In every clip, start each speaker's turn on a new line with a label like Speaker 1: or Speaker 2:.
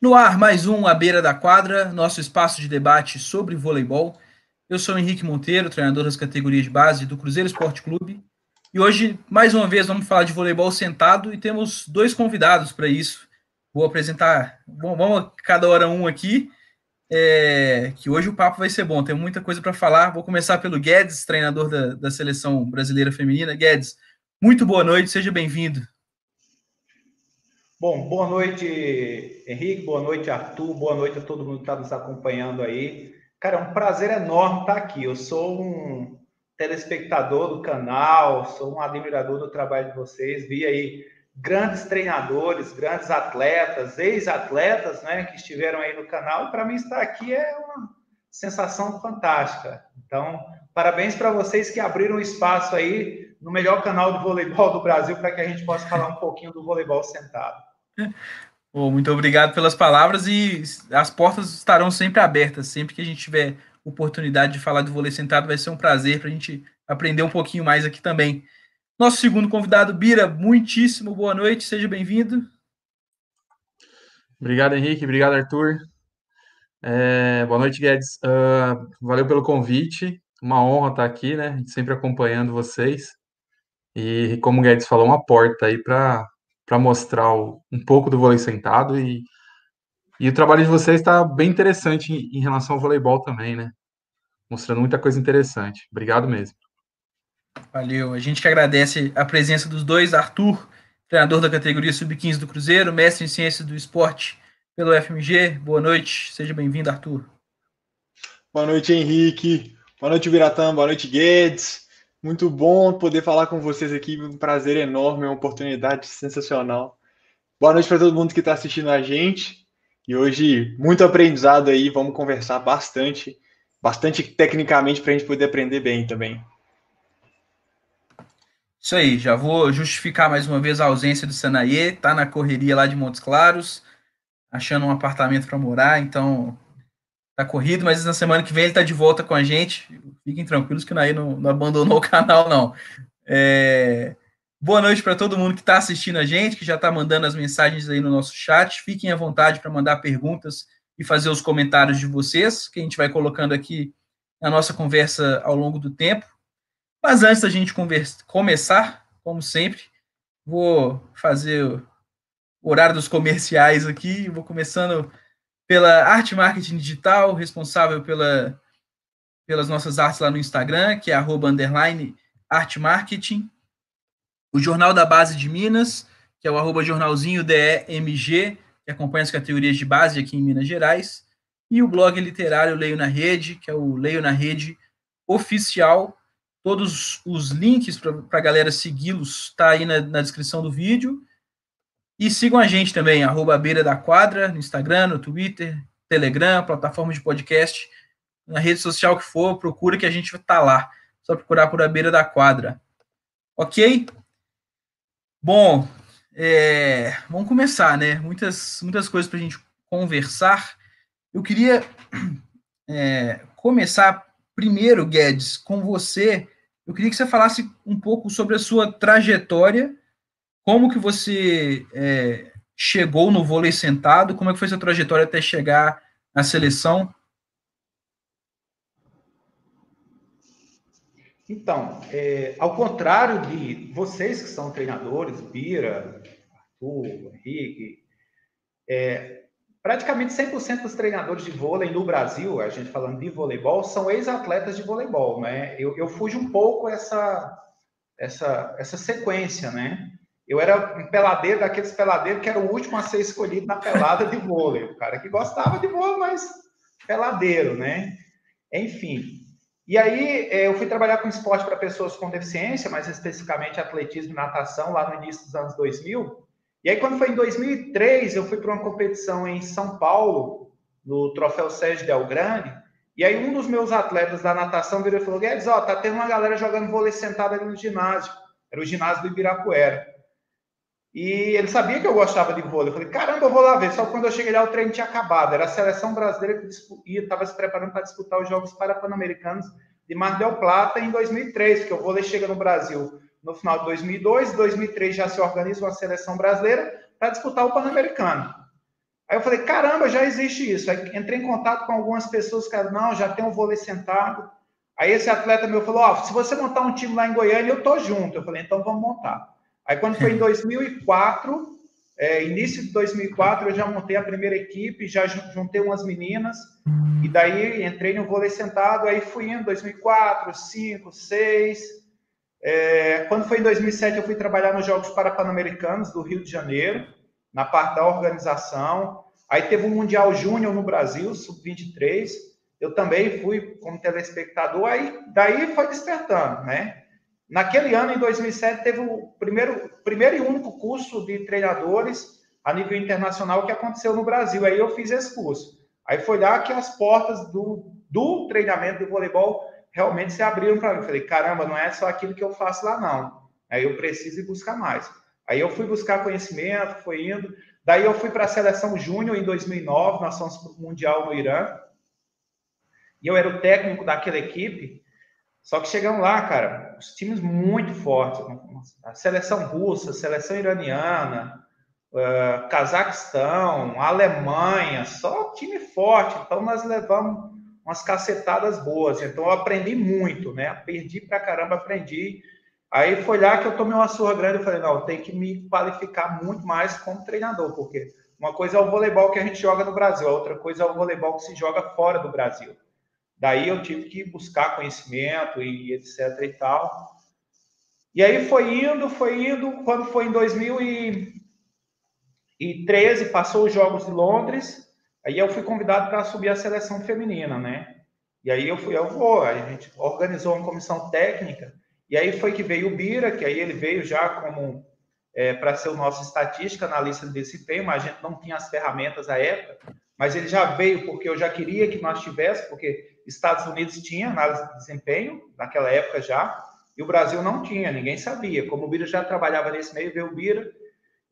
Speaker 1: No ar, mais um À Beira da Quadra, nosso espaço de debate sobre voleibol. Eu sou Henrique Monteiro, treinador das categorias de base do Cruzeiro Esporte Clube. E hoje, mais uma vez, vamos falar de voleibol sentado e temos dois convidados para isso. Vou apresentar, bom, vamos cada hora um aqui, é, que hoje o papo vai ser bom, tem muita coisa para falar. Vou começar pelo Guedes, treinador da, da seleção brasileira feminina. Guedes, muito boa noite, seja bem-vindo.
Speaker 2: Bom, boa noite, Henrique, boa noite, Arthur, boa noite a todo mundo que está nos acompanhando aí. Cara, é um prazer enorme estar aqui. Eu sou um telespectador do canal, sou um admirador do trabalho de vocês. Vi aí grandes treinadores, grandes atletas, ex-atletas, né, que estiveram aí no canal. Para mim estar aqui é uma sensação fantástica. Então, parabéns para vocês que abriram espaço aí no melhor canal de voleibol do Brasil para que a gente possa falar um pouquinho do voleibol sentado.
Speaker 1: Muito obrigado pelas palavras e as portas estarão sempre abertas. Sempre que a gente tiver oportunidade de falar de vôlei sentado, vai ser um prazer para a gente aprender um pouquinho mais aqui também. Nosso segundo convidado, Bira, muitíssimo boa noite, seja bem-vindo.
Speaker 3: Obrigado, Henrique, obrigado, Arthur. É, boa noite, Guedes. Uh, valeu pelo convite, uma honra estar aqui, né? Sempre acompanhando vocês. E, como o Guedes falou, uma porta aí para para mostrar o, um pouco do vôlei sentado e, e o trabalho de vocês está bem interessante em, em, relação ao voleibol também, né? Mostrando muita coisa interessante. Obrigado mesmo.
Speaker 1: Valeu. A gente que agradece a presença dos dois, Arthur, treinador da categoria Sub-15 do Cruzeiro, mestre em Ciências do Esporte pelo FMG. Boa noite, seja bem-vindo, Arthur.
Speaker 4: Boa noite, Henrique. Boa noite, Biratã. Boa noite, Guedes. Muito bom poder falar com vocês aqui, um prazer enorme, uma oportunidade sensacional. Boa noite para todo mundo que está assistindo a gente. E hoje, muito aprendizado aí, vamos conversar bastante, bastante tecnicamente para a gente poder aprender bem também.
Speaker 1: Isso aí, já vou justificar mais uma vez a ausência do Sanaie, tá na correria lá de Montes Claros, achando um apartamento para morar, então tá corrido, mas na semana que vem ele tá de volta com a gente. Fiquem tranquilos que o Nair não, não abandonou o canal, não. É... Boa noite para todo mundo que está assistindo a gente, que já está mandando as mensagens aí no nosso chat. Fiquem à vontade para mandar perguntas e fazer os comentários de vocês, que a gente vai colocando aqui na nossa conversa ao longo do tempo. Mas antes da gente conversa, começar, como sempre, vou fazer o horário dos comerciais aqui. Vou começando pela Arte Marketing Digital, responsável pela, pelas nossas artes lá no Instagram, que é arroba underline Arte Marketing. O Jornal da Base de Minas, que é o arroba jornalzinho DEMG, que acompanha as categorias de base aqui em Minas Gerais. E o blog literário Leio na Rede, que é o Leio na Rede Oficial. Todos os links para a galera segui-los está aí na, na descrição do vídeo. E sigam a gente também, arroba Beira da Quadra, no Instagram, no Twitter, Telegram, plataforma de podcast, na rede social que for, procura que a gente tá lá. Só procurar por a Beira da Quadra. Ok? Bom, é, vamos começar, né? Muitas, muitas coisas para a gente conversar. Eu queria é, começar primeiro, Guedes, com você. Eu queria que você falasse um pouco sobre a sua trajetória como que você é, chegou no vôlei sentado? Como é que foi sua trajetória até chegar na seleção?
Speaker 2: Então, é, ao contrário de vocês que são treinadores, Bira, Arthur, Henrique, é, praticamente 100% dos treinadores de vôlei no Brasil, a gente falando de voleibol, são ex-atletas de voleibol, né? Eu, eu fujo um pouco essa, essa, essa sequência, né? Eu era um peladeiro, daqueles peladeiros que era o último a ser escolhido na pelada de vôlei. O cara que gostava de vôlei, mas peladeiro, né? Enfim. E aí é, eu fui trabalhar com esporte para pessoas com deficiência, mais especificamente atletismo e natação, lá no início dos anos 2000. E aí, quando foi em 2003, eu fui para uma competição em São Paulo, no Troféu Sérgio Del Grande. E aí, um dos meus atletas da natação virou e falou: Guedes, ó, tá tendo uma galera jogando vôlei sentado ali no ginásio. Era o ginásio do Ibirapuera. E ele sabia que eu gostava de vôlei. Eu falei, caramba, eu vou lá ver. Só que quando eu cheguei lá, o treino tinha acabado. Era a seleção brasileira que estava se preparando para disputar os Jogos Pan-Americanos de Mar del Plata em 2003, porque o vôlei chega no Brasil no final de 2002. Em 2003 já se organiza uma seleção brasileira para disputar o Pan-Americano. Aí eu falei, caramba, já existe isso. Aí entrei em contato com algumas pessoas que não, já tem um vôlei sentado. Aí esse atleta meu falou, ó, oh, se você montar um time lá em Goiânia, eu tô junto. Eu falei, então vamos montar. Aí quando foi em 2004, é, início de 2004, eu já montei a primeira equipe, já juntei umas meninas, e daí entrei no vôlei sentado, aí fui indo 2004, 2005, 2006. É, quando foi em 2007, eu fui trabalhar nos Jogos Parapan-Americanos do Rio de Janeiro, na parte da organização. Aí teve um Mundial Júnior no Brasil, sub-23. Eu também fui como telespectador, aí daí foi despertando, né? Naquele ano, em 2007, teve o primeiro, primeiro e único curso de treinadores a nível internacional que aconteceu no Brasil. Aí eu fiz esse curso. Aí foi lá que as portas do, do treinamento de voleibol realmente se abriram para mim. Falei, caramba, não é só aquilo que eu faço lá, não. Aí eu preciso ir buscar mais. Aí eu fui buscar conhecimento, fui indo. Daí eu fui para a seleção júnior em 2009, nós fomos para o Mundial no Irã. E eu era o técnico daquela equipe. Só que chegamos lá, cara, os times muito fortes. A seleção russa, a seleção iraniana, uh, Cazaquistão, Alemanha, só time forte. Então nós levamos umas cacetadas boas. Então eu aprendi muito, né? Perdi pra caramba, aprendi. Aí foi lá que eu tomei uma surra grande. Eu falei, não, tenho que me qualificar muito mais como treinador, porque uma coisa é o voleibol que a gente joga no Brasil, a outra coisa é o voleibol que se joga fora do Brasil. Daí eu tive que buscar conhecimento e etc e tal. E aí foi indo, foi indo, quando foi em 2013, passou os Jogos de Londres, aí eu fui convidado para subir a seleção feminina, né? E aí eu fui, eu vou, a gente organizou uma comissão técnica, e aí foi que veio o Bira, que aí ele veio já como é, para ser o nosso estatística, analista de desempenho, mas a gente não tinha as ferramentas à época, mas ele já veio porque eu já queria que nós tivéssemos, porque Estados Unidos tinha análise de desempenho, naquela época já, e o Brasil não tinha, ninguém sabia. Como o Bira já trabalhava nesse meio, veio o Bira.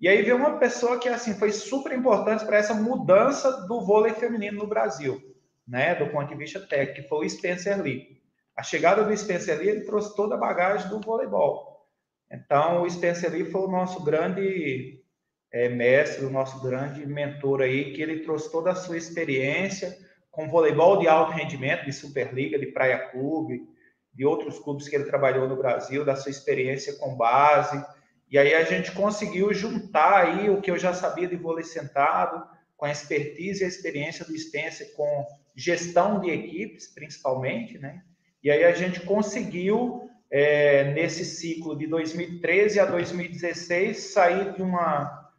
Speaker 2: E aí veio uma pessoa que assim foi super importante para essa mudança do vôlei feminino no Brasil, né, do ponto de vista técnico, que foi o Spencer Lee. A chegada do Spencer Lee, ele trouxe toda a bagagem do voleibol. Então, o Spencer Lee foi o nosso grande é, mestre, o nosso grande mentor aí, que ele trouxe toda a sua experiência, com voleibol de alto rendimento, de Superliga, de Praia Clube, de outros clubes que ele trabalhou no Brasil, da sua experiência com base. E aí a gente conseguiu juntar aí o que eu já sabia de vôlei sentado, com a expertise e a experiência do Spencer com gestão de equipes, principalmente, né? E aí a gente conseguiu, é, nesse ciclo de 2013 a 2016, sair de uma,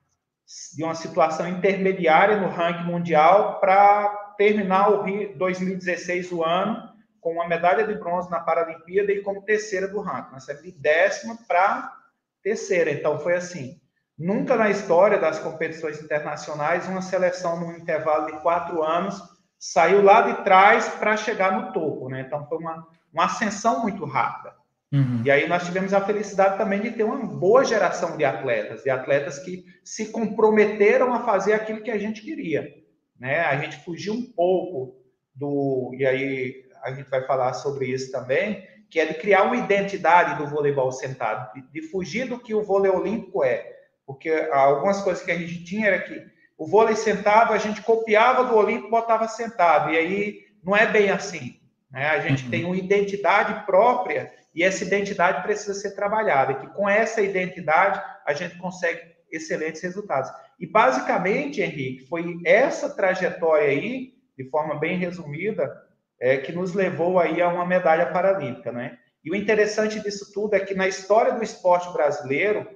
Speaker 2: de uma situação intermediária no ranking mundial para terminar o Rio 2016 o ano com uma medalha de bronze na Paralimpíada e como terceira do ranking. Nós saímos de décima para terceira. Então foi assim. Nunca na história das competições internacionais uma seleção num intervalo de quatro anos saiu lá de trás para chegar no topo, né? Então foi uma, uma ascensão muito rápida. Uhum. E aí nós tivemos a felicidade também de ter uma boa geração de atletas, de atletas que se comprometeram a fazer aquilo que a gente queria né? A gente fugiu um pouco do e aí a gente vai falar sobre isso também, que é de criar uma identidade do voleibol sentado, de, de fugir do que o vôlei olímpico é, porque algumas coisas que a gente tinha era que o vôlei sentado a gente copiava do olímpico, e botava sentado, e aí não é bem assim, né? A gente uhum. tem uma identidade própria e essa identidade precisa ser trabalhada, que com essa identidade a gente consegue excelentes resultados. E basicamente, Henrique, foi essa trajetória aí, de forma bem resumida, é, que nos levou aí a uma medalha paralímpica, né? E o interessante disso tudo é que na história do esporte brasileiro,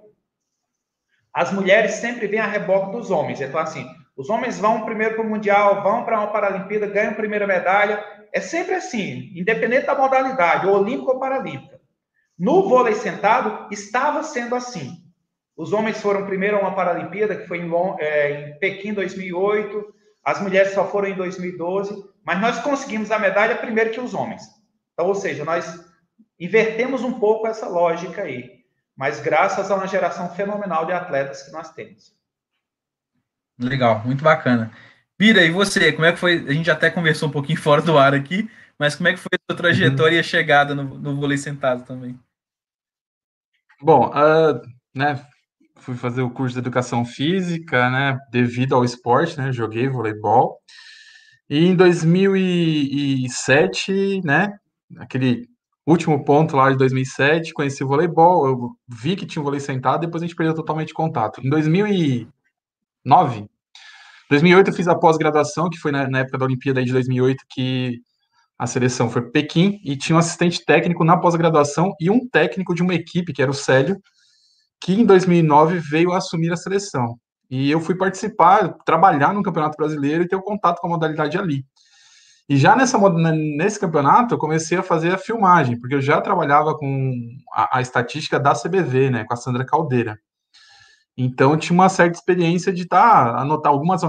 Speaker 2: as mulheres sempre vêm a reboque dos homens. Então, assim, os homens vão primeiro para o Mundial, vão para uma Paralimpíada, ganham a primeira medalha. É sempre assim, independente da modalidade, olímpica ou paralímpica. No vôlei sentado, estava sendo assim. Os homens foram primeiro a uma Paralimpíada, que foi em, é, em Pequim 2008, as mulheres só foram em 2012, mas nós conseguimos a medalha primeiro que os homens. Então, ou seja, nós invertemos um pouco essa lógica aí, mas graças a uma geração fenomenal de atletas que nós temos.
Speaker 1: Legal, muito bacana. Pira, e você, como é que foi? A gente até conversou um pouquinho fora do ar aqui, mas como é que foi a sua trajetória e a chegada no, no vôlei sentado também?
Speaker 3: Bom, uh, né, fui fazer o curso de educação física, né? Devido ao esporte, né? Joguei voleibol. E em 2007, né? Aquele último ponto lá de 2007, conheci o voleibol, eu vi que tinha um vôlei sentado, depois a gente perdeu totalmente contato. Em 2009, 2008 eu fiz a pós-graduação, que foi na, na, época da Olimpíada de 2008, que a seleção foi Pequim, e tinha um assistente técnico na pós-graduação e um técnico de uma equipe, que era o Célio, que em 2009 veio assumir a seleção. E eu fui participar, trabalhar no Campeonato Brasileiro e ter o um contato com a modalidade ali. E já nessa, nesse campeonato eu comecei a fazer a filmagem, porque eu já trabalhava com a, a estatística da CBV, né, com a Sandra Caldeira. Então tinha uma certa experiência de tá, anotar algumas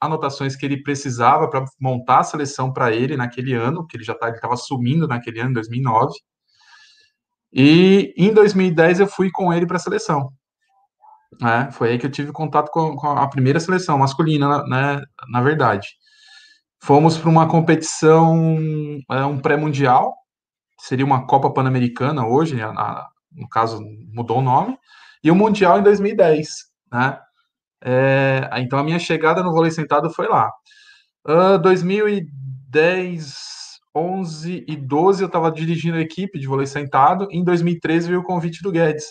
Speaker 3: anotações que ele precisava para montar a seleção para ele naquele ano, que ele já tá, estava assumindo naquele ano, 2009. E em 2010 eu fui com ele para a seleção. É, foi aí que eu tive contato com, com a primeira seleção masculina, né, na verdade. Fomos para uma competição, é, um pré-mundial, seria uma Copa Pan-Americana hoje, né, na, no caso mudou o nome, e o Mundial em 2010, né? É, então a minha chegada no vôlei sentado foi lá. Uh, 2010, 11 e 12 eu estava dirigindo a equipe de vôlei sentado. Em 2013 veio o convite do Guedes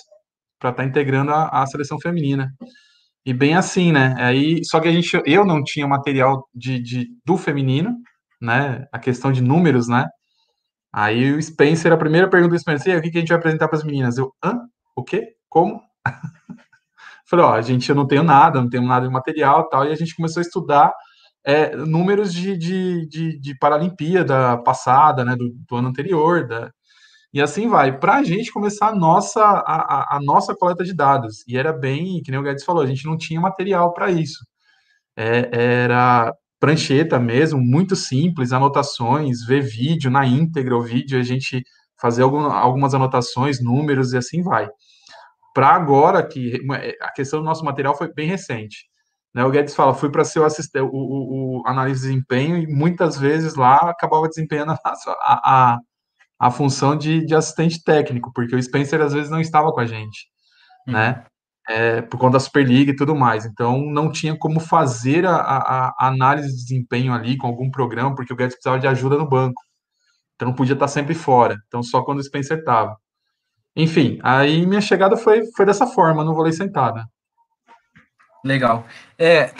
Speaker 3: para estar tá integrando a, a seleção feminina. E bem assim, né? Aí, só que a gente, eu não tinha material de, de, do feminino, né? A questão de números, né? Aí o Spencer, a primeira pergunta do Spencer, o que, que a gente vai apresentar para as meninas? Eu, hã? O quê? Como? Falei, ó, a gente, eu não tenho nada, não tenho nada de material tal, e a gente começou a estudar é, números de, de, de, de Paralimpíada passada, né, do, do ano anterior, da, e assim vai, para a gente começar a nossa, a, a, nossa coleta de dados. E era bem, que nem o Guedes falou, a gente não tinha material para isso. É, era prancheta mesmo, muito simples, anotações, ver vídeo na íntegra, o vídeo, a gente fazer algum, algumas anotações, números e assim vai. Para agora, que a questão do nosso material foi bem recente. Né? O Guedes fala, fui para ser o, assistente, o, o, o, análise de desempenho e muitas vezes lá acabava desempenhando a, a, a função de, de, assistente técnico, porque o Spencer às vezes não estava com a gente, uhum. né? É, por conta da Superliga e tudo mais. Então, não tinha como fazer a, a, a, análise de desempenho ali com algum programa, porque o Guedes precisava de ajuda no banco. Então, não podia estar sempre fora. Então, só quando o Spencer estava. Enfim, aí minha chegada foi, foi dessa forma, no vôlei sentada.
Speaker 1: Legal. É,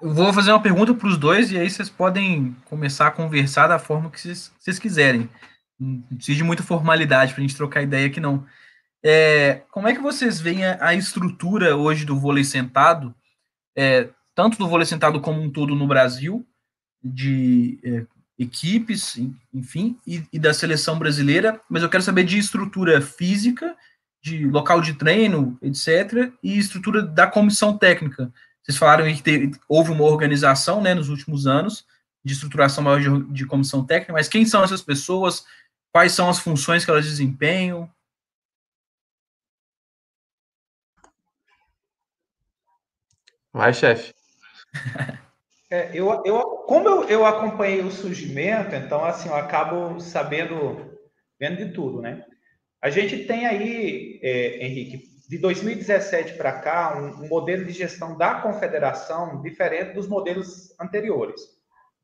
Speaker 1: eu vou fazer uma pergunta para os dois e aí vocês podem começar a conversar da forma que vocês, quiserem. Não precisa de muita formalidade para a gente trocar ideia aqui, não. É, como é que vocês veem a, a, estrutura hoje do vôlei sentado, é, tanto do vôlei sentado como um todo no Brasil, de é, equipes, enfim, e, e, da seleção brasileira, mas eu quero saber de estrutura física, de local de treino, etc., e estrutura da comissão técnica. Vocês falaram que teve, houve uma organização né, nos últimos anos de estruturação maior de, de comissão técnica, mas quem são essas pessoas? Quais são as funções que elas desempenham?
Speaker 3: Vai, chefe.
Speaker 2: É, eu, eu, como eu, eu acompanhei o surgimento, então, assim, eu acabo sabendo, vendo de tudo, né? A gente tem aí, é, Henrique, de 2017 para cá, um, um, modelo de gestão da confederação diferente dos modelos anteriores.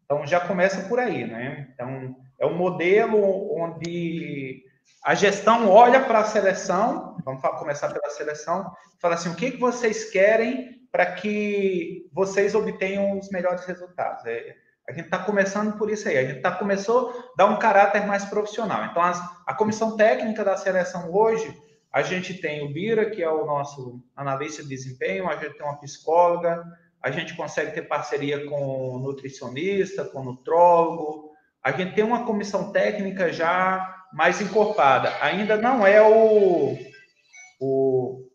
Speaker 2: Então, já começa por aí, né? Então, é um modelo onde a gestão olha para a seleção, vamos começar pela seleção, fala assim, o que, que vocês querem para que vocês obtenham os melhores resultados? É, a gente está começando por isso aí, a gente tá, começou a dar um caráter mais profissional. Então, as, a comissão técnica da seleção hoje, a gente tem o Bira, que é o nosso analista de desempenho, a gente tem uma psicóloga, a gente consegue ter parceria com nutricionista, com nutrólogo, a gente tem uma comissão técnica já mais encorpada. Ainda não é o, o,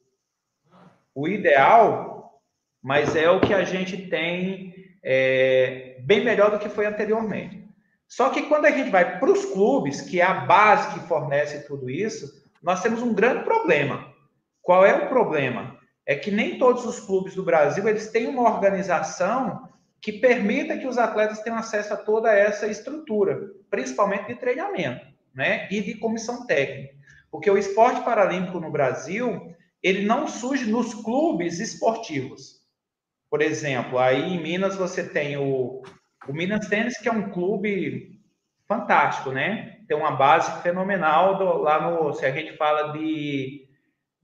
Speaker 2: o ideal, mas é o que a gente tem é, bem melhor do que foi anteriormente. Só que quando a gente vai para os clubes, que é a base que fornece tudo isso, nós temos um grande problema. Qual é o problema? É que nem todos os clubes do Brasil eles têm uma organização que permita que os atletas tenham acesso a toda essa estrutura, principalmente de treinamento, né, e de comissão técnica. Porque o esporte paralímpico no Brasil, ele não surge nos clubes esportivos. Por exemplo, aí em Minas você tem o, o Minas Tênis, que é um clube fantástico, né? Tem uma base fenomenal do, lá no. Se a gente fala de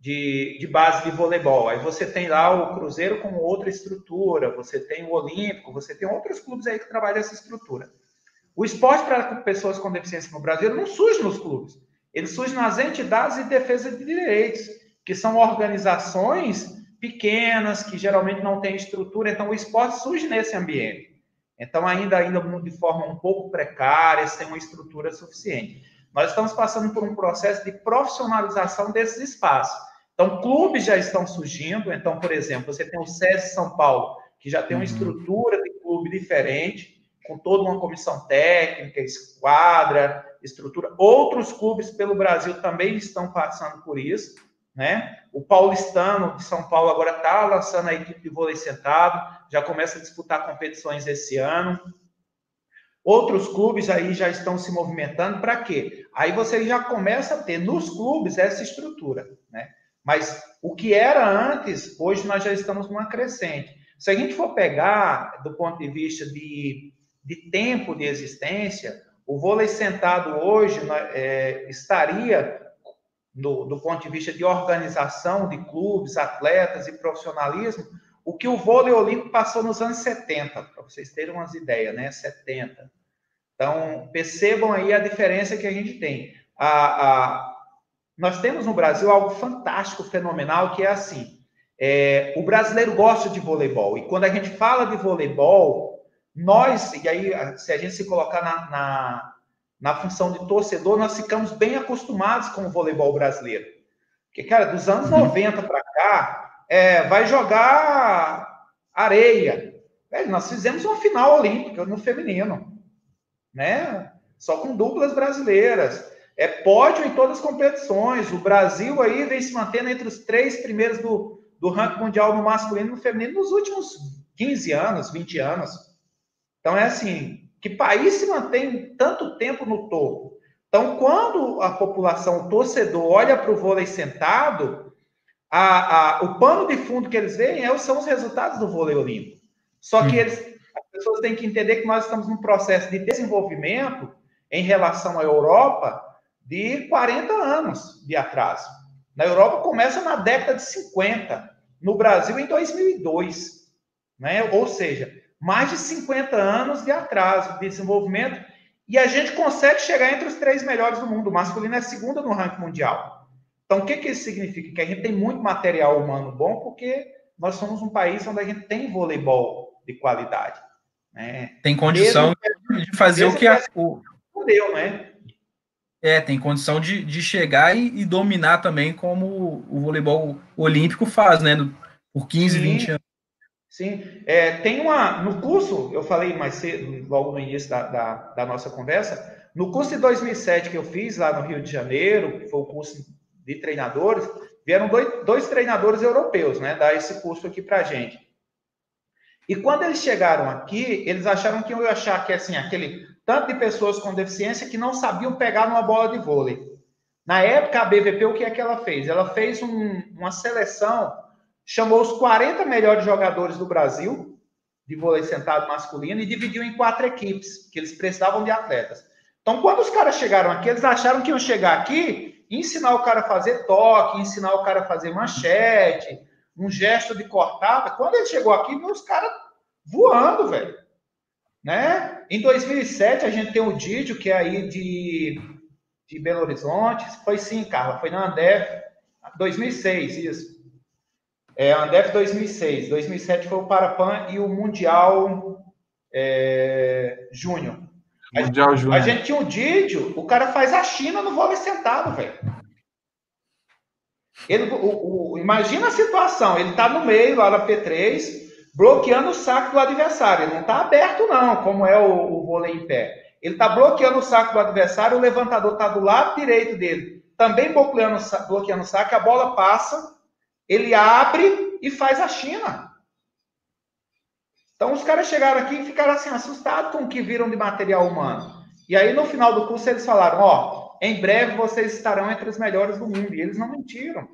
Speaker 2: de, de, base de voleibol. Aí você tem lá o Cruzeiro com outra estrutura, você tem o Olímpico, você tem outros clubes aí que trabalham essa estrutura. O esporte para pessoas com deficiência no Brasil não surge nos clubes, ele surge nas entidades de defesa de direitos, que são organizações pequenas, que geralmente não têm estrutura, então o esporte surge nesse ambiente. Então, ainda, ainda de forma um pouco precária, sem uma estrutura suficiente. Nós estamos passando por um processo de profissionalização desses espaços. Então, clubes já estão surgindo. Então, por exemplo, você tem o SESI São Paulo, que já tem uma uhum. estrutura de clube diferente, com toda uma comissão técnica, esquadra, estrutura. Outros clubes pelo Brasil também estão passando por isso. Né? O paulistano de São Paulo agora está lançando a equipe de vôlei sentado, já começa a disputar competições esse ano. Outros clubes aí já estão se movimentando para quê? Aí você já começa a ter nos clubes essa estrutura, né? Mas o que era antes, hoje nós já estamos numa crescente. Se a gente for pegar do ponto de vista de, de tempo de existência, o vôlei sentado hoje né, é, estaria, do, do ponto de vista de organização de clubes, atletas e profissionalismo, o que o vôlei olímpico passou nos anos 70, para vocês terem umas ideias, né? 70. Então, percebam aí a diferença que a gente tem. A, a, nós temos no Brasil algo fantástico, fenomenal, que é assim: é, o brasileiro gosta de voleibol, e quando a gente fala de voleibol, nós, e aí, se a gente se colocar na, na, na função de torcedor, nós ficamos bem acostumados com o voleibol brasileiro. Porque, cara, dos anos 90 uhum. para cá, é, vai jogar areia. Velho, nós fizemos uma final olímpica no feminino, né? Só com duplas brasileiras. É pódio em todas as competições. O Brasil aí vem se mantendo entre os três primeiros do, do ranking mundial no masculino e no feminino nos últimos 15 anos, 20 anos. Então é assim, que país se mantém tanto tempo no topo? Então, quando a população, o torcedor, olha para o vôlei sentado, a, a, o pano de fundo que eles veem é, são os resultados do vôlei olímpico. Só que eles, as pessoas têm que entender que nós estamos num processo de desenvolvimento em relação à Europa, de 40 anos de atraso. Na Europa começa na década de 50, no Brasil em 2002, né? Ou seja, mais de 50 anos de atraso de desenvolvimento e a gente consegue chegar entre os três melhores do mundo. O masculino é segundo no ranking mundial. Então, o que, que isso significa? Que a gente tem muito material humano bom, porque nós somos um país onde a gente tem voleibol de qualidade. Né?
Speaker 1: Tem condição mesmo, de fazer o que a, o...
Speaker 2: Deu, né?
Speaker 1: É, tem condição de, de chegar e, e dominar também, como o voleibol olímpico faz, né? por 15, Sim. 20 anos.
Speaker 2: Sim, é, tem uma. No curso, eu falei mais cedo, logo no início da, da, da, nossa conversa, no curso de 2007 que eu fiz lá no Rio de Janeiro, que foi o curso de treinadores, vieram dois, dois treinadores europeus, né, dar esse curso aqui pra gente. E quando eles chegaram aqui, eles acharam que eu ia achar que assim, aquele tanto de pessoas com deficiência que não sabiam pegar numa bola de vôlei. Na época, a BVP, o que é que ela fez? Ela fez um, uma seleção, chamou os 40 melhores jogadores do Brasil, de vôlei sentado masculino, e dividiu em quatro equipes, que eles precisavam de atletas. Então, quando os caras chegaram aqui, eles acharam que iam chegar aqui e ensinar o cara a fazer toque, ensinar o cara a fazer manchete, um gesto de cortada. Quando ele chegou aqui, viu os caras voando, velho. Né? Em 2007, a gente tem o Didio, que é aí de, de Belo Horizonte. Foi sim, Carla, foi na Andef, 2006, isso. É, Andef 2006. 2007 foi o Parapan e o Mundial é, Júnior. Mundial Júnior. A gente tinha o Didio, o cara faz a China no vôlei sentado, velho. Ele, o, o, imagina a situação, ele tá no meio lá na P3, bloqueando o saco do adversário. Ele não está aberto, não, como é o, o vôlei em pé. Ele está bloqueando o saco do adversário, o levantador está do lado direito dele, também bloqueando, bloqueando o saco, a bola passa, ele abre e faz a China. Então os caras chegaram aqui e ficaram assim, assustados com o que viram de material humano. E aí no final do curso eles falaram, ó, em breve vocês estarão entre os melhores do mundo. E eles não mentiram.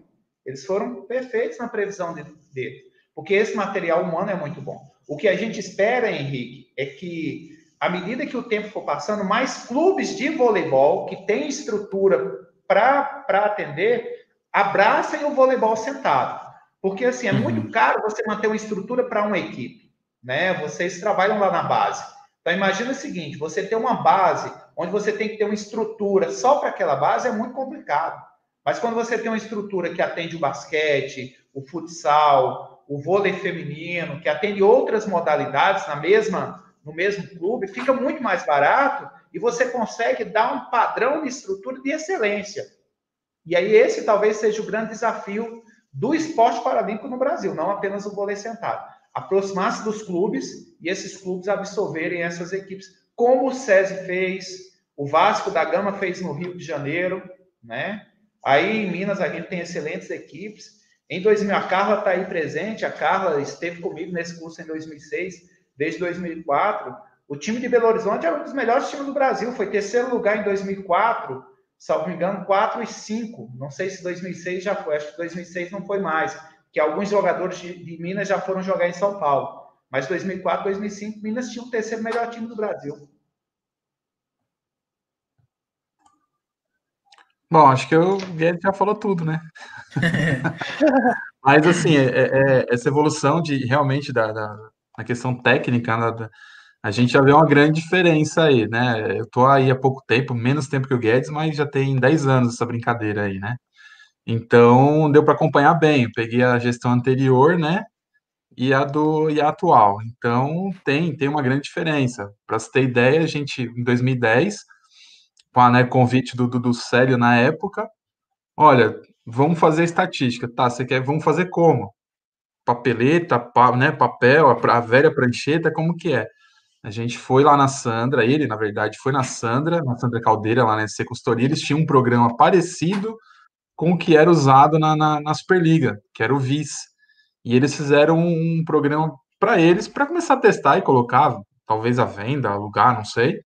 Speaker 2: Eles foram perfeitos na previsão dele, porque esse material humano é muito bom. O que a gente espera, Henrique, é que, à medida que o tempo for passando, mais clubes de voleibol que têm estrutura para atender abracem o voleibol sentado. Porque, assim, é muito uhum. caro você manter uma estrutura para uma equipe. Né? Vocês trabalham lá na base. Então, imagina o seguinte: você ter uma base onde você tem que ter uma estrutura só para aquela base é muito complicado. Mas quando você tem uma estrutura que atende o basquete, o futsal, o vôlei feminino, que atende outras modalidades na mesma, no mesmo clube, fica muito mais barato e você consegue dar um padrão de estrutura de excelência. E aí esse talvez seja o grande desafio do esporte paralímpico no Brasil, não apenas o vôlei sentado. Aproximar-se dos clubes e esses clubes absorverem essas equipes, como o SESI fez, o Vasco da Gama fez no Rio de Janeiro, né? Aí em Minas a gente tem excelentes equipes. Em 2000, a Carla está aí presente, a Carla esteve comigo nesse curso em 2006, desde 2004. O time de Belo Horizonte é um dos melhores times do Brasil, foi terceiro lugar em 2004, salvo me engano, 4 e 5. Não sei se 2006 já foi, acho que 2006 não foi mais, que alguns jogadores de, de Minas já foram jogar em São Paulo. Mas 2004, 2005, Minas tinha o terceiro melhor time do Brasil.
Speaker 3: Bom, acho que o Guedes já falou tudo, né? Mas, assim, é, é, é, essa evolução de realmente da, da, da questão técnica, né, da, a gente já vê uma grande diferença aí, né? Eu tô aí há pouco tempo, menos tempo que o Guedes, mas já tem 10 anos essa brincadeira aí, né? Então, deu para acompanhar bem. Eu peguei a gestão anterior, né? E a do e a atual. Então, tem tem uma grande diferença. Para você ter ideia, a gente em 2010, com a né, convite do, do Célio na época, olha, vamos fazer estatística, tá? Você quer, vamos fazer como? Papeleta, pa, né, papel, a, a velha prancheta, como que é? A gente foi lá na Sandra, ele, na verdade, foi na Sandra, na Sandra Caldeira, lá na SC Consultoria, eles tinham um programa parecido com o que era usado na, na, na Superliga, que era o VIS. E eles fizeram um programa para eles, para começar a testar e colocar, talvez a venda, alugar, não sei.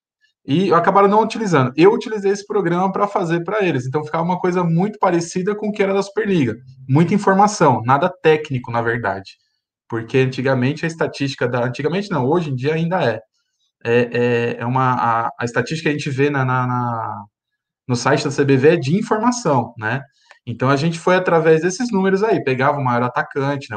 Speaker 3: E acabaram não utilizando. Eu utilizei esse programa para fazer para eles. Então ficava uma coisa muito parecida com o que era da Superliga. Muita informação, nada técnico, na verdade porque antigamente a estatística da. Antigamente não, hoje em dia ainda é. É, é, é uma. A, a, estatística que a gente vê na, na, na, no site da CBV é de informação, né? Então a gente foi através desses números aí, pegava o maior atacante, né?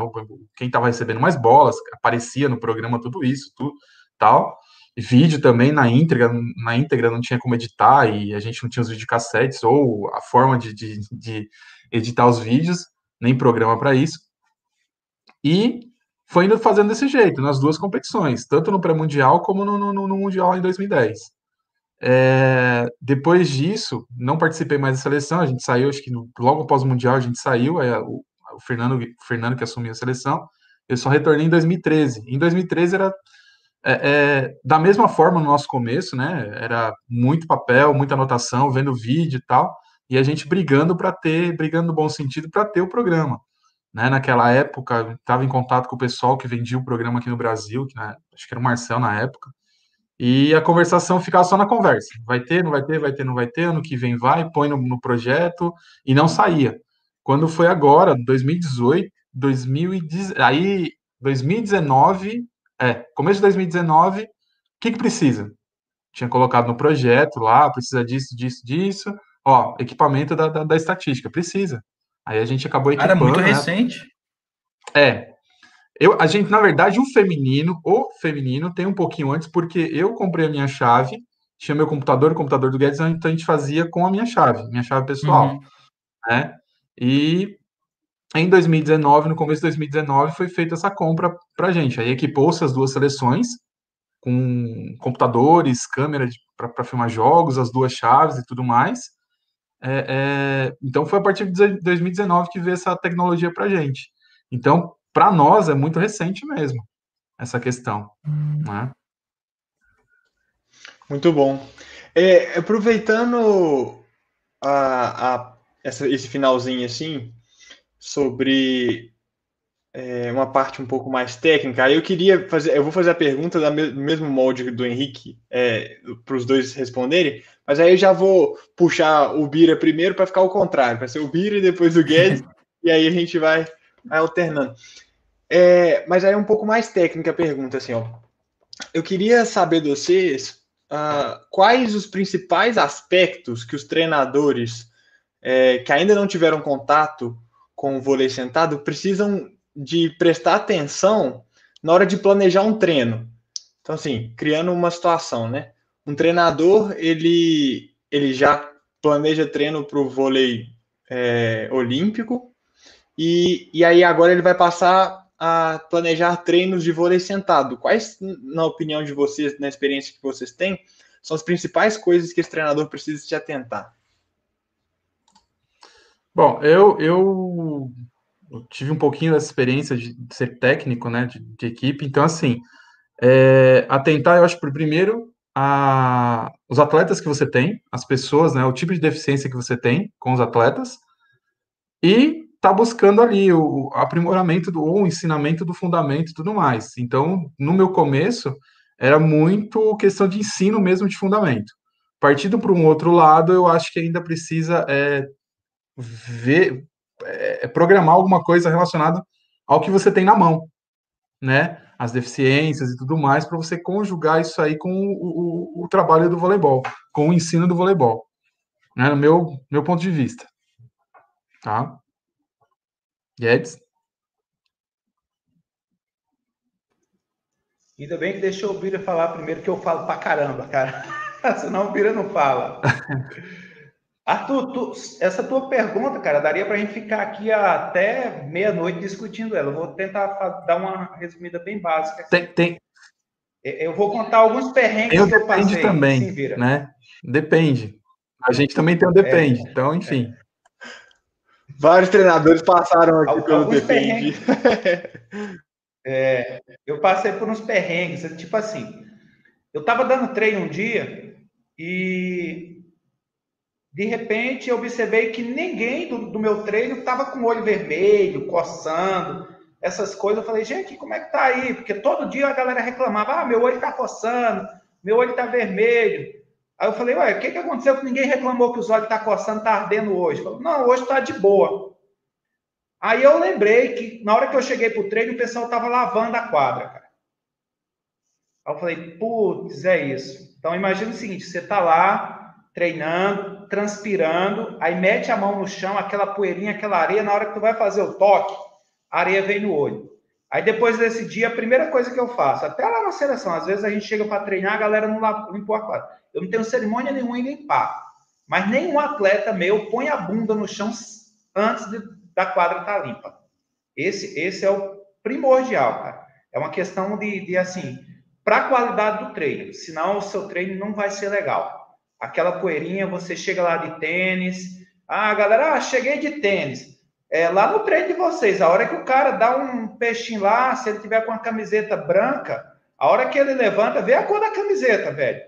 Speaker 3: Quem estava recebendo mais bolas, aparecia no programa tudo isso, tudo tal. Vídeo também na íntegra, na íntegra não tinha como editar e a gente não tinha os videocassetes ou a forma de, de, de editar os vídeos, nem programa para isso. E foi indo fazendo desse jeito, nas duas competições, tanto no pré-mundial como no, no, no, Mundial em 2010. É, depois disso, não participei mais da seleção, a gente saiu, acho que no, logo após o Mundial a gente saiu, é, o, o, Fernando, o Fernando que assumiu a seleção, eu só retornei em 2013. Em 2013 era é, é, da mesma forma no nosso começo, né? Era muito papel, muita anotação, vendo vídeo e tal, e a gente brigando para ter, brigando no bom sentido para ter o programa né, naquela época, estava em contato com o pessoal que vendia o programa aqui no Brasil, que, né, acho que era o Marcel na época, e a conversação ficava só na conversa. Vai ter, não vai ter, vai ter, não vai ter, ano que vem vai, põe no, no projeto, e não saía. Quando foi agora, 2018, 2010, aí 2019, é, começo de 2019, o que, que precisa? Tinha colocado no projeto lá, precisa disso, disso, disso, ó, equipamento da, da, da estatística, precisa. Aí a gente acabou
Speaker 1: equipando. Era muito né? recente.
Speaker 3: É. Eu, a gente, na verdade, o feminino, o feminino tem um pouquinho antes, porque eu comprei a minha chave, tinha meu computador, o computador do Guedes, então a gente fazia com a minha chave, minha chave pessoal. Uhum. Né? E em 2019, no começo de 2019, foi feita essa compra para gente. Aí equipou-se as duas seleções com computadores, câmera para filmar jogos, as duas chaves e tudo mais. É, é, então foi a partir de 2019 que veio essa tecnologia para a gente. Então, para nós é muito recente mesmo essa questão. Né?
Speaker 4: Muito bom. É, aproveitando a, a, essa, esse finalzinho assim, sobre é, uma parte um pouco mais técnica, eu queria fazer, eu vou fazer a pergunta do mesmo molde do Henrique, é, para os dois responderem, mas aí eu já vou puxar o Bira primeiro para ficar ao contrário, para ser o Bira e depois o Guedes, e aí a gente vai, vai alternando. É, mas aí é um pouco mais técnica a pergunta, assim, ó. Eu queria saber de vocês uh, quais os principais aspectos que os treinadores é, que ainda não tiveram contato com o vôlei sentado precisam de prestar atenção na hora de planejar um treino. Então, assim, criando uma situação, né? Um treinador, ele, ele já planeja treino para o vôlei é, olímpico, e, e aí agora ele vai passar a planejar treinos de vôlei sentado. Quais, na opinião de vocês, na experiência que vocês têm, são as principais coisas que esse treinador precisa se atentar?
Speaker 3: Bom, eu, eu tive um pouquinho dessa experiência de ser técnico, né, de, de equipe, então, assim, é, atentar, eu acho, por primeiro, a, os atletas que você tem, as pessoas, né, o tipo de deficiência que você tem com os atletas, e tá buscando ali o, aprimoramento do, ou o ensinamento do fundamento e tudo mais. Então, no meu começo, era muito questão de ensino mesmo de fundamento. Partindo para um outro lado, eu acho que ainda precisa é, ver, é, programar alguma coisa relacionada ao que você tem na mão, né? As deficiências e tudo mais, para você conjugar isso aí com o, o, o, trabalho do voleibol, com o ensino do voleibol, né? No meu, meu ponto de vista. Tá? Guedes?
Speaker 2: Ainda bem que deixou o Bira falar primeiro, que eu falo pra caramba, cara. Senão o Bira não fala. Arthur, tu, essa tua pergunta, cara, daria para a gente ficar aqui até meia-noite discutindo ela. Eu vou tentar dar uma resumida bem básica.
Speaker 3: Tem, tem...
Speaker 2: Eu vou contar alguns perrengues
Speaker 3: eu que eu passei. também, sim, né? Depende. A gente também tem o depende. É, então, enfim. É.
Speaker 4: Vários treinadores passaram aqui Alguns pelo depende.
Speaker 2: é, eu passei por uns perrengues, tipo assim. Eu estava dando treino um dia e de repente, eu observei que ninguém do, do meu treino estava com o olho vermelho, coçando, essas coisas. Eu falei, gente, como é que tá aí? Porque todo dia a galera reclamava, ah, meu olho está coçando, meu olho está vermelho. Aí eu falei, ué, o que, que aconteceu que ninguém reclamou que os olhos tá coçando, está ardendo hoje? Falei, não, hoje está de boa. Aí eu lembrei que na hora que eu cheguei para o treino, o pessoal estava lavando a quadra, cara. Aí eu falei, putz, é isso. Então imagina o seguinte, você está lá, treinando, transpirando, aí mete a mão no chão, aquela poeirinha, aquela areia, na hora que tu vai fazer o toque, a areia vem no olho. Aí depois desse dia, a primeira coisa que eu faço, até lá na seleção, às vezes a gente chega para treinar, a galera não limpou a quadra. Eu não tenho cerimônia nenhuma em limpar, mas nenhum atleta meu põe a bunda no chão antes de, da quadra estar tá limpa. Esse, esse é o primordial, cara. É uma questão de, de assim, para a qualidade do treino, senão o seu treino não vai ser legal aquela poeirinha, você chega lá de tênis. Ah, galera, ah, cheguei de tênis. É, lá no treino de vocês, a hora que o cara dá um peixinho lá, se ele tiver com a camiseta branca, a hora que ele levanta, vê a cor da camiseta, velho.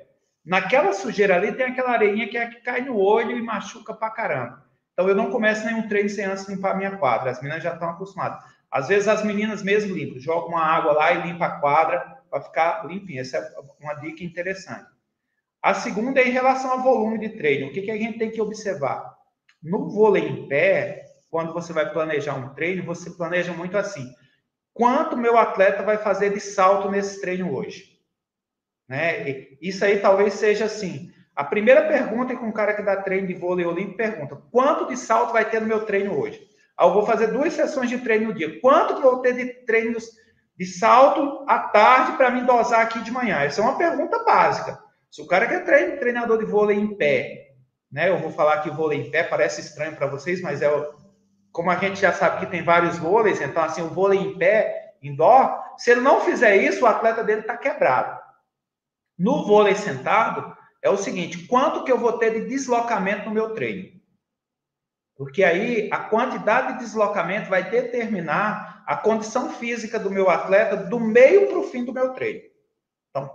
Speaker 2: Naquela sujeira ali tem aquela areinha que é que cai no olho e machuca pra caramba. Então eu não começo nenhum treino sem antes limpar a minha quadra. As meninas já estão acostumadas. Às vezes as meninas mesmo limpam, jogam uma água lá e limpa a quadra para ficar limpinha. Essa é uma dica interessante. A segunda é em relação ao volume de treino. O que, que a gente tem que observar? No vôlei em pé, quando você vai planejar um treino, você planeja muito assim: quanto meu atleta vai fazer de salto nesse treino hoje? Né? Isso aí talvez seja assim. A primeira pergunta que um cara que dá treino de vôlei olímpico pergunta: quanto de salto vai ter no meu treino hoje? Aí eu vou fazer duas sessões de treino no dia. Quanto que eu vou ter de treino de salto à tarde para me dosar aqui de manhã? Essa é uma pergunta básica. Se o cara quer treino, treinador de vôlei em pé, né? Eu vou falar que vôlei em pé parece estranho para vocês, mas é como a gente já sabe que tem vários vôleis, então assim, o vôlei em pé, indoor, se ele não fizer isso, o atleta dele está quebrado. No vôlei sentado, é o seguinte, quanto que eu vou ter de deslocamento no meu treino? Porque aí a quantidade de deslocamento vai determinar a condição física do meu atleta do meio para o fim do meu treino. Então,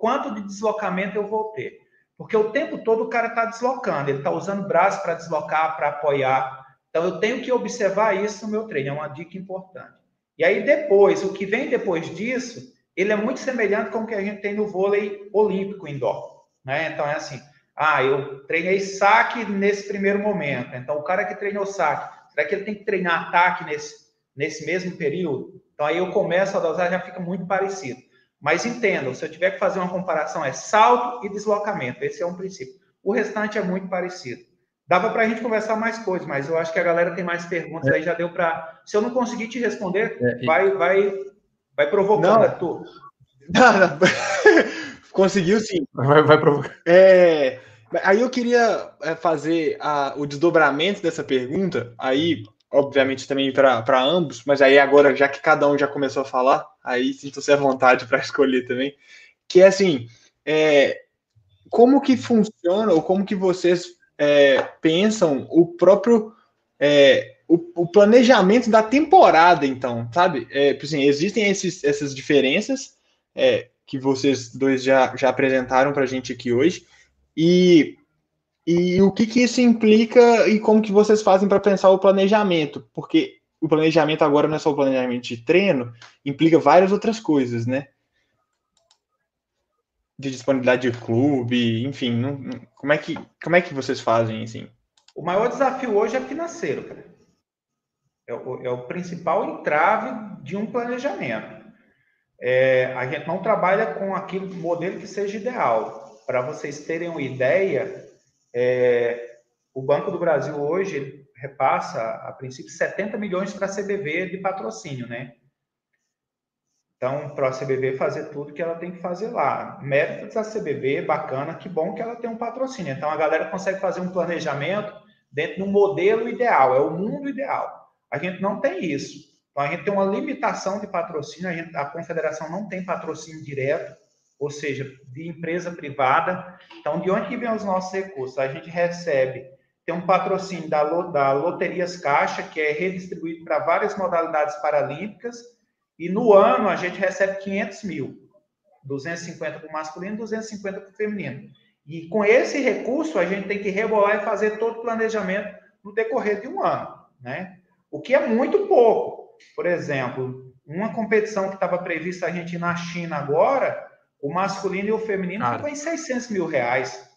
Speaker 2: quanto de deslocamento eu vou ter? Porque o tempo todo o cara está deslocando, ele está usando braço para deslocar, para apoiar. Então, eu tenho que observar isso no meu treino, é uma dica importante. E aí, depois, o que vem depois disso, ele é muito semelhante com o que a gente tem no vôlei olímpico indoor. Né? Então, é assim, ah, eu treinei saque nesse primeiro momento. Então, o cara que treinou saque, Será que ele tem que treinar ataque nesse, nesse mesmo período? Então aí eu começo a dosar, já fica muito parecido. Mas entendam, se eu tiver que fazer uma comparação, é salto e deslocamento. Esse é um princípio. O restante é muito parecido. Dava para a gente conversar mais coisas, mas eu acho que a galera tem mais perguntas, é. aí já deu para. Se eu não conseguir te responder, é, e... vai, vai, vai provocando, não. Arthur. Não,
Speaker 4: não. Conseguiu sim.
Speaker 3: Vai, vai provocar.
Speaker 4: É, aí eu queria é, fazer a, o desdobramento dessa pergunta, aí, obviamente, também para ambos, mas aí agora, já que cada um já começou a falar, aí sinta-se à vontade para escolher também, que é assim, é, como que funciona, ou como que vocês é, pensam o próprio é, o, o, planejamento da temporada, então, sabe? É, assim, existem esses, essas diferenças, é, que vocês dois já, já apresentaram para a gente aqui hoje. E, e o que, que isso implica e como que vocês fazem para pensar o planejamento? Porque o planejamento agora não é só o planejamento de treino, implica várias outras coisas, né? De disponibilidade de clube, enfim, não, não, como, é que, como é que vocês fazem assim?
Speaker 2: O maior desafio hoje é financeiro, cara. É o, é o principal entrave de um planejamento. É, a gente não trabalha com aquele modelo que seja ideal. Para vocês terem uma ideia, é, o Banco do Brasil hoje repassa, a princípio, 70 milhões para a CBV de patrocínio, né? Então, para a CBV fazer tudo que ela tem que fazer lá. Méritos da CBV, bacana, que bom que ela tem um patrocínio. Então, a galera consegue fazer um planejamento dentro de um modelo ideal, é o mundo ideal. A gente não tem isso. Então, a gente tem uma limitação de patrocínio, a, gente, a confederação não tem patrocínio direto, ou seja, de empresa privada. Então, de onde que vem os nossos recursos? A gente recebe, tem um patrocínio da, da Loterias Caixa, que é redistribuído para várias modalidades paralímpicas, e no ano a gente recebe 500 mil, 250 para o masculino, 250 para o feminino. E com esse recurso, a gente tem que rebolar e fazer todo o planejamento no decorrer de um ano, né? O que é muito pouco. Por exemplo, uma competição que estava prevista a gente na China agora, o masculino e o feminino Cara. ficam em 600 mil reais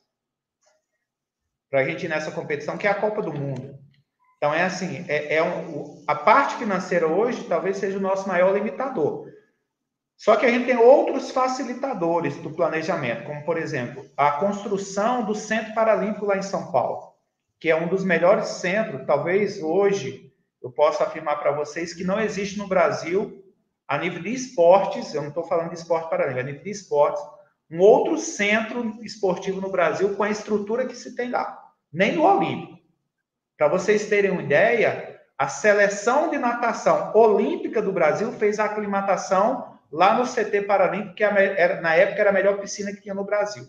Speaker 2: para a gente ir nessa competição, que é a Copa do Mundo. Então, é assim, é, é um, a parte financeira hoje talvez seja o nosso maior limitador. Só que a gente tem outros facilitadores do planejamento, como, por exemplo, a construção do Centro Paralímpico lá em São Paulo, que é um dos melhores centros, talvez hoje, eu posso afirmar para vocês que não existe no Brasil, a nível de esportes, eu não estou falando de esporte paralímpico, a nível de esportes, um outro centro esportivo no Brasil com a estrutura que se tem lá, nem no Olímpico. Para vocês terem uma ideia, a seleção de natação olímpica do Brasil fez a aclimatação lá no CT Paralímpico, que era, na época era a melhor piscina que tinha no Brasil.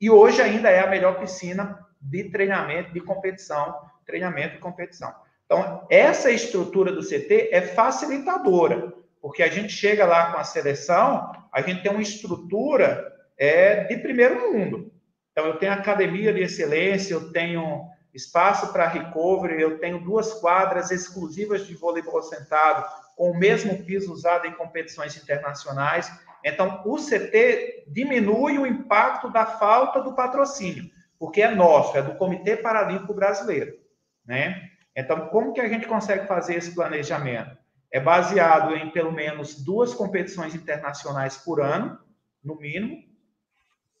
Speaker 2: E hoje ainda é a melhor piscina de treinamento, de competição, treinamento e competição. Então, essa estrutura do CT é facilitadora, porque a gente chega lá com a seleção, a gente tem uma estrutura é, de primeiro mundo. Então, eu tenho academia de excelência, eu tenho espaço para recovery, eu tenho duas quadras exclusivas de voleibol sentado, com o mesmo piso usado em competições internacionais. Então, o CT diminui o impacto da falta do patrocínio, porque é nosso, é do Comitê Paralímpico Brasileiro, né? Então, como que a gente consegue fazer esse planejamento? É baseado em pelo menos duas competições internacionais por ano, no mínimo.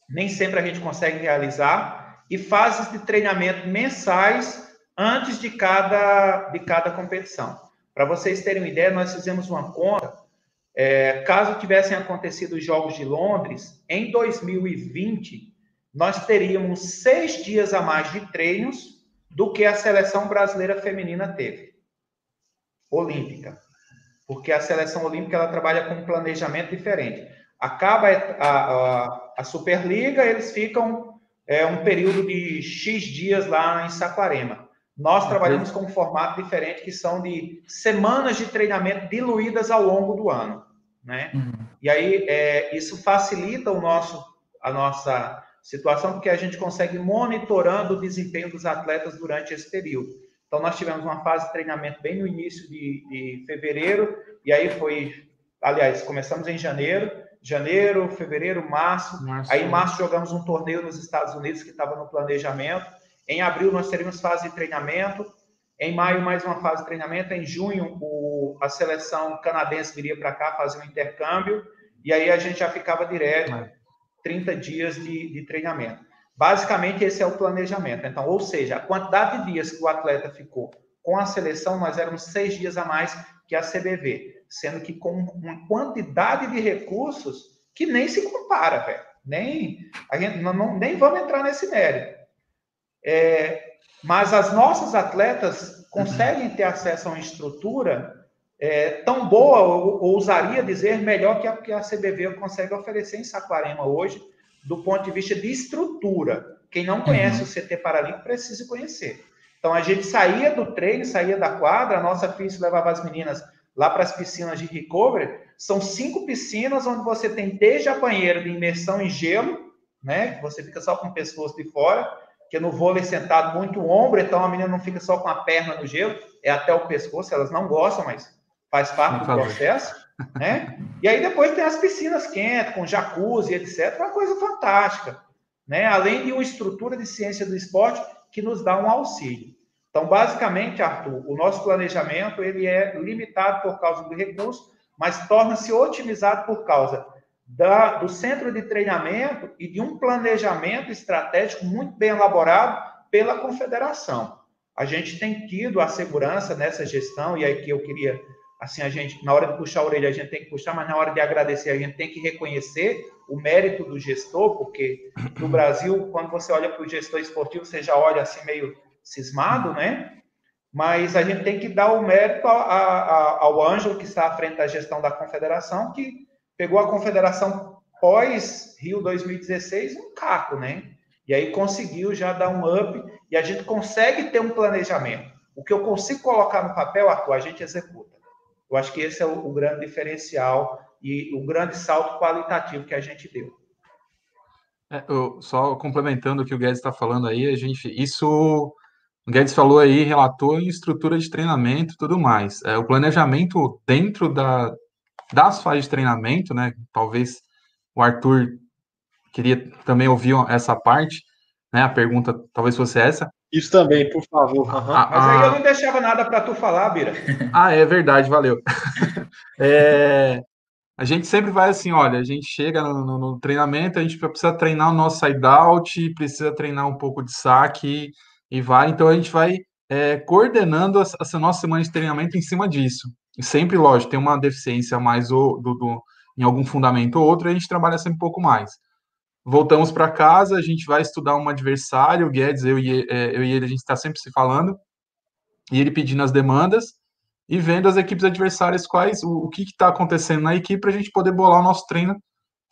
Speaker 2: Nem sempre a gente consegue realizar e fases de treinamento mensais antes de cada de cada competição. Para vocês terem uma ideia, nós fizemos uma conta. É, caso tivessem acontecido os Jogos de Londres, em 2020, nós teríamos seis dias a mais de treinos do que a seleção brasileira feminina teve, olímpica. Porque a seleção olímpica ela trabalha com um planejamento diferente. Acaba a, a, a Superliga, eles ficam é, um período de X dias lá em Saquarema. Nós trabalhamos com um formato diferente, que são de semanas de treinamento diluídas ao longo do ano. Né? Uhum. E aí, é, isso facilita o nosso, a nossa situação porque a gente consegue monitorando o desempenho dos atletas durante esse período. Então, nós tivemos uma fase de treinamento bem no início de, de fevereiro, e aí foi, aliás, começamos em janeiro, janeiro, fevereiro, março. março aí, em março, jogamos um torneio nos Estados Unidos que estava no planejamento. Em abril, nós teríamos fase de treinamento. Em maio, mais uma fase de treinamento. Em junho, o, a seleção canadense viria para cá fazer um intercâmbio. E aí a gente já ficava direto, 30 dias de, de treinamento. Basicamente, esse é o planejamento. Então, ou seja, a quantidade de dias que o atleta ficou com a seleção, nós éramos seis dias a mais que a CBV, sendo que com uma quantidade de recursos que nem se compara, velho. Nem, a gente não, não, nem vamos entrar nesse mérito. É, mas as nossas atletas conseguem ter acesso a uma estrutura é, tão boa, ou, ousaria dizer, melhor que a, que a CBV consegue oferecer em Saquarema hoje, do ponto de vista de estrutura. Quem não conhece uhum. o CT Paralímpico precisa conhecer. Então a gente saía do treino, saía da quadra, a nossa física levava as meninas lá para as piscinas de recovery. São cinco piscinas onde você tem desde a banheira de imersão em gelo, né? Você fica só com o pescoço de fora, que no vôlei sentado muito ombro, então a menina não fica só com a perna no gelo, é até o pescoço, elas não gostam, mas faz parte do processo, né? E aí depois tem as piscinas quentes, com jacuzzi, etc, uma coisa fantástica, né? Além de uma estrutura de ciência do esporte que nos dá um auxílio. Então, basicamente, Arthur, o nosso planejamento ele é limitado por causa do recurso, mas torna-se otimizado por causa da, do centro de treinamento e de um planejamento estratégico muito bem elaborado pela confederação. A gente tem tido a segurança nessa gestão, e aí que eu queria, assim, a gente, na hora de puxar a orelha, a gente tem que puxar, mas na hora de agradecer, a gente tem que reconhecer o mérito do gestor, porque no Brasil, quando você olha para o gestor esportivo, você já olha assim meio cismado, né? Mas a gente tem que dar o mérito a, a, ao Ângelo, que está à frente da gestão da confederação, que pegou a confederação pós Rio 2016 um caco, né? E aí conseguiu já dar um up e a gente consegue ter um planejamento. O que eu consigo colocar no papel, Arthur, a gente executa. Eu acho que esse é o, o grande diferencial e o grande salto qualitativo que a gente deu.
Speaker 3: É, eu, só complementando o que o Guedes está falando aí, a gente, isso o Guedes falou aí, relatou em estrutura de treinamento e tudo mais. É, o planejamento dentro da, das fases de treinamento, né? Talvez o Arthur queria também ouvir essa parte, né? A pergunta talvez fosse essa.
Speaker 4: Isso também, por favor.
Speaker 2: Uhum. A, Mas aí eu não deixava nada para tu falar, Bira.
Speaker 3: ah, é verdade, valeu. é, a gente sempre vai assim, olha, a gente chega no, no, no treinamento, a gente precisa treinar o nosso side-out, precisa treinar um pouco de saque e vai, então a gente vai é, coordenando essa nossa semana de treinamento em cima disso. E sempre, lógico, tem uma deficiência mais ou, do, do, em algum fundamento ou outro, a gente trabalha sempre um pouco mais. Voltamos para casa, a gente vai estudar um adversário, o Guedes, eu e, é, eu e ele, a gente está sempre se falando, e ele pedindo as demandas, e vendo as equipes adversárias quais, o, o que está acontecendo na equipe, para a gente poder bolar o nosso treino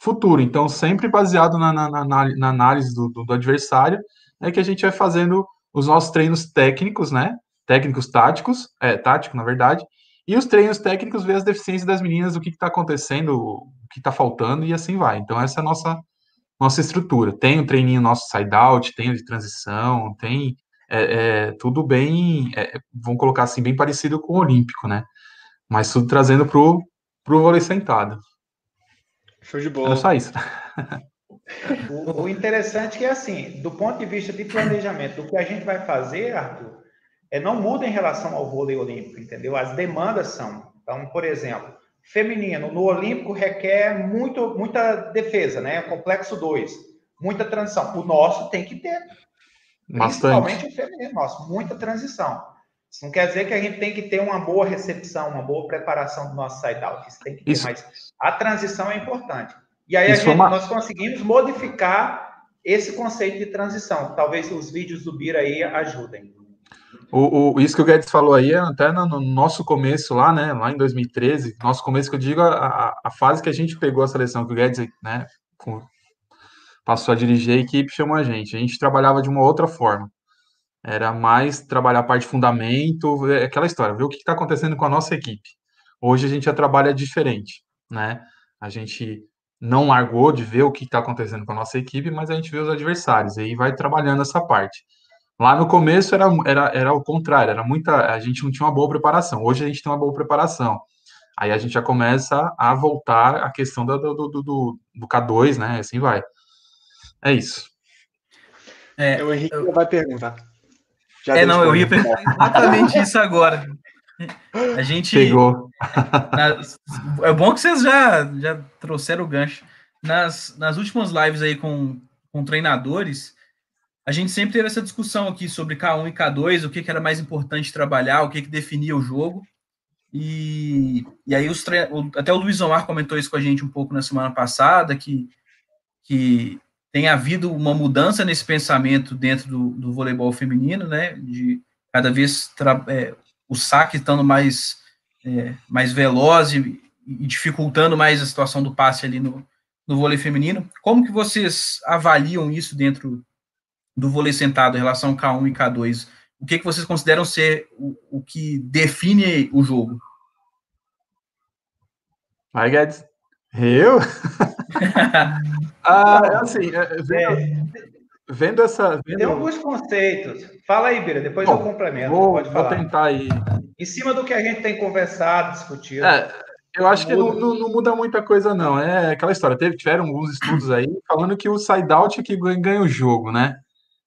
Speaker 3: futuro. Então, sempre baseado na, na, na, na análise do, do, do adversário, é que a gente vai fazendo os nossos treinos técnicos, né? Técnicos táticos, é, tático, na verdade, e os treinos técnicos ver as deficiências das meninas, o que está acontecendo, o que está faltando, e assim vai. Então, essa é a nossa, nossa estrutura. Tem o treininho nosso side-out, tem o de transição, tem é, é, tudo bem, é, vamos colocar assim, bem parecido com o olímpico, né? Mas tudo trazendo pro, pro vôlei sentado.
Speaker 4: Show de bola. É
Speaker 3: só isso.
Speaker 2: O, o interessante é que, assim, do ponto de vista de planejamento, do que a gente vai fazer, Arthur, é, não muda em relação ao vôlei olímpico, entendeu? As demandas são. Então, por exemplo, feminino, no olímpico requer muito, muita defesa, né? Complexo 2, muita transição. O nosso tem que ter. Principalmente o feminino nosso, muita transição. Isso não quer dizer que a gente tem que ter uma boa recepção, uma boa preparação do nosso side-out. Isso tem que ter, Isso. mas a transição é importante. E aí gente, uma... nós conseguimos modificar esse conceito de transição. Talvez os vídeos do Bira aí ajudem.
Speaker 3: O, o, isso que o Guedes falou aí é até no, no, nosso começo lá, né, lá em 2013, nosso começo que eu digo, a, a fase que a gente pegou a seleção, que o Guedes, né, passou a dirigir a equipe, chamou a gente. A gente trabalhava de uma outra forma. Era mais trabalhar a parte fundamento, aquela história, ver o que está acontecendo com a nossa equipe. Hoje a gente já trabalha diferente, né? A gente não largou de ver o que está acontecendo com a nossa equipe, mas a gente vê os adversários, e aí vai trabalhando essa parte. Lá no começo era, era, era o contrário, era muita. A gente não tinha uma boa preparação. Hoje a gente tem uma boa preparação. Aí a gente já começa a voltar à questão do, do, do, do, do K2, né? Assim vai. É isso.
Speaker 4: É, o Henrique eu... vai perguntar.
Speaker 1: Já é, não, eu ia perguntar exatamente isso agora. A gente.
Speaker 3: Pegou.
Speaker 1: Na, é bom que vocês já, já trouxeram o gancho. Nas, nas últimas lives aí com, com treinadores, a gente sempre teve essa discussão aqui sobre K1 e K2, o que, que era mais importante trabalhar, o que, que definia o jogo. E, e aí os tre... até o Luiz Omar comentou isso com a gente um pouco na semana passada, que, que tem havido uma mudança nesse pensamento dentro do, do voleibol feminino, né? De cada vez tra... é, o saque estando mais, é, mais veloz e, e, dificultando mais a situação do passe ali no, no vôlei feminino. Como que vocês avaliam isso dentro do vôlei sentado em relação K1 e K2? O que, que vocês consideram ser o, o que define o jogo?
Speaker 3: Vai, Guedes. Eu? ah, é assim, é, vendo, vendo, essa. Vendo...
Speaker 2: Tem alguns conceitos. Fala aí, Bira, depois Bom, eu complemento.
Speaker 3: Vou, vou tentar aí.
Speaker 2: Em cima do que a gente tem conversado, discutido.
Speaker 3: É, eu acho que não, não, não, muda muita coisa, não. É aquela história. Teve, tiveram alguns estudos aí falando que o side-out é que ganha o jogo, né?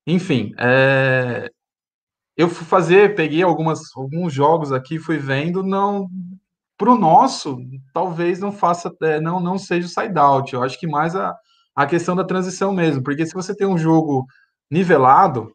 Speaker 3: Enfim, é... eu fui fazer, peguei algumas, alguns jogos aqui, fui vendo, não. Para o nosso, talvez não faça, é, não, não seja o side-out. Eu acho que mais a, a questão da transição mesmo, porque se você tem um jogo nivelado,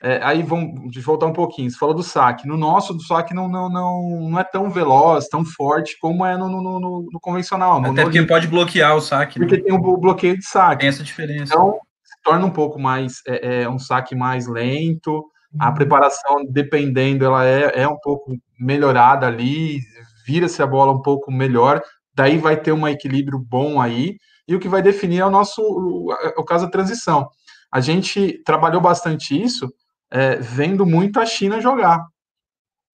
Speaker 3: é, aí vamos voltar um pouquinho. Você falou do saque. No nosso, do saque não, não, não, não é tão veloz, tão forte como é no, no, no, no convencional.
Speaker 1: Até porque pode bloquear o saque.
Speaker 3: Né? Porque né? tem o bloqueio de saque.
Speaker 1: Tem essa diferença.
Speaker 3: Então, se torna um pouco mais, é, é um saque mais lento. A uhum. preparação, dependendo, ela é, é um pouco melhorada ali, vira-se a bola um pouco melhor. Daí vai ter um equilíbrio bom aí. E o que vai definir é o nosso, o, o caso da transição. A gente trabalhou bastante isso é, vendo muito a China jogar.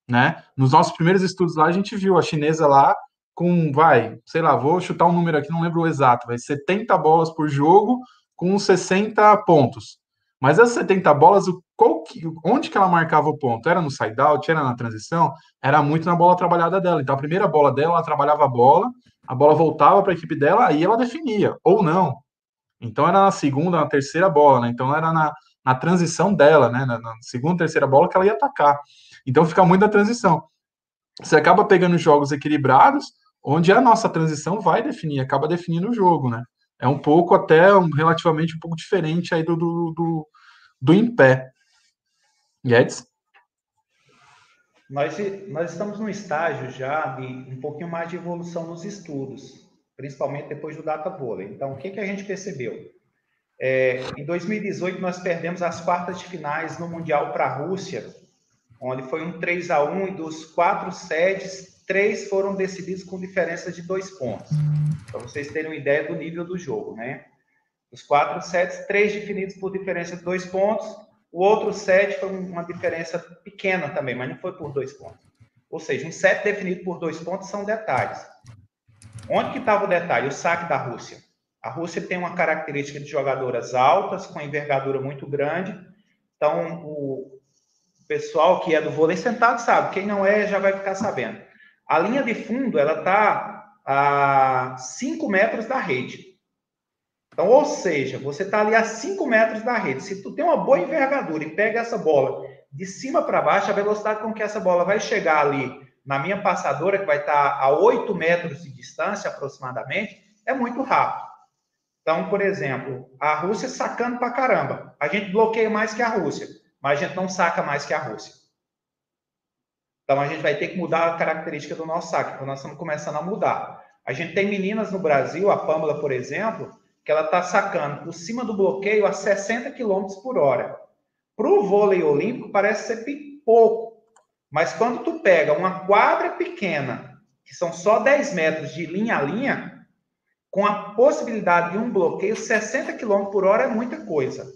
Speaker 3: Né? Nos nossos primeiros estudos lá, a gente viu a chinesa lá com, vai, sei lá, vou chutar um número aqui, não lembro o exato, vai 70 bolas por jogo com 60 pontos. Mas essas 70 bolas, que, onde que ela marcava o ponto? Era no side-out, era na transição? Era muito na bola trabalhada dela. Então, a primeira bola dela, ela trabalhava a bola, a bola voltava para a equipe dela, aí ela definia, ou não. Então, era na segunda, na terceira bola, né? Então, era na, na transição dela, né? Na, na, segunda, terceira bola que ela ia atacar. Então fica muito na transição. Você acaba pegando jogos equilibrados, onde a nossa transição vai definir, acaba definindo o jogo, né? É um pouco até um, relativamente um pouco diferente aí do, do, do, do em pé. Guedes?
Speaker 2: Nós, nós estamos num estágio já de um pouquinho mais de evolução nos estudos, principalmente depois do data vôlei. Então, o que, que a gente percebeu? É, em 2018, nós perdemos as quartas de finais no Mundial para a Rússia, onde foi um 3 a 1 e dos quatro sets, três foram decididos com diferença de dois pontos. Para vocês terem uma ideia do nível do jogo, né? Os quatro sets, três definidos por diferença de dois pontos. O outro set foi uma diferença pequena também, mas não foi por dois pontos. Ou seja, um set definido por dois pontos são detalhes. Onde que estava o detalhe? O saque da Rússia. A Rússia tem uma característica de jogadoras altas, com envergadura muito grande. Então, o pessoal que é do vôlei sentado sabe, quem não é já vai ficar sabendo. A linha de fundo, ela está a 5 metros da rede. Então, ou seja, você está ali a 5 metros da rede. Se tu tem uma boa envergadura e pega essa bola de cima para baixo, a velocidade com que essa bola vai chegar ali na minha passadora, que vai estar tá a 8 metros de distância aproximadamente, é muito rápido. Então, por exemplo, a Rússia sacando para caramba. A gente bloqueia mais que a Rússia, mas a gente não saca mais que a Rússia. Então, a gente vai ter que mudar a característica do nosso saque, então nós estamos começando a mudar. A gente tem meninas no Brasil, a Pâmela, por exemplo, que ela está sacando por cima do bloqueio a 60 km por hora. Para o vôlei olímpico, parece ser pouco. Mas quando tu pega uma quadra pequena, que são só 10 metros de linha a linha, com a possibilidade de um bloqueio, 60 km por hora é muita coisa.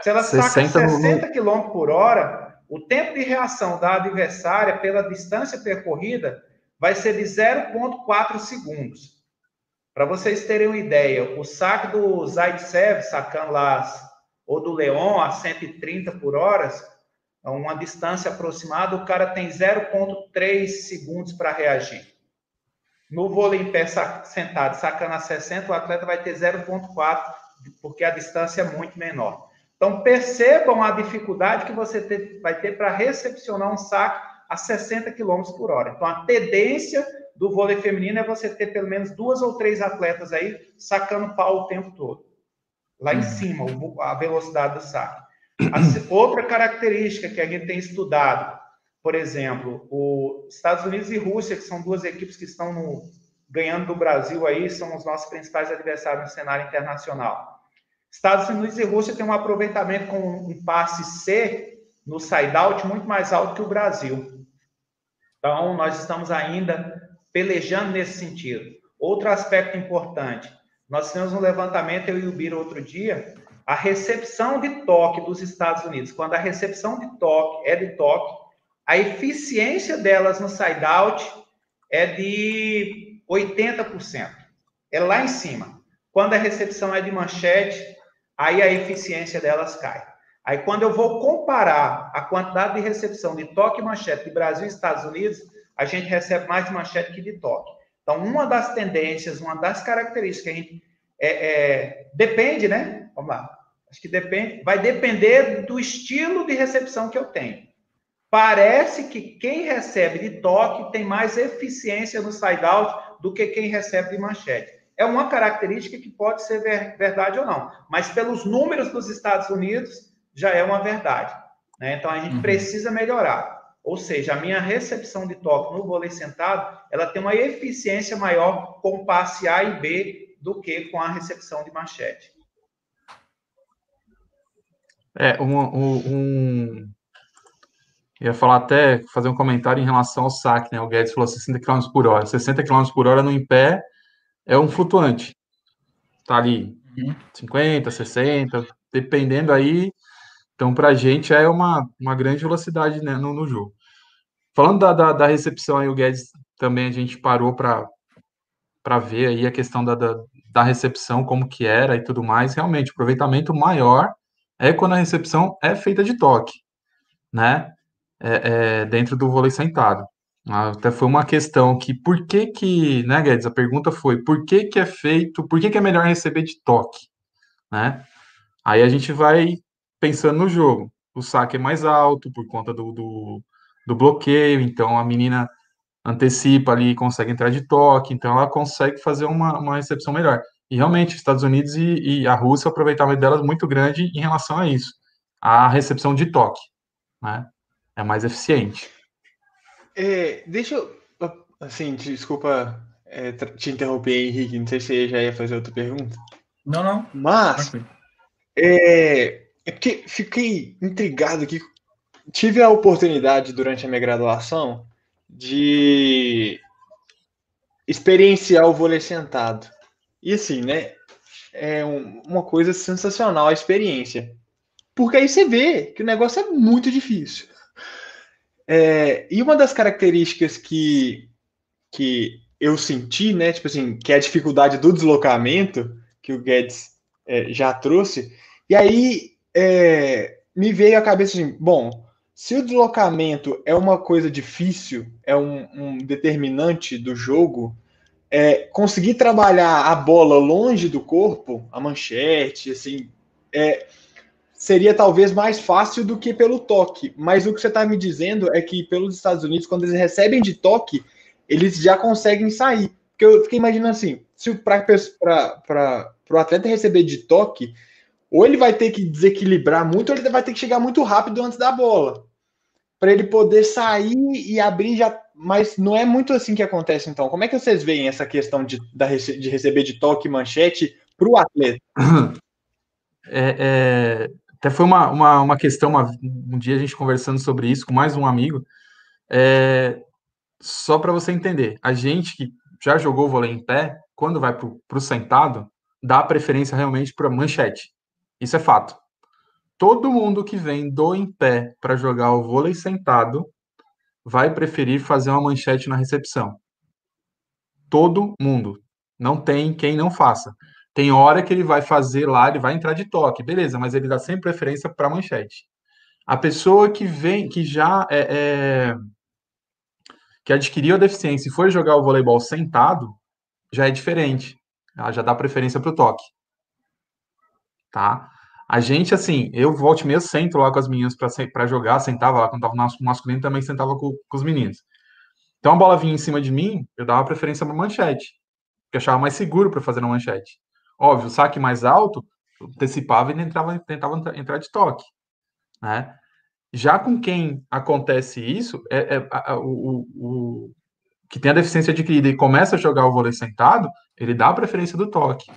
Speaker 2: Se ela saca 60 km por hora, o tempo de reação da adversária pela distância percorrida vai ser de 0,4 segundos. Para vocês terem uma ideia, o saque do Zaitsev, sacando lá, ou do Leon a 130 por hora, a uma distância aproximada, o cara tem 0,3 segundos para reagir. No vôlei em pé sentado, sacando a 60, o atleta vai ter 0,4, porque a distância é muito menor. Então, percebam a dificuldade que você ter, vai ter para recepcionar um saque a 60 km por hora. Então, a tendência do vôlei feminino é você ter pelo menos duas ou três atletas aí sacando pau o tempo todo. Lá em uhum. cima, a velocidade do saque. A outra característica que a gente tem estudado, por exemplo, os Estados Unidos e Rússia, que são duas equipes que estão no, ganhando do Brasil aí, são os nossos principais adversários no cenário internacional. Estados Unidos e Rússia têm um aproveitamento com um passe C no side-out muito mais alto que o Brasil. Então, nós estamos ainda pelejando nesse sentido. Outro aspecto importante, nós fizemos um levantamento, eu e o Biro, outro dia, a recepção de toque dos Estados Unidos. Quando a recepção de toque é de toque, a eficiência delas no side-out é de 80%. É lá em cima. Quando a recepção é de manchete, aí a eficiência delas cai. Aí, quando eu vou comparar a quantidade de recepção de toque e manchete de Brasil e Estados Unidos, a gente recebe mais manchete que de toque. Então, uma das tendências, uma das características que a gente é, é, depende, né? Vamos lá. Acho que depende, vai depender do estilo de recepção que eu tenho. Parece que quem recebe de toque tem mais eficiência no side-out do que quem recebe de manchete. É uma característica que pode ser verdade ou não, mas pelos números dos Estados Unidos, já é uma verdade. Né? Então a gente uhum. precisa melhorar. Ou seja, a minha recepção de toque no vôlei sentado, ela tem uma eficiência maior com passe A e B do que com a recepção de manchete.
Speaker 3: É, um, um, um... Eu ia falar até, fazer um comentário em relação ao saque, né? O Guedes falou 60 km por hora. 60 km por hora no em pé é um flutuante. Tá ali, uhum. 50, 60, dependendo aí então, para a gente é uma, uma grande velocidade né, no, no jogo. Falando da, da, da, recepção aí, o Guedes também a gente parou para ver aí a questão da, da, da, recepção, como que era e tudo mais. Realmente, o aproveitamento maior é quando a recepção é feita de toque, né? É, é, dentro do vôlei sentado. Até foi uma questão que, por que que, né, Guedes? A pergunta foi, por que que é feito, por que que é melhor receber de toque, né? Aí a gente vai pensando no jogo. O saque é mais alto por conta do, do, do bloqueio, então a menina antecipa ali, consegue entrar de toque, então ela consegue fazer uma, uma recepção melhor. E realmente, Estados Unidos e, e a Rússia, o aproveitamento delas muito grande em relação a isso. A recepção de toque, né? É mais eficiente.
Speaker 4: É, deixa eu, assim, desculpa é, te interromper, Henrique, não sei se você já ia fazer outra pergunta.
Speaker 1: Não, não.
Speaker 4: Mas, é, é porque fiquei intrigado aqui. Tive a oportunidade durante a minha graduação de experienciar o vôlei sentado. E assim, né? É um, uma coisa sensacional a experiência. Porque aí você vê que o negócio é muito difícil. É, e uma das características que, que eu senti, né? Tipo assim, que é a dificuldade do deslocamento, que o Guedes é, já trouxe. E aí é, me veio à cabeça assim, bom, se o deslocamento é uma coisa difícil, é um, um determinante do jogo, é, conseguir trabalhar a bola longe do corpo, a manchete, assim, é, seria talvez mais fácil do que pelo toque. Mas o que você está me dizendo é que pelos Estados Unidos, quando eles recebem de toque, eles já conseguem sair. Porque eu fiquei imaginando assim, se para o atleta receber de toque, ou ele vai ter que desequilibrar muito, ou ele vai ter que chegar muito rápido antes da bola. Para ele poder sair e abrir já. Mas não é muito assim que acontece, então. Como é que vocês veem essa questão de, de receber de toque manchete para o atleta?
Speaker 3: É, é, até foi uma, uma, uma questão, uma, um dia a gente conversando sobre isso com mais um amigo. É, só para você entender, a gente que já jogou vôlei em pé, quando vai para o sentado, dá preferência realmente para manchete. Isso é fato. Todo mundo que vem do em pé para jogar o vôlei sentado vai preferir fazer uma manchete na recepção. Todo mundo. Não tem quem não faça. Tem hora que ele vai fazer lá, ele vai entrar de toque, beleza, mas ele dá sempre preferência para manchete. A pessoa que vem, que já é, é, que adquiriu a deficiência e foi jogar o voleibol sentado, já é diferente. Ela já dá preferência para o toque. Tá? A gente, assim, eu volte meio sento lá com as meninas para jogar, sentava lá, quando tava no masculino, também sentava com, com, os meninos. Então a bola vinha em cima de mim, eu dava preferência para manchete, porque achava mais seguro para fazer na manchete. Óbvio, o saque mais alto, antecipava e entrava, tentava entrar de toque, né? Já com quem acontece isso, é, é a, o, o, que tem a deficiência adquirida e começa a jogar o vôlei sentado, ele dá a preferência do toque,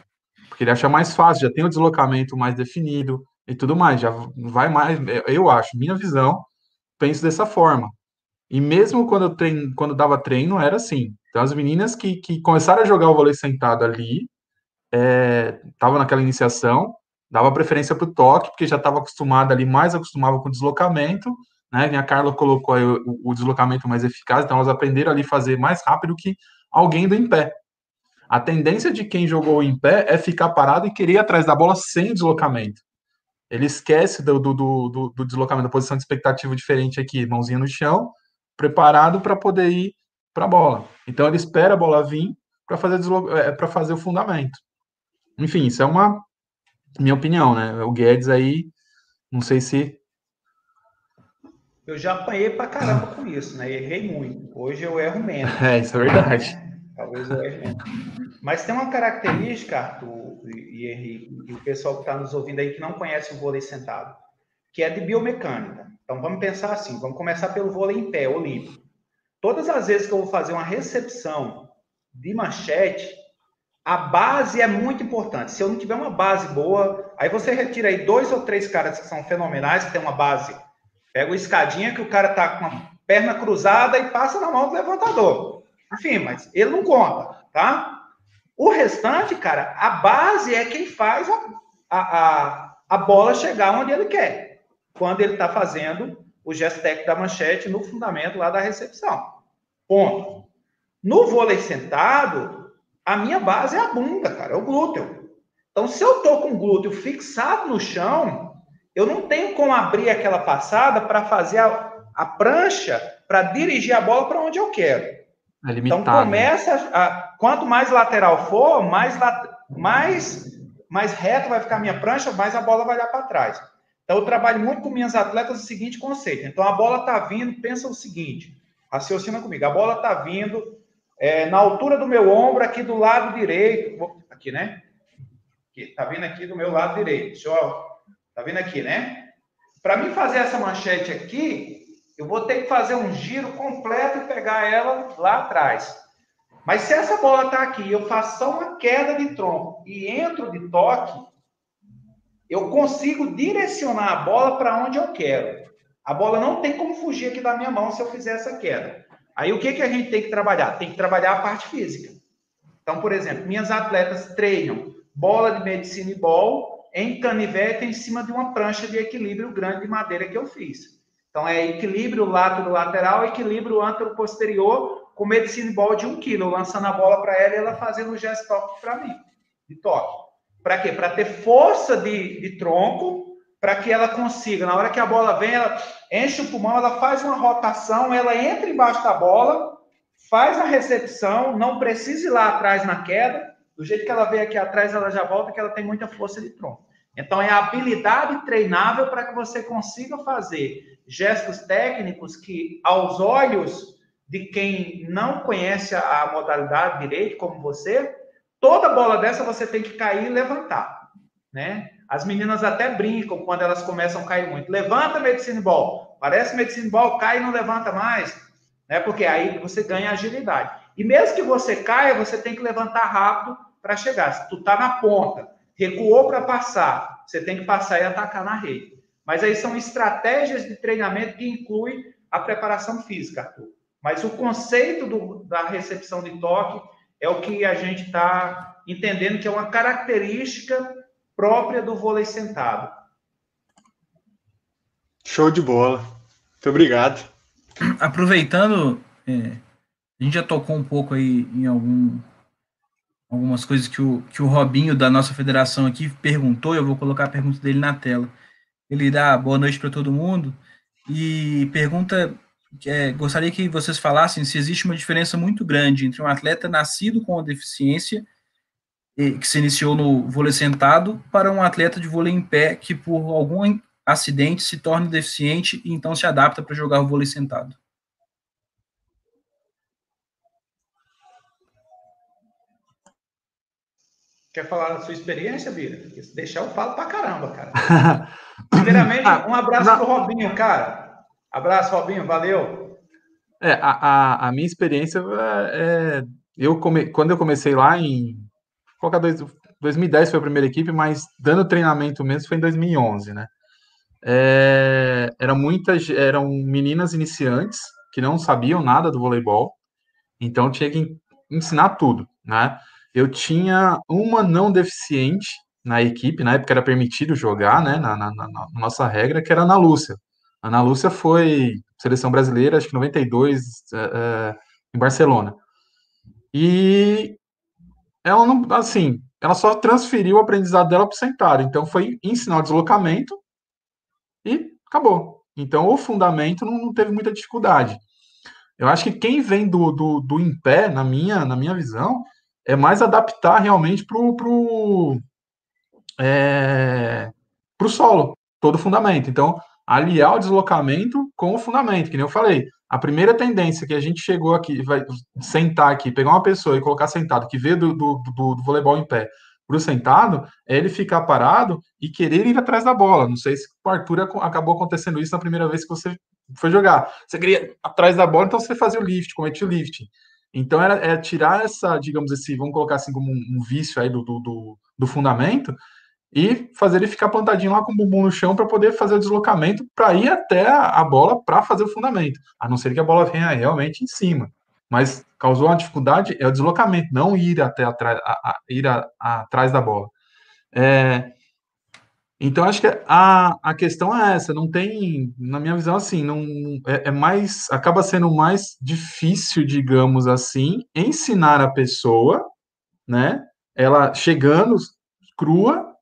Speaker 3: porque ele acha mais fácil, já tem o deslocamento mais definido e tudo mais, já vai mais, eu acho, minha visão, penso dessa forma. E mesmo quando eu treino, quando dava treino, era assim. Então as meninas que, que começaram a jogar o vôlei sentado ali, estavam é, naquela iniciação, dava preferência para o toque, porque já estava acostumada ali, mais acostumada com o deslocamento, né? A Carla colocou o, o, deslocamento mais eficaz, então elas aprenderam ali a fazer mais rápido que alguém do em pé. A tendência de quem jogou em pé é ficar parado e querer ir atrás da bola sem deslocamento. Ele esquece do, do, do, do deslocamento, da posição de expectativa diferente aqui, mãozinha no chão, preparado para poder ir para a bola. Então ele espera a bola vir para fazer, é, fazer o fundamento. Enfim, isso é uma minha opinião, né? O Guedes aí, não sei se
Speaker 2: eu já apanhei pra caramba com isso, né? Errei muito. Hoje eu erro menos.
Speaker 3: É, isso é verdade.
Speaker 2: Talvez eu erre menos. Mas tem uma característica, Arthur e Henrique, e o pessoal que está nos ouvindo aí que não conhece o vôlei sentado, que é de biomecânica. Então vamos pensar assim, vamos começar pelo vôlei em pé, olímpico. Todas as vezes que eu vou fazer uma recepção de manchete, a base é muito importante. Se eu não tiver uma base boa, aí você retira aí dois ou três caras que são fenomenais, que tem uma base Pega o escadinha que o cara tá com a perna cruzada e passa na mão do levantador. Enfim, mas ele não conta, tá? O restante, cara, a base é quem faz a, a, a, bola chegar onde ele quer. Quando ele está fazendo o gesto técnico da manchete no fundamento lá da recepção. Ponto. No vôlei sentado, a minha base é a bunda, cara, é o glúteo. Então, se eu tô com o glúteo fixado no chão, eu não tenho como abrir aquela passada para fazer a, a prancha para dirigir a bola para onde eu quero. É então começa a, quanto mais lateral for, mais mais mais reto vai ficar a minha prancha, mais a bola vai dar para trás. Então eu trabalho muito com minhas atletas o seguinte conceito. Então a bola está vindo, pensa o seguinte, raciocina comigo. A bola está vindo é, na altura do meu ombro aqui do lado direito, aqui, né? Está vindo aqui do meu lado direito. Deixa eu Tá vendo aqui, né? Para mim fazer essa manchete aqui, eu vou ter que fazer um giro completo e pegar ela lá atrás. Mas se essa bola está aqui, eu faço só uma queda de tronco e entro de toque, eu consigo direcionar a bola para onde eu quero. A bola não tem como fugir aqui da minha mão se eu fizer essa queda. Aí o que, que a gente tem que trabalhar? Tem que trabalhar a parte física. Então, por exemplo, minhas atletas treinam bola de medicina e bol em canivete em cima de uma prancha de equilíbrio grande de madeira que eu fiz. Então, é equilíbrio lateral-lateral, equilíbrio antero-posterior, com medicine ball de um quilo, lançando a bola para ela e ela fazendo o gesto para mim, de toque. Para quê? Para ter força de, de tronco, para que ela consiga, na hora que a bola vem, ela enche o pulmão, ela faz uma rotação, ela entra embaixo da bola, faz a recepção, não precisa ir lá atrás na queda, do jeito que ela veio aqui atrás, ela já volta, que ela tem muita força de tronco. Então, é habilidade treinável para que você consiga fazer gestos técnicos que, aos olhos de quem não conhece a modalidade direito, como você, toda bola dessa você tem que cair e levantar, né? As meninas até brincam quando elas começam a cair muito. Levanta medicine ball. Parece medicine ball, cai e não levanta mais, né? Porque aí você ganha agilidade. E mesmo que você caia, você tem que levantar rápido para chegar. Se tu tá na ponta, recuou para passar, você tem que passar e atacar na rede. Mas aí são estratégias de treinamento que inclui a preparação física, Arthur. Mas o conceito do, da recepção de toque é o que a gente está entendendo que é uma característica própria do vôlei sentado.
Speaker 4: Show de bola. Muito obrigado.
Speaker 1: Aproveitando, é, a gente já tocou um pouco aí em algum algumas coisas que o, que o Robinho da nossa federação aqui perguntou, eu vou colocar a pergunta dele na tela. Ele dá boa noite para todo mundo e pergunta, é, gostaria que vocês falassem se existe uma diferença muito grande entre um atleta nascido com deficiência que se iniciou no vôlei sentado para um atleta de vôlei em pé que por algum acidente se torne deficiente e então se adapta para jogar o vôlei sentado.
Speaker 2: Quer falar da sua experiência, Bira? Se deixar, eu falo pra caramba, cara. Primeiramente, ah, um abraço para pro Robinho, cara. Abraço, Robinho, valeu.
Speaker 3: É, a, a, a minha experiência é, é. Eu come, quando eu comecei lá em. Colocar dois, 2010 foi a primeira equipe, mas dando treinamento mesmo foi em 2011, né? É, era muitas, eram meninas iniciantes que não sabiam nada do voleibol, então tinha que ensinar tudo, né? Eu tinha uma não deficiente na equipe, na época era permitido jogar, né, na, na, na, nossa regra, que era a Ana Lúcia. Ana Lúcia foi seleção brasileira, acho que 92, é, é, em Barcelona. E ela não, assim, ela só transferiu o aprendizado dela para o sentário. Então foi ensinar o deslocamento e acabou. Então o fundamento não, não teve muita dificuldade. Eu acho que quem vem do, do, do em pé, na minha, na minha visão, é mais adaptar realmente para o pro, é, pro solo, todo o fundamento. Então, aliar o deslocamento com o fundamento, que nem eu falei. A primeira tendência que a gente chegou aqui, vai sentar aqui, pegar uma pessoa e colocar sentado, que veio do, do, do, do voleibol em pé para o sentado, é ele ficar parado e querer ir atrás da bola. Não sei se o Arthur acabou acontecendo isso na primeira vez que você foi jogar. Você queria atrás da bola, então você fazia o lift, cometia o lift. Então era, é tirar essa, digamos assim, vamos colocar assim como um, um vício aí do, do, do, do, fundamento e fazer ele ficar plantadinho lá com o bumbum no chão para poder fazer o deslocamento para ir até a, bola para fazer o fundamento. A não ser que a bola venha realmente em cima. Mas causou uma dificuldade é o deslocamento, não ir até atrás, a, a, ir a, atrás da bola. É, então, acho que a, a questão é essa, não tem, na minha visão, assim, não é, é, mais, acaba sendo mais difícil, digamos assim, ensinar a pessoa, né, ela chegando crua,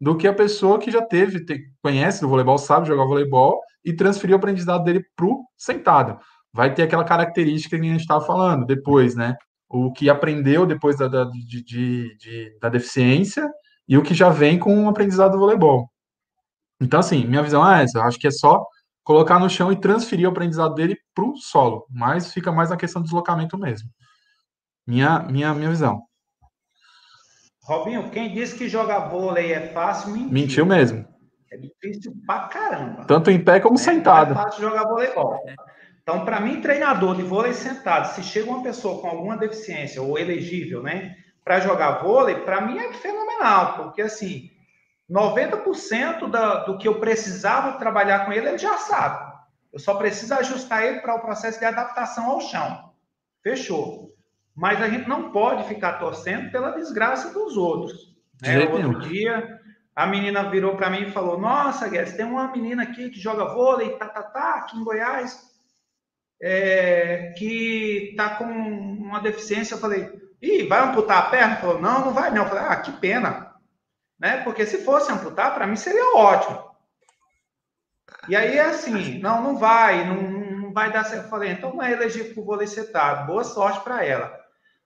Speaker 3: do que a pessoa que já teve, te, conhece do voleibol, sabe jogar voleibol, e transferir o aprendizado dele pro sentado. Vai ter aquela característica que a gente estava falando depois, né, o que aprendeu depois da, da, de, de, de, da deficiência, e o que já vem com o aprendizado do voleibol. Então, assim, minha visão é essa. Eu acho que é só colocar no chão e transferir o aprendizado dele para o solo, mas fica mais na questão do deslocamento mesmo. Minha, minha, minha visão.
Speaker 2: Robinho, quem disse que jogar vôlei é fácil, mentiu.
Speaker 3: Mentiu mesmo.
Speaker 2: É difícil pra caramba.
Speaker 3: Tanto em pé como é, sentado.
Speaker 2: É fácil jogar voleibol. Então, para mim, treinador de vôlei sentado, se chega uma pessoa com alguma deficiência ou elegível, né, para jogar vôlei, para mim é fenomenal, porque assim, 90% da, do que eu precisava trabalhar com ele, ele já sabe. Eu só preciso ajustar ele para o processo de adaptação ao chão. Fechou. Mas a gente não pode ficar torcendo pela desgraça dos outros. Né? Outro dia, a menina virou para mim e falou: Nossa, Guedes, tem uma menina aqui que joga vôlei, tá, tá, tá, aqui em Goiás, é, que tá com uma deficiência. Eu falei: Ih, vai amputar a perna? Falou, não, não vai não. Eu falei, ah, que pena. Né? Porque se fosse amputar, para mim seria ótimo. E aí é assim, não, não vai, não, não vai dar certo. Eu falei, então não é elegível para o vôlei setado. Boa sorte para ela.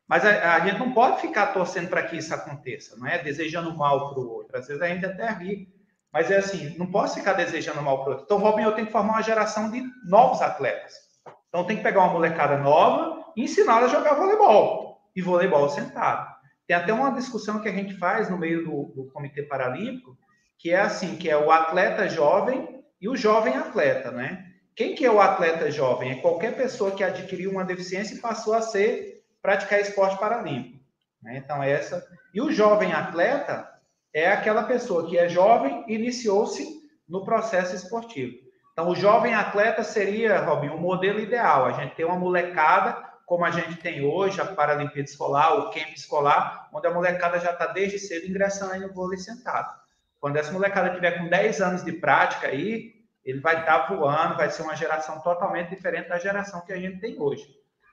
Speaker 2: Mas a, a, gente não pode ficar torcendo para que isso aconteça, não é? Desejando mal para o outro. Às vezes a gente até ri. Mas é assim, não posso ficar desejando mal para o outro. Então, Robin, eu tenho que formar uma geração de novos atletas. Então, tem que pegar uma molecada nova e ensinar a jogar voleibol e voleibol sentado. Tem até uma discussão que a gente faz no meio do, do Comitê Paralímpico, que é assim, que é o atleta jovem e o jovem atleta, né? Quem que é o atleta jovem? É qualquer pessoa que adquiriu uma deficiência e passou a ser praticar esporte paralímpico. Né? Então, essa. E o jovem atleta é aquela pessoa que é jovem e iniciou-se no processo esportivo. Então, o jovem atleta seria, Robin, o um modelo ideal. A gente tem uma molecada como a gente tem hoje, a Paralimpíada Escolar, o Camp Escolar, onde a molecada já está desde cedo ingressando aí no vôlei sentado. Quando essa molecada tiver com 10 anos de prática aí, ele vai estar tá voando, vai ser uma geração totalmente diferente da geração que a gente tem hoje.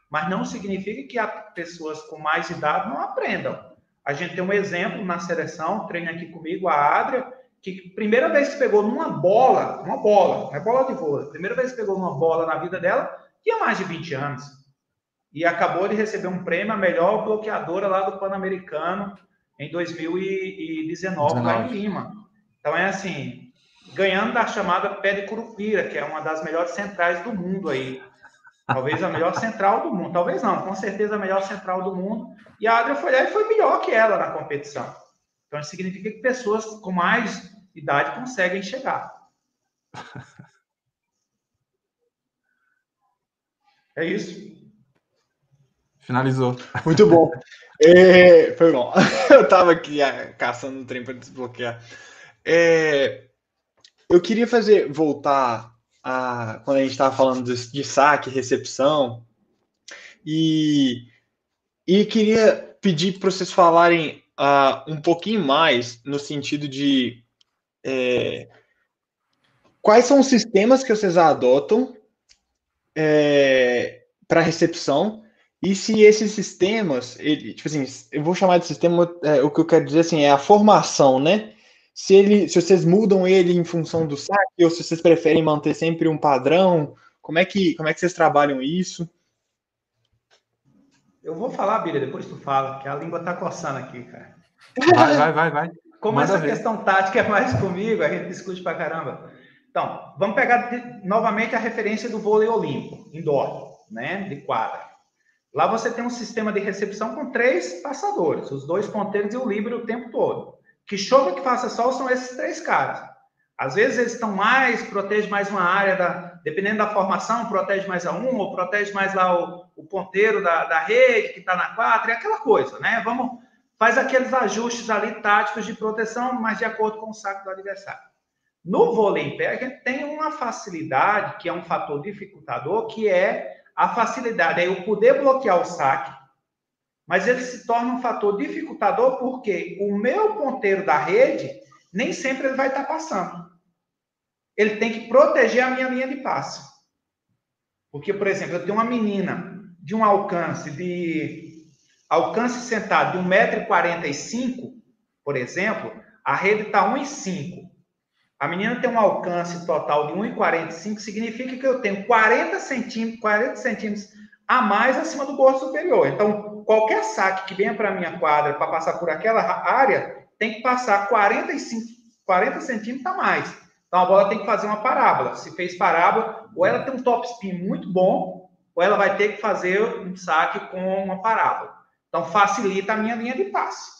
Speaker 2: Mas não significa que as pessoas com mais idade não aprendam. A gente tem um exemplo na seleção, treina aqui comigo, a Adria, que primeira vez que pegou numa bola, uma bola, não é bola de vôlei, primeira vez que pegou numa bola na vida dela, tinha mais de 20 anos e acabou de receber um prêmio, a melhor bloqueadora lá do Pan-Americano. em 2019 19. lá em Lima. Então é assim, ganhando da chamada Pé de Curupira, que é uma das melhores centrais do mundo aí. Talvez a melhor central do mundo. Talvez não, com certeza a melhor central do mundo. E a Adria foi lá e foi melhor que ela na competição. Então isso significa que pessoas com mais idade conseguem chegar. É isso.
Speaker 3: Finalizou.
Speaker 4: Muito bom. É, foi bom. Eu estava aqui ah, caçando o trem para desbloquear. É, eu queria fazer voltar a quando a gente estava falando de, de, saque, recepção, e, e queria pedir para vocês falarem uh, um pouquinho mais no sentido de é, quais são os sistemas que vocês adotam é, para recepção e se esses sistemas, ele, tipo assim, eu vou chamar de sistema, é, o que eu quero dizer assim, é a formação, né? Se, ele, se vocês mudam ele em função do saque, ou se vocês preferem manter sempre um padrão, como é que, como é que vocês trabalham isso?
Speaker 2: Eu vou falar, Bíblia, depois tu fala, que a língua tá coçando aqui, cara.
Speaker 3: Vai, vai, vai, vai.
Speaker 2: Como Manda essa ver. questão tática é mais comigo, a gente discute pra caramba. Então, vamos pegar de, novamente a referência do vôlei olímpico, indoor, né, de quadra. Lá você tem um sistema de recepção com três passadores, os dois ponteiros e o líbero o tempo todo. Que chova que faça sol são esses três caras. Às vezes eles estão mais, protege mais uma área, da, dependendo da formação, protege mais a um, ou protege mais lá o, o ponteiro da, da rede que está na quadra, é aquela coisa, né? Vamos, faz aqueles ajustes ali táticos de proteção, mas de acordo com o saco do adversário. No vôlei em pé, a gente tem uma facilidade, que é um fator dificultador, que é a facilidade é eu poder bloquear o saque, mas ele se torna um fator dificultador porque o meu ponteiro da rede nem sempre ele vai estar passando. Ele tem que proteger a minha linha de passe. Porque, por exemplo, eu tenho uma menina de um alcance de alcance sentado de 1,45m, por exemplo, a rede está 1,5 a menina tem um alcance total de 1,45, significa que eu tenho 40 centímetros, 40 centímetros a mais acima do bordo superior. Então, qualquer saque que venha para a minha quadra para passar por aquela área, tem que passar 45, 40 centímetros a mais. Então, a bola tem que fazer uma parábola. Se fez parábola, ou ela tem um top spin muito bom, ou ela vai ter que fazer um saque com uma parábola. Então, facilita a minha linha de passe.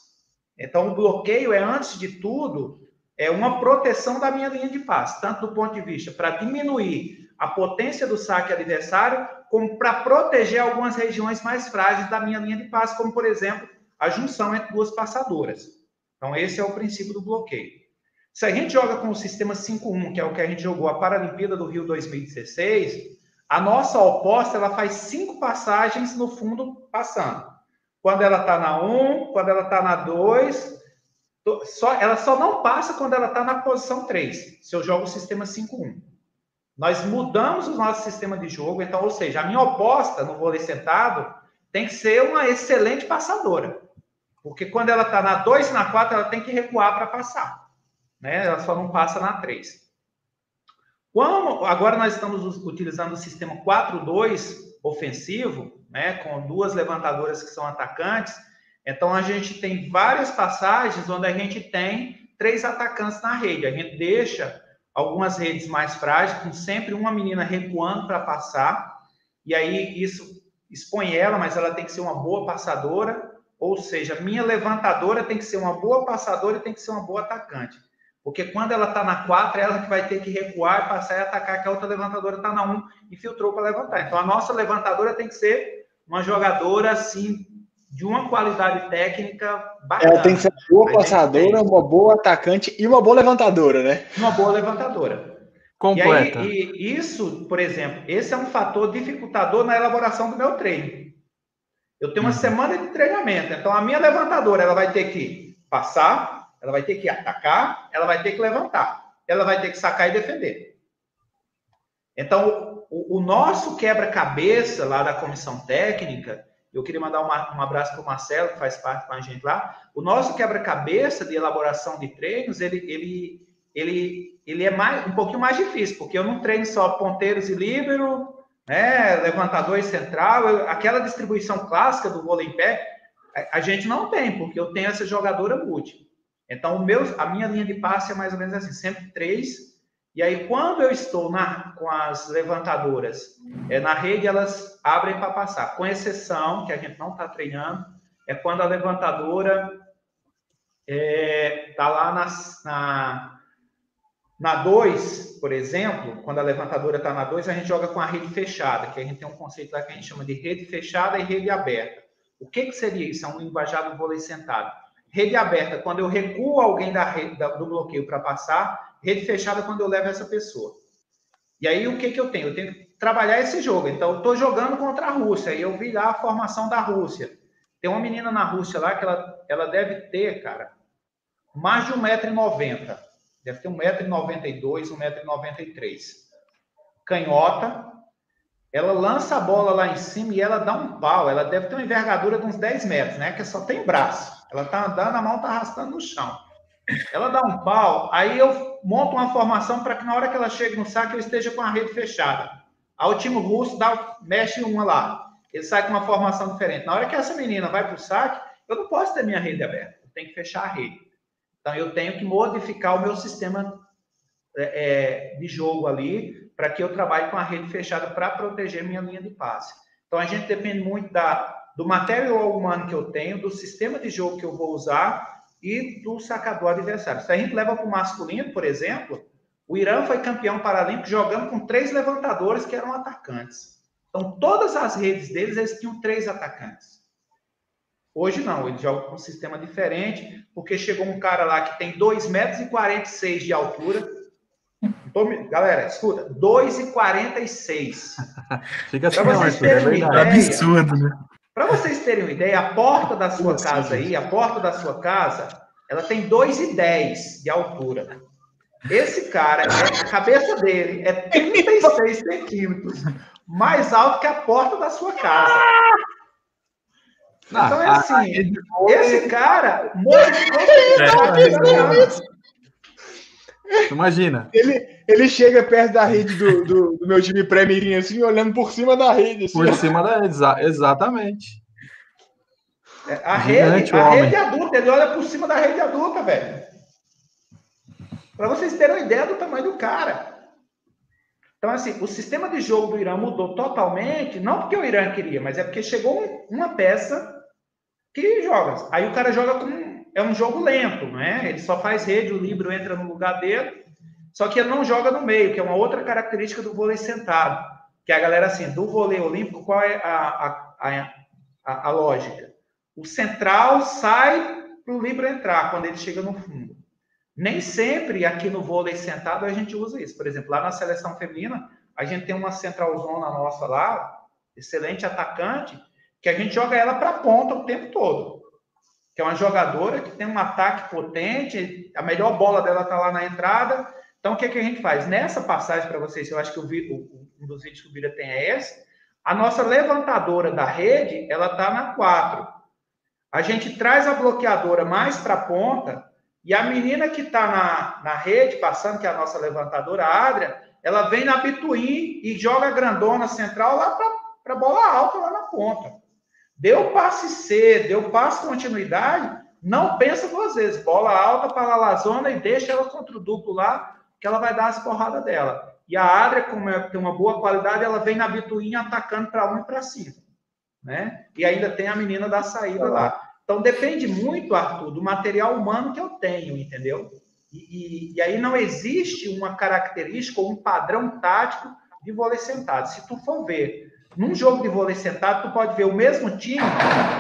Speaker 2: Então, o bloqueio é, antes de tudo, é uma proteção da minha linha de passe, tanto do ponto de vista para diminuir a potência do saque adversário, para proteger algumas regiões mais frágeis da minha linha de passe, como, por exemplo, a junção entre duas passadoras. Então, esse é o princípio do bloqueio. Se a gente joga com o sistema 5-1, que é o que a gente jogou a Paralimpíada do Rio 2016, a nossa oposta ela faz cinco passagens no fundo passando. Quando ela está na 1, quando ela está na 2, só, ela só não passa quando ela está na posição 3, se eu jogo o sistema 5-1. Nós mudamos o nosso sistema de jogo, então, ou seja, a minha oposta no vôlei sentado tem que ser uma excelente passadora. Porque quando ela está na 2 e na 4, ela tem que recuar para passar. Né? Ela só não passa na 3. Como agora nós estamos utilizando o sistema 4-2 ofensivo, né, com duas levantadoras que são atacantes, então a gente tem várias passagens onde a gente tem três atacantes na rede. A gente deixa algumas redes mais frágeis, com sempre uma menina recuando para passar, e aí isso expõe ela, mas ela tem que ser uma boa passadora, ou seja, minha levantadora tem que ser uma boa passadora e tem que ser uma boa atacante. Porque quando ela está na 4, é ela que vai ter que recuar, passar e atacar, que a outra levantadora está na 1 um, e filtrou para levantar. Então a nossa levantadora tem que ser uma jogadora assim de uma qualidade técnica bacana.
Speaker 4: Ela tem que ser uma boa passadora, uma boa atacante e uma boa levantadora, né?
Speaker 2: Uma boa levantadora.
Speaker 3: Completa.
Speaker 2: E, aí, e isso, por exemplo, esse é um fator dificultador na elaboração do meu treino. Eu tenho uma uhum. semana de treinamento, então a minha levantadora ela vai ter que passar, ela vai ter que atacar, ela vai ter que levantar, ela vai ter que sacar e defender. Então, o, o nosso quebra-cabeça lá da comissão técnica eu queria mandar uma, um abraço para o Marcelo, que faz parte com a gente lá. O nosso quebra-cabeça de elaboração de treinos, ele, ele, ele, ele é mais, um pouquinho mais difícil, porque eu não treino só ponteiros e líbero, né, levantador e central, eu, aquela distribuição clássica do vôlei em pé, A gente não tem, porque eu tenho essa jogadora multi. Então, o meu, a minha linha de passe é mais ou menos assim, sempre três. E aí, quando eu estou na, com as levantadoras é, na rede, elas abrem para passar. Com exceção, que a gente não está treinando, é quando a levantadora está é, tá lá na, na, na 2, por exemplo, quando a levantadora está na 2, a gente joga com a rede fechada, que a gente tem um conceito lá que a gente chama de rede fechada e rede aberta. O que, que seria isso? É um linguajar do vôlei sentado. Rede aberta, quando eu recuo alguém da rede, da, do bloqueio para passar. Rede fechada, quando eu levo essa pessoa. E aí, o que, que eu tenho? Eu tenho que trabalhar esse jogo. Então, eu estou jogando contra a Rússia. E eu vi lá a formação da Rússia. Tem uma menina na Rússia lá que ela, ela deve ter, cara, mais de 1,90m. Deve ter 1,92m, 1,93m. Canhota, ela lança a bola lá em cima e ela dá um pau. Ela deve ter uma envergadura de uns 10 metros, né? Que só tem braço. Ela tá andando, a mão tá arrastando no chão. Ela dá um pau, aí eu monto uma formação para que na hora que ela chegue no saque eu esteja com a rede fechada. O time russo dá, mexe uma lá. Ele sai com uma formação diferente. Na hora que essa menina vai para o saque, eu não posso ter minha rede aberta. Eu tenho que fechar a rede. Então eu tenho que modificar o meu sistema é, é de jogo ali para que eu trabalhe com a rede fechada para proteger minha linha de passe. Então a gente depende muito da, do material humano que eu tenho, do sistema de jogo que eu vou usar e do sacador adversário. Se a gente leva para o masculino, por exemplo, o Irã foi campeão paralímpico jogando com três levantadores que eram atacantes. Então, todas as redes deles, eles tinham três atacantes. Hoje não, eles jogam com um sistema diferente, porque chegou um cara lá que tem 2,46 metros e 46 de altura, galera, escuta, 2,46.
Speaker 3: Fica assim, pra vocês terem
Speaker 1: uma ideia, absurdo, né?
Speaker 2: Para vocês terem uma ideia, a porta da sua casa aí, a porta da sua casa, ela tem 2,10 de altura. Esse cara, a cabeça dele é 36 centímetros mais alto que a porta da sua casa. Então é assim, esse cara modificou
Speaker 3: Imagina.
Speaker 4: Ele, ele chega perto da rede do, do, do meu time pré assim, olhando por cima da rede. Assim.
Speaker 3: Por cima da rede, exatamente.
Speaker 2: É, a rede, a rede adulta, ele olha por cima da rede adulta, velho. Para vocês terem uma ideia do tamanho do cara. Então, assim, o sistema de jogo do Irã mudou totalmente, não porque o Irã queria, mas é porque chegou uma peça que joga. Aí o cara joga com é um jogo lento, né? Ele só faz rede, o Libro entra no lugar dele, só que ele não joga no meio, que é uma outra característica do vôlei sentado. Que a galera, assim, do vôlei olímpico, qual é a, a, a, a lógica? O central sai para o Libro entrar quando ele chega no fundo. Nem sempre aqui no vôlei sentado a gente usa isso. Por exemplo, lá na seleção feminina, a gente tem uma centralzona nossa lá, excelente atacante, que a gente joga ela para ponta o tempo todo que é uma jogadora que tem um ataque potente, a melhor bola dela está lá na entrada. Então, o que, é que a gente faz? Nessa passagem para vocês, eu acho que o, o, um dos vídeos que o Vira tem é esse, a nossa levantadora da rede, ela está na 4. A gente traz a bloqueadora mais para a ponta, e a menina que está na, na rede, passando, que é a nossa levantadora, a Adria, ela vem na Bituim e joga a grandona central lá para a bola alta, lá na ponta. Deu passe C, deu passe continuidade, não pensa duas vezes. Bola alta para a Lazona e deixa ela contra o duplo lá, que ela vai dar as porradas dela. E a Adria, como é, tem uma boa qualidade, ela vem na bituinha atacando para um e para cima. Né? E ainda tem a menina da saída lá. Então depende muito, Arthur, do material humano que eu tenho, entendeu? E, e, e aí não existe uma característica ou um padrão tático de vôlei sentado. Se tu for ver num jogo de vôlei sentado, tu pode ver o mesmo time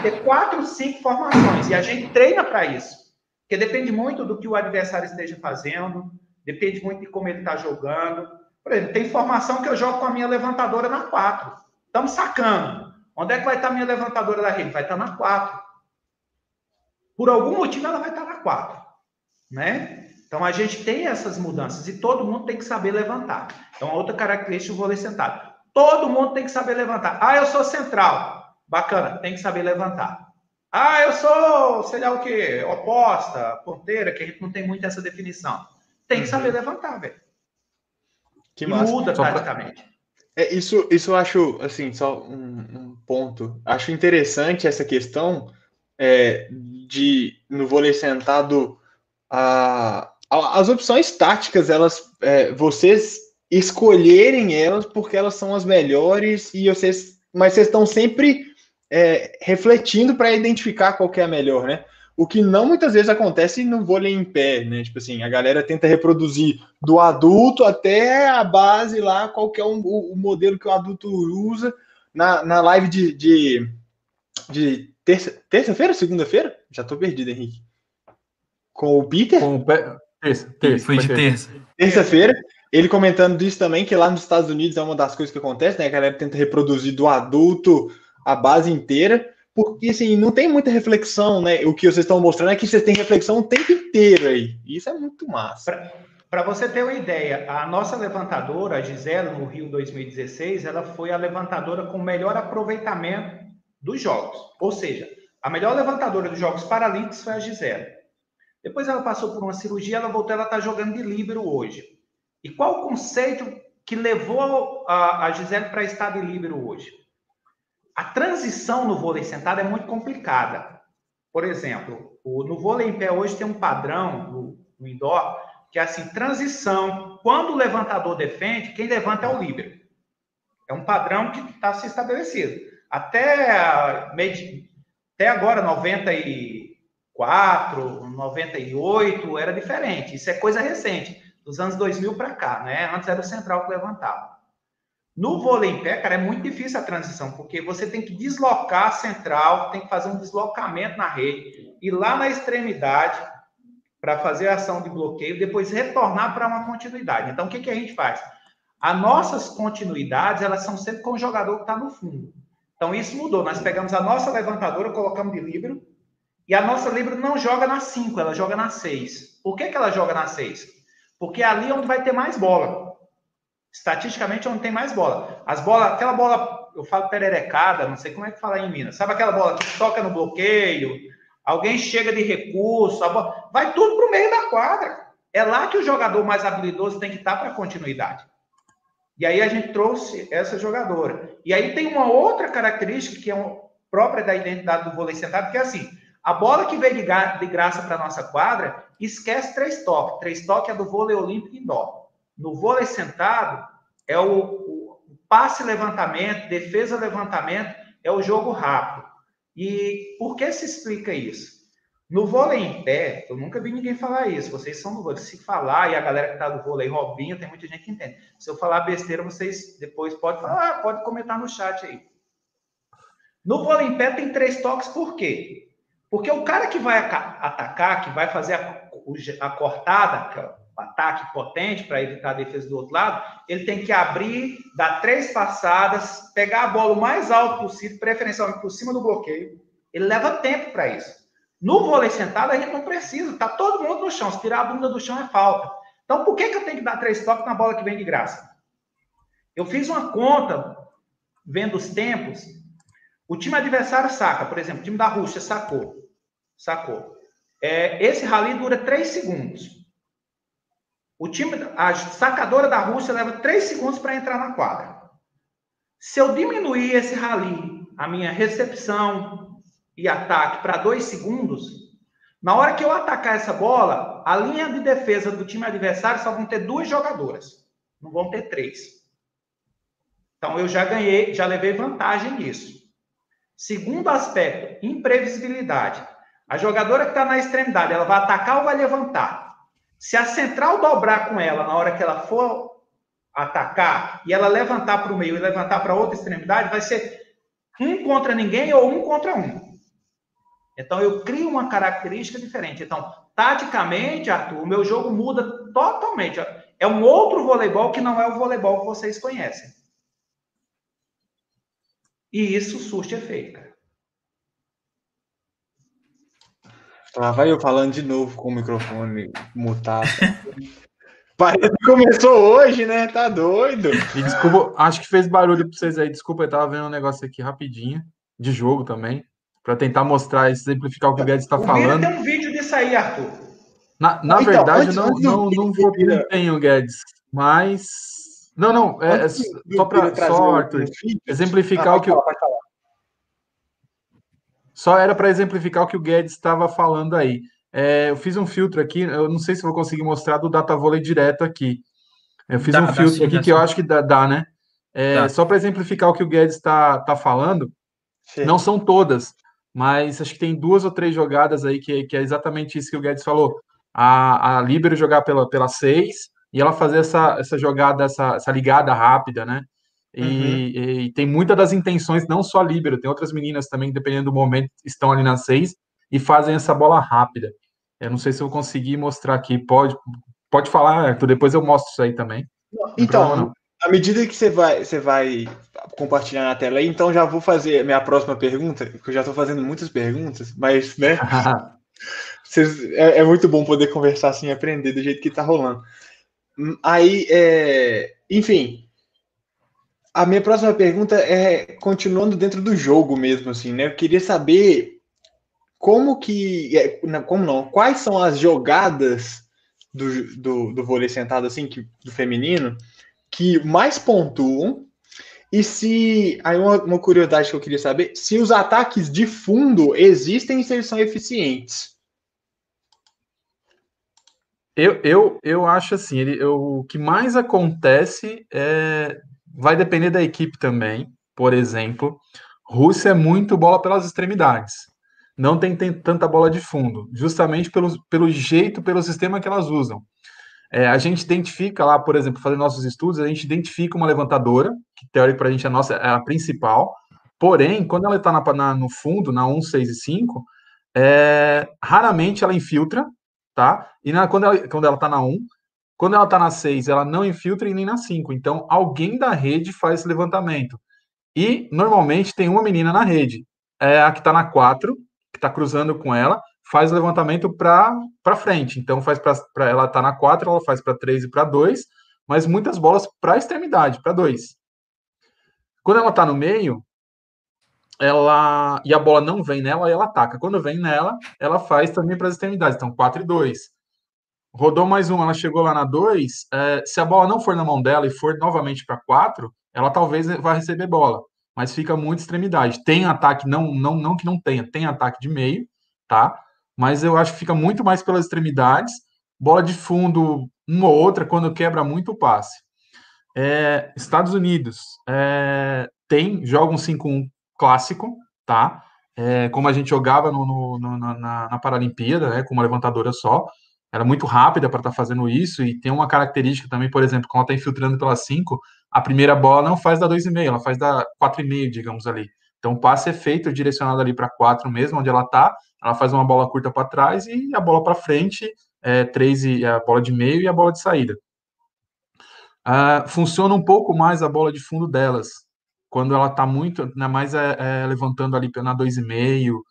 Speaker 2: ter quatro, cinco formações. E a gente treina para isso. Porque depende muito do que o adversário esteja fazendo, depende muito de como ele está jogando. Por exemplo, tem formação que eu jogo com a minha levantadora na quatro. Estamos sacando. Onde é que vai estar a minha levantadora da rede? Vai estar na quatro. Por algum motivo, ela vai estar na quatro. Né? Então, a gente tem essas mudanças e todo mundo tem que saber levantar. Então, outra característica do vôlei sentado. Todo mundo tem que saber levantar. Ah, eu sou central. Bacana, tem que saber levantar. Ah, eu sou, sei lá o quê, oposta, ponteira, que a gente não tem muito essa definição. Tem que uhum. saber levantar, velho.
Speaker 4: Que massa.
Speaker 2: muda só praticamente. Pra...
Speaker 4: É, isso, isso eu acho, assim, só um, um, ponto. Acho interessante essa questão, é, de no vôlei sentado a, a, as opções táticas, elas é, vocês escolherem elas porque elas são as melhores e vocês, mas vocês estão sempre é, refletindo para identificar qual é a melhor, né? O que não muitas vezes acontece no vôlei em pé, né? Tipo assim, a galera tenta reproduzir do adulto até a base lá, qual que é o, o modelo que o adulto usa. Na, na live de, de, de terça, terça-feira, segunda-feira? Já tô perdido, Henrique. Com o Peter? Com o
Speaker 3: Pe... Terça, terça.
Speaker 1: Foi de terça.
Speaker 4: Terça-feira. Ele comentando disso também, que lá nos Estados Unidos é uma das coisas que acontece, né? A galera tenta reproduzir do adulto a base inteira porque assim, não tem muita reflexão, né? O que vocês estão mostrando é que vocês têm reflexão o tempo inteiro aí. Isso é muito massa.
Speaker 2: Para você ter uma ideia, a nossa levantadora, a Gisela, no Rio 2016, ela foi a levantadora com melhor aproveitamento dos jogos. Ou seja, a melhor levantadora dos Jogos Paralímpicos foi a Gisela. Depois ela passou por uma cirurgia, ela voltou, ela está jogando de líbero hoje. E qual o conceito que levou a, a Gisele para estar de líbero hoje? A transição no vôlei sentado é muito complicada. Por exemplo, o, no vôlei em pé hoje tem um padrão no, no indoor que é assim, transição. Quando o levantador defende, quem levanta é o líbero. É um padrão que está se estabelecido. Até, até agora, 94, 98, era diferente. Isso é coisa recente, dos anos 2000 para cá, né? Antes era o central que levantava. No vôlei em pé, cara, é muito difícil a transição, porque você tem que deslocar a central, tem que fazer um deslocamento na rede, ir lá na extremidade para fazer a ação de bloqueio, depois retornar para uma continuidade. Então, o que, que a gente faz? As nossas continuidades, elas são sempre com o jogador que está no fundo. Então, isso mudou. Nós pegamos a nossa levantadora, colocamos de livro, e a nossa livro não joga na 5, ela joga na 6. Por que, que ela joga na 6? Porque é ali onde vai ter mais bola. Estatisticamente é onde tem mais bola. As bolas, aquela bola, eu falo pererecada, não sei como é que fala em Minas. Sabe aquela bola que toca no bloqueio? Alguém chega de recurso, bola, vai tudo para o meio da quadra. É lá que o jogador mais habilidoso tem que estar para continuidade. E aí a gente trouxe essa jogadora. E aí tem uma outra característica que é própria da identidade do vôlei sentado, que é assim: a bola que veio de, de graça para nossa quadra, esquece três toques. Três toques é do vôlei olímpico indoor. No vôlei sentado, é o, o passe levantamento, defesa levantamento, é o jogo rápido. E por que se explica isso? No vôlei em pé, eu nunca vi ninguém falar isso. Vocês são do vôlei. Se falar, e a galera que está do vôlei, Robinho, tem muita gente que entende. Se eu falar besteira, vocês depois podem falar, ah, pode comentar no chat aí. No vôlei em pé tem três toques, por quê? Porque o cara que vai atacar, que vai fazer a, a cortada, ataque potente para evitar a defesa do outro lado, ele tem que abrir, dar três passadas, pegar a bola o mais alto possível, preferencialmente por cima do bloqueio. Ele leva tempo para isso. No vôlei sentado, a gente não precisa, tá todo mundo no chão. Se tirar a bunda do chão é falta. Então, por que, que eu tenho que dar três toques na bola que vem de graça? Eu fiz uma conta, vendo os tempos. O time adversário saca, por exemplo, o time da Rússia sacou. Sacou. É, esse rally dura três segundos. O time, a sacadora da Rússia leva três segundos para entrar na quadra. Se eu diminuir esse rally, a minha recepção e ataque para dois segundos, na hora que eu atacar essa bola, a linha de defesa do time adversário só vão ter duas jogadoras, não vão ter três. Então eu já ganhei, já levei vantagem nisso. Segundo aspecto, imprevisibilidade. A jogadora que está na extremidade, ela vai atacar ou vai levantar? Se a central dobrar com ela na hora que ela for atacar e ela levantar para o meio e levantar para outra extremidade, vai ser um contra ninguém ou um contra um. Então eu crio uma característica diferente. Então, taticamente, Arthur, o meu jogo muda totalmente. É um outro voleibol que não é o voleibol que vocês conhecem. E isso surte efeito, cara.
Speaker 4: Lá vai eu falando de novo com o microfone mutado. Parece que começou hoje, né? Tá doido.
Speaker 3: E desculpa, acho que fez barulho pra vocês aí. Desculpa, eu tava vendo um negócio aqui rapidinho, de jogo também, para tentar mostrar, exemplificar o que o Guedes está falando.
Speaker 2: Tem um vídeo disso aí, Arthur.
Speaker 3: Na, na então, verdade, antes, não, antes não, não vou o Guedes, mas. Não, não, é, é só para só, Arthur, exemplificar ah, o que. Falar, Só era para exemplificar o que o Guedes estava falando aí. É, eu fiz um filtro aqui, eu não sei se vou conseguir mostrar do Data Volley direto aqui. Eu fiz dá, um filtro sim, aqui que sim. eu acho que dá, dá né? É, só para exemplificar o que o Guedes está tá falando, sim. não são todas, mas acho que tem duas ou três jogadas aí que, que é exatamente isso que o Guedes falou. A, a Libero jogar pela, pela seis e ela fazer essa, essa jogada, essa, essa ligada rápida, né? E, uhum. e, tem muitas das intenções, não só a Libero, tem outras meninas também, dependendo do momento, estão ali na seis e fazem essa bola rápida. Eu não sei se eu vou conseguir mostrar aqui. Pode, pode falar, Arthur, depois eu mostro isso aí também.
Speaker 4: Então, à medida que você vai, você vai compartilhar na tela aí, então já vou fazer a minha próxima pergunta, porque eu já estou fazendo muitas perguntas, mas, né? Vocês, é, é, muito bom poder conversar assim e aprender do jeito que está rolando. Aí, é, enfim, a minha próxima pergunta é continuando dentro do jogo mesmo, assim, né? Eu queria saber como que, é, como não, quais são as jogadas do, do, do vôlei sentado, assim, que, do feminino, que mais pontuam e se. Aí, uma, uma, curiosidade que eu queria saber: se os ataques de fundo existem e se eles são eficientes.
Speaker 3: Eu, eu, eu acho assim: ele, eu, o que mais acontece é, vai depender da equipe também. Por exemplo, Rússia é muito bola pelas extremidades. Não tem, tem tanta bola de fundo, justamente pelo, pelo jeito, pelo sistema que elas usam. É, a gente identifica lá, por exemplo, fazendo nossos estudos, a gente identifica uma levantadora, que teórico para a gente é a nossa é a principal, porém, quando ela está no fundo, na 1, 6 e 5, é, raramente ela infiltra, tá? E na, quando ela quando ela está na 1, quando ela está na 6, ela não infiltra e nem na 5. Então, alguém da rede faz esse levantamento. E, normalmente, tem uma menina na rede. É a que está na 4, que está cruzando com ela, faz o levantamento para frente. Então, faz para ela tá na 4, ela faz para 3 e para 2, mas muitas bolas para extremidade, para 2. Quando ela está no meio, ela e a bola não vem nela, ela ataca. Quando vem nela, ela faz também para as extremidades. Então, 4 e 2. Rodou mais uma, ela chegou lá na 2. É, se a bola não for na mão dela e for novamente para 4, ela talvez vá receber bola, mas fica muito extremidade. Tem ataque, não, não, não que não tenha, tem ataque de meio, tá? mas eu acho que fica muito mais pelas extremidades. Bola de fundo, uma ou outra, quando quebra muito o passe. É, Estados Unidos é, tem, joga um 5-1 clássico, tá? É, como a gente jogava no, no, no, na, na, Paralimpíada, né, com uma levantadora só, era muito rápida para estar tá fazendo isso, e tem uma característica também, por exemplo, quando ela está infiltrando pela 5, a primeira bola não faz da 2,5, ela faz da 4,5, digamos ali. Então o passe é feito direcionado ali para 4 mesmo, onde ela está, ela faz uma bola curta para trás e a bola para frente, é, três e a bola de meio e a bola de saída. Uh, funciona um pouco mais a bola de fundo delas, quando ela está muito, ainda mais é, é, levantando ali na 2,5,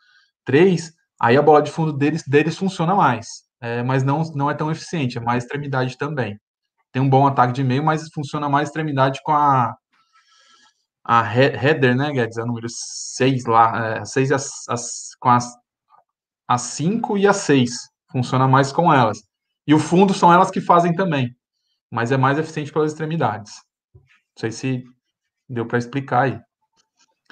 Speaker 3: 3, aí a bola de fundo deles, deles funciona mais, é, mas não, não é tão eficiente, é mais extremidade também. Tem um bom ataque de meio, mas funciona mais extremidade com a, a header, né, Guedes? É o número 6 lá, 6 é, as, as, com as a 5 e a 6. Funciona mais com elas. E o fundo são elas que fazem também, mas é mais eficiente pelas extremidades. Não sei se deu para explicar aí.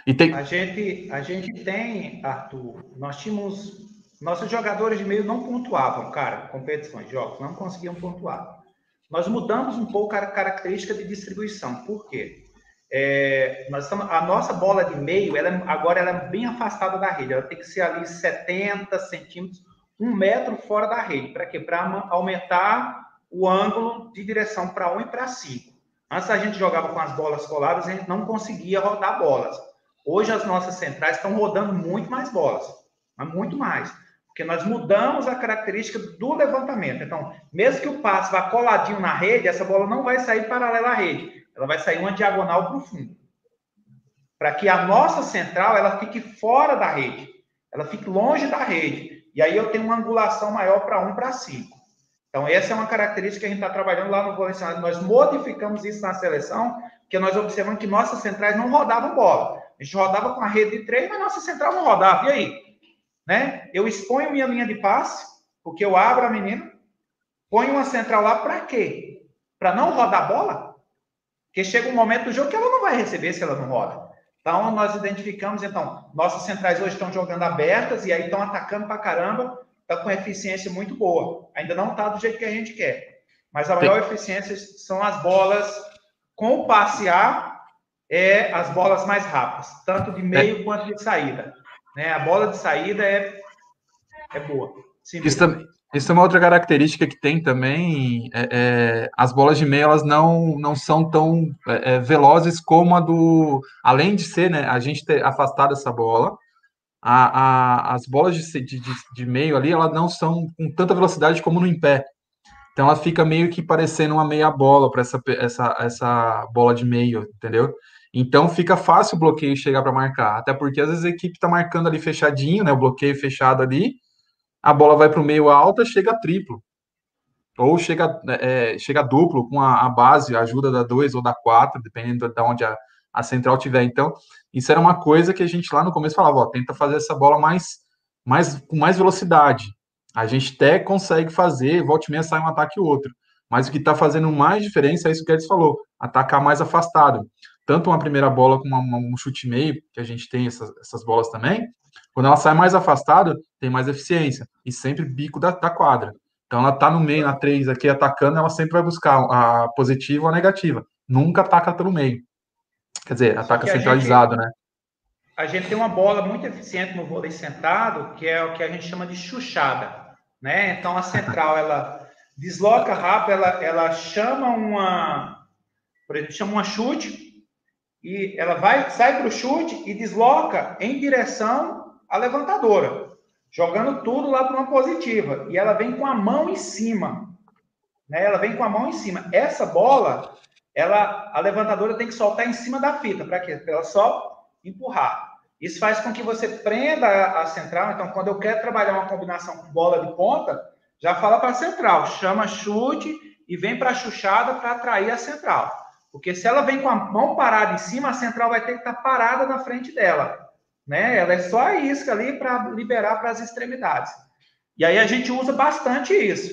Speaker 2: E tem... a, gente, a gente tem, Arthur, nós tínhamos. Nossos jogadores de meio não pontuavam, cara, competições, jogos, não conseguiam pontuar. Nós mudamos um pouco a característica de distribuição. Por quê? É, nós estamos, a nossa bola de meio, ela, é, agora ela é bem afastada da rede. Ela tem que ser ali 70 centímetros, um metro fora da rede. Para quê? Para aumentar o ângulo de direção para 1 e para 5. Antes a gente jogava com as bolas coladas, a gente não conseguia rodar bolas. Hoje as nossas centrais estão rodando muito mais bolas, mas muito mais. Porque nós mudamos a característica do levantamento. Então, mesmo que o passe vá coladinho na rede, essa bola não vai sair paralela à rede ela vai sair uma diagonal para o fundo. Para que a nossa central ela fique fora da rede, ela fique longe da rede. E aí eu tenho uma angulação maior para 1 para 5. Então, essa é uma característica que a gente está trabalhando lá no colecionador. Nós modificamos isso na seleção, porque nós observamos que nossas centrais não rodavam bola. A gente rodava com a rede de três, mas nossa central não rodava. E aí? Né? Eu exponho minha linha de passe, porque eu abro a menina, ponho uma central lá para quê? Para não rodar bola? Porque chega um momento do jogo que ela não vai receber se ela não roda. Então, nós identificamos, então, nossas centrais hoje estão jogando abertas e aí estão atacando para caramba, está com eficiência muito boa. Ainda não está do jeito que a gente quer. Mas a maior Sim. eficiência são as bolas com o passe A, é as bolas mais rápidas, tanto de meio é. quanto de saída. Né? A bola de saída é, é boa.
Speaker 3: Isso também, isso é uma outra característica que tem também. É, é, as bolas de meio elas não, não são tão é, é, velozes como a do. Além de ser, né? A gente ter afastado essa bola, a, a, as bolas de, de, de, meio ali elas não são com tanta velocidade como no em pé. Então ela fica meio que parecendo uma meia bola para essa, essa, essa bola de meio, entendeu? Então fica fácil o bloqueio chegar para marcar, até porque às vezes a equipe está marcando ali fechadinho, né? O bloqueio fechado ali a bola vai para o meio alta, chega triplo. Ou chega, é, chega duplo com a, a, base, a ajuda da 2 ou da 4, dependendo de onde a, a central tiver. Então, isso era uma coisa que a gente lá no começo falava, ó, tenta fazer essa bola mais, mais com mais velocidade. A gente até consegue fazer, volte e meia sai um ataque e outro. Mas o que está fazendo mais diferença é isso que eles falou, atacar mais afastado. Tanto uma primeira bola como uma, um chute meio, que a gente tem essas, essas bolas também, quando ela sai mais afastada, tem mais eficiência. E sempre bico da, da quadra. Então ela tá no meio, na 3 aqui, atacando, ela sempre vai buscar a positiva ou a negativa. Nunca ataca pelo meio. Quer dizer, ataca centralizado,
Speaker 2: gente,
Speaker 3: né?
Speaker 2: A gente tem uma bola muito eficiente no vôlei sentado, que é o que a gente chama de chuchada. Né? Então a central, ela desloca rápido, ela, ela chama uma. Por exemplo, chama uma chute, e ela vai, sai para o chute e desloca em direção a levantadora, jogando tudo lá para uma positiva. E ela vem com a mão em cima. Né? Ela vem com a mão em cima. Essa bola, ela, a levantadora tem que soltar em cima da fita. Para quê? Para ela só empurrar. Isso faz com que você prenda a central. Então, quando eu quero trabalhar uma combinação com bola de ponta, já fala para a central, chama chute e vem para a chuchada para atrair a central. Porque se ela vem com a mão parada em cima, a central vai ter que estar tá parada na frente dela né? Ela é só a isca ali para liberar para as extremidades. E aí a gente usa bastante isso,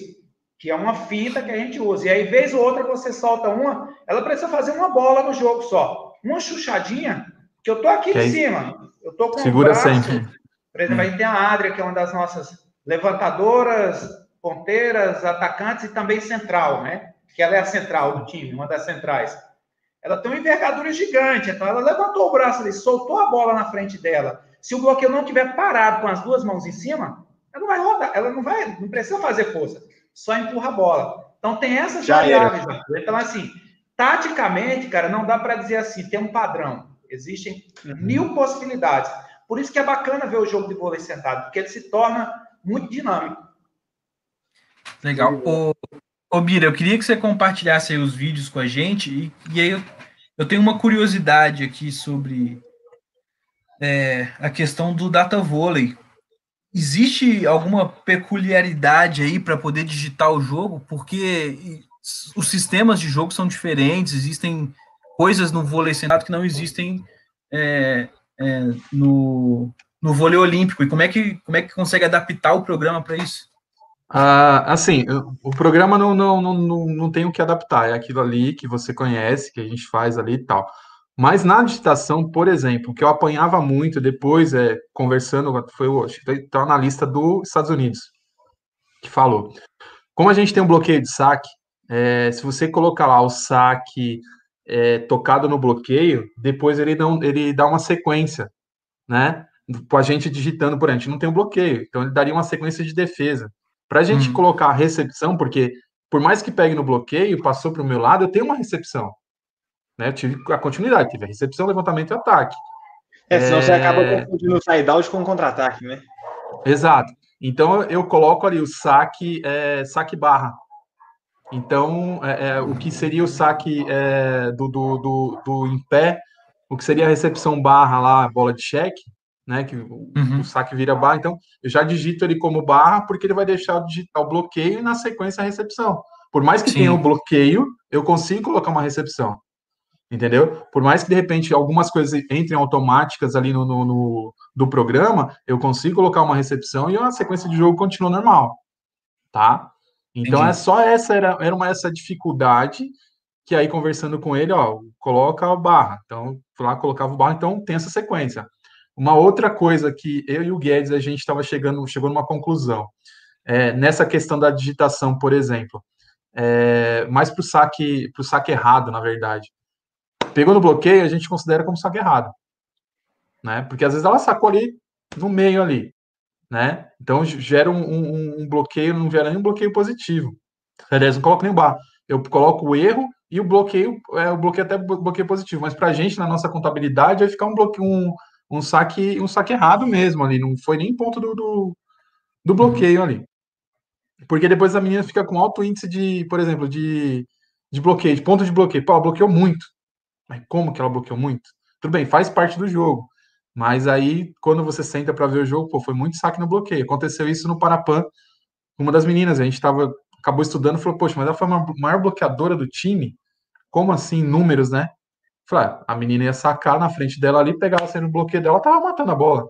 Speaker 2: que é uma fita que a gente usa. E aí, vez ou outra, você solta uma, ela precisa fazer uma bola no jogo só. Uma chuchadinha, que eu tô aqui okay. em cima. Eu tô com
Speaker 3: Segura braço, sempre.
Speaker 2: Por exemplo, aí tem a Adria, que é uma das nossas levantadoras, ponteiras, atacantes e também central, né? Que ela é a central do time, uma das centrais ela tem uma envergadura gigante. Então, ela levantou o braço ali, soltou a bola na frente dela. Se o bloqueio não tiver parado com as duas mãos em cima, ela não vai rodar, ela não vai, não precisa fazer força, só empurra a bola. Então, tem essas Já variáveis. Então, assim, taticamente, cara, não dá para dizer assim, tem um padrão. Existem uhum. mil possibilidades. Por isso que é bacana ver o jogo de vôlei sentado, porque ele se torna muito dinâmico.
Speaker 1: Legal. O, Ô, Bira, eu queria que você compartilhasse os vídeos com a gente, e, e aí eu, eu, tenho uma curiosidade aqui sobre é, a questão do data vôlei. Existe alguma peculiaridade aí para poder digitar o jogo? Porque os sistemas de jogo são diferentes, existem coisas no vôlei sentado que não existem é, é, no, no vôlei olímpico. E como é que, como é que consegue adaptar o programa para isso?
Speaker 3: Ah, assim, o programa não, não, não, não tem o que adaptar, é aquilo ali que você conhece, que a gente faz ali e tal. Mas na digitação, por exemplo, que eu apanhava muito depois, é, conversando, foi o, tá na lista dos Estados Unidos, que falou. Como a gente tem um bloqueio de saque, é, se você colocar lá o saque é, tocado no bloqueio, depois ele, não, ele dá uma sequência, né? Com a gente digitando, por exemplo, a gente não tem um bloqueio, então ele daria uma sequência de defesa. Para a gente hum. colocar a recepção, porque por mais que pegue no bloqueio, passou para o meu lado, eu tenho uma recepção. Né? Eu tive a continuidade, tive a recepção, levantamento e ataque.
Speaker 4: É, senão é... você acaba confundindo o side-out com o contra-ataque, né?
Speaker 3: Exato. Então eu coloco ali o saque, é, saque barra. Então, é, é, o que seria o saque é, do, do, do, do em pé, o que seria a recepção barra lá, bola de cheque, né? Que uhum. o saque vira barra. Então, eu já digito ele como barra, porque ele vai deixar o, digitar o bloqueio e na sequência a recepção. Por mais que Sim. tenha o um bloqueio, eu consigo colocar uma recepção. Entendeu? Por mais que de repente algumas coisas entrem automáticas ali no, no, no do programa, eu consigo colocar uma recepção e a sequência de jogo continua normal. Tá? Então Entendi. é só essa era, era uma essa dificuldade que aí conversando com ele, ó, coloca o barra. Então, fui lá, colocava o barra, então tem essa sequência. Uma outra coisa que eu e o Guedes, a gente estava chegando, chegou numa conclusão. É, nessa questão da digitação, por exemplo, é, mais para o saque, pro saque errado, na verdade. Pegou no bloqueio, a gente considera como saque errado. Né? Porque às vezes ela sacou ali no meio ali. Né? Então gera um, um, um bloqueio, não gera nenhum bloqueio positivo. Aliás, não coloco nem barra. Eu coloco o erro e o bloqueio, é, o bloqueio até bloqueio positivo. Mas para a gente, na nossa contabilidade, vai ficar um bloqueio, um, um saque, um saque errado mesmo ali. Não foi nem ponto do, do, do bloqueio uhum. ali. Porque depois a menina fica com alto índice de, por exemplo, de, de bloqueio, de ponto de bloqueio. Pô, ela bloqueou muito. Mas como que ela bloqueou muito? Tudo bem, faz parte do jogo. Mas aí, quando você senta para ver o jogo, pô, foi muito saque no bloqueio. Aconteceu isso no Parapan. Uma das meninas, a gente tava, acabou estudando, falou, poxa, mas ela foi a maior bloqueadora do time? Como assim, números, né? Falei, ah, a menina ia sacar na frente dela ali, pegava sendo no bloqueio dela, tava matando a bola.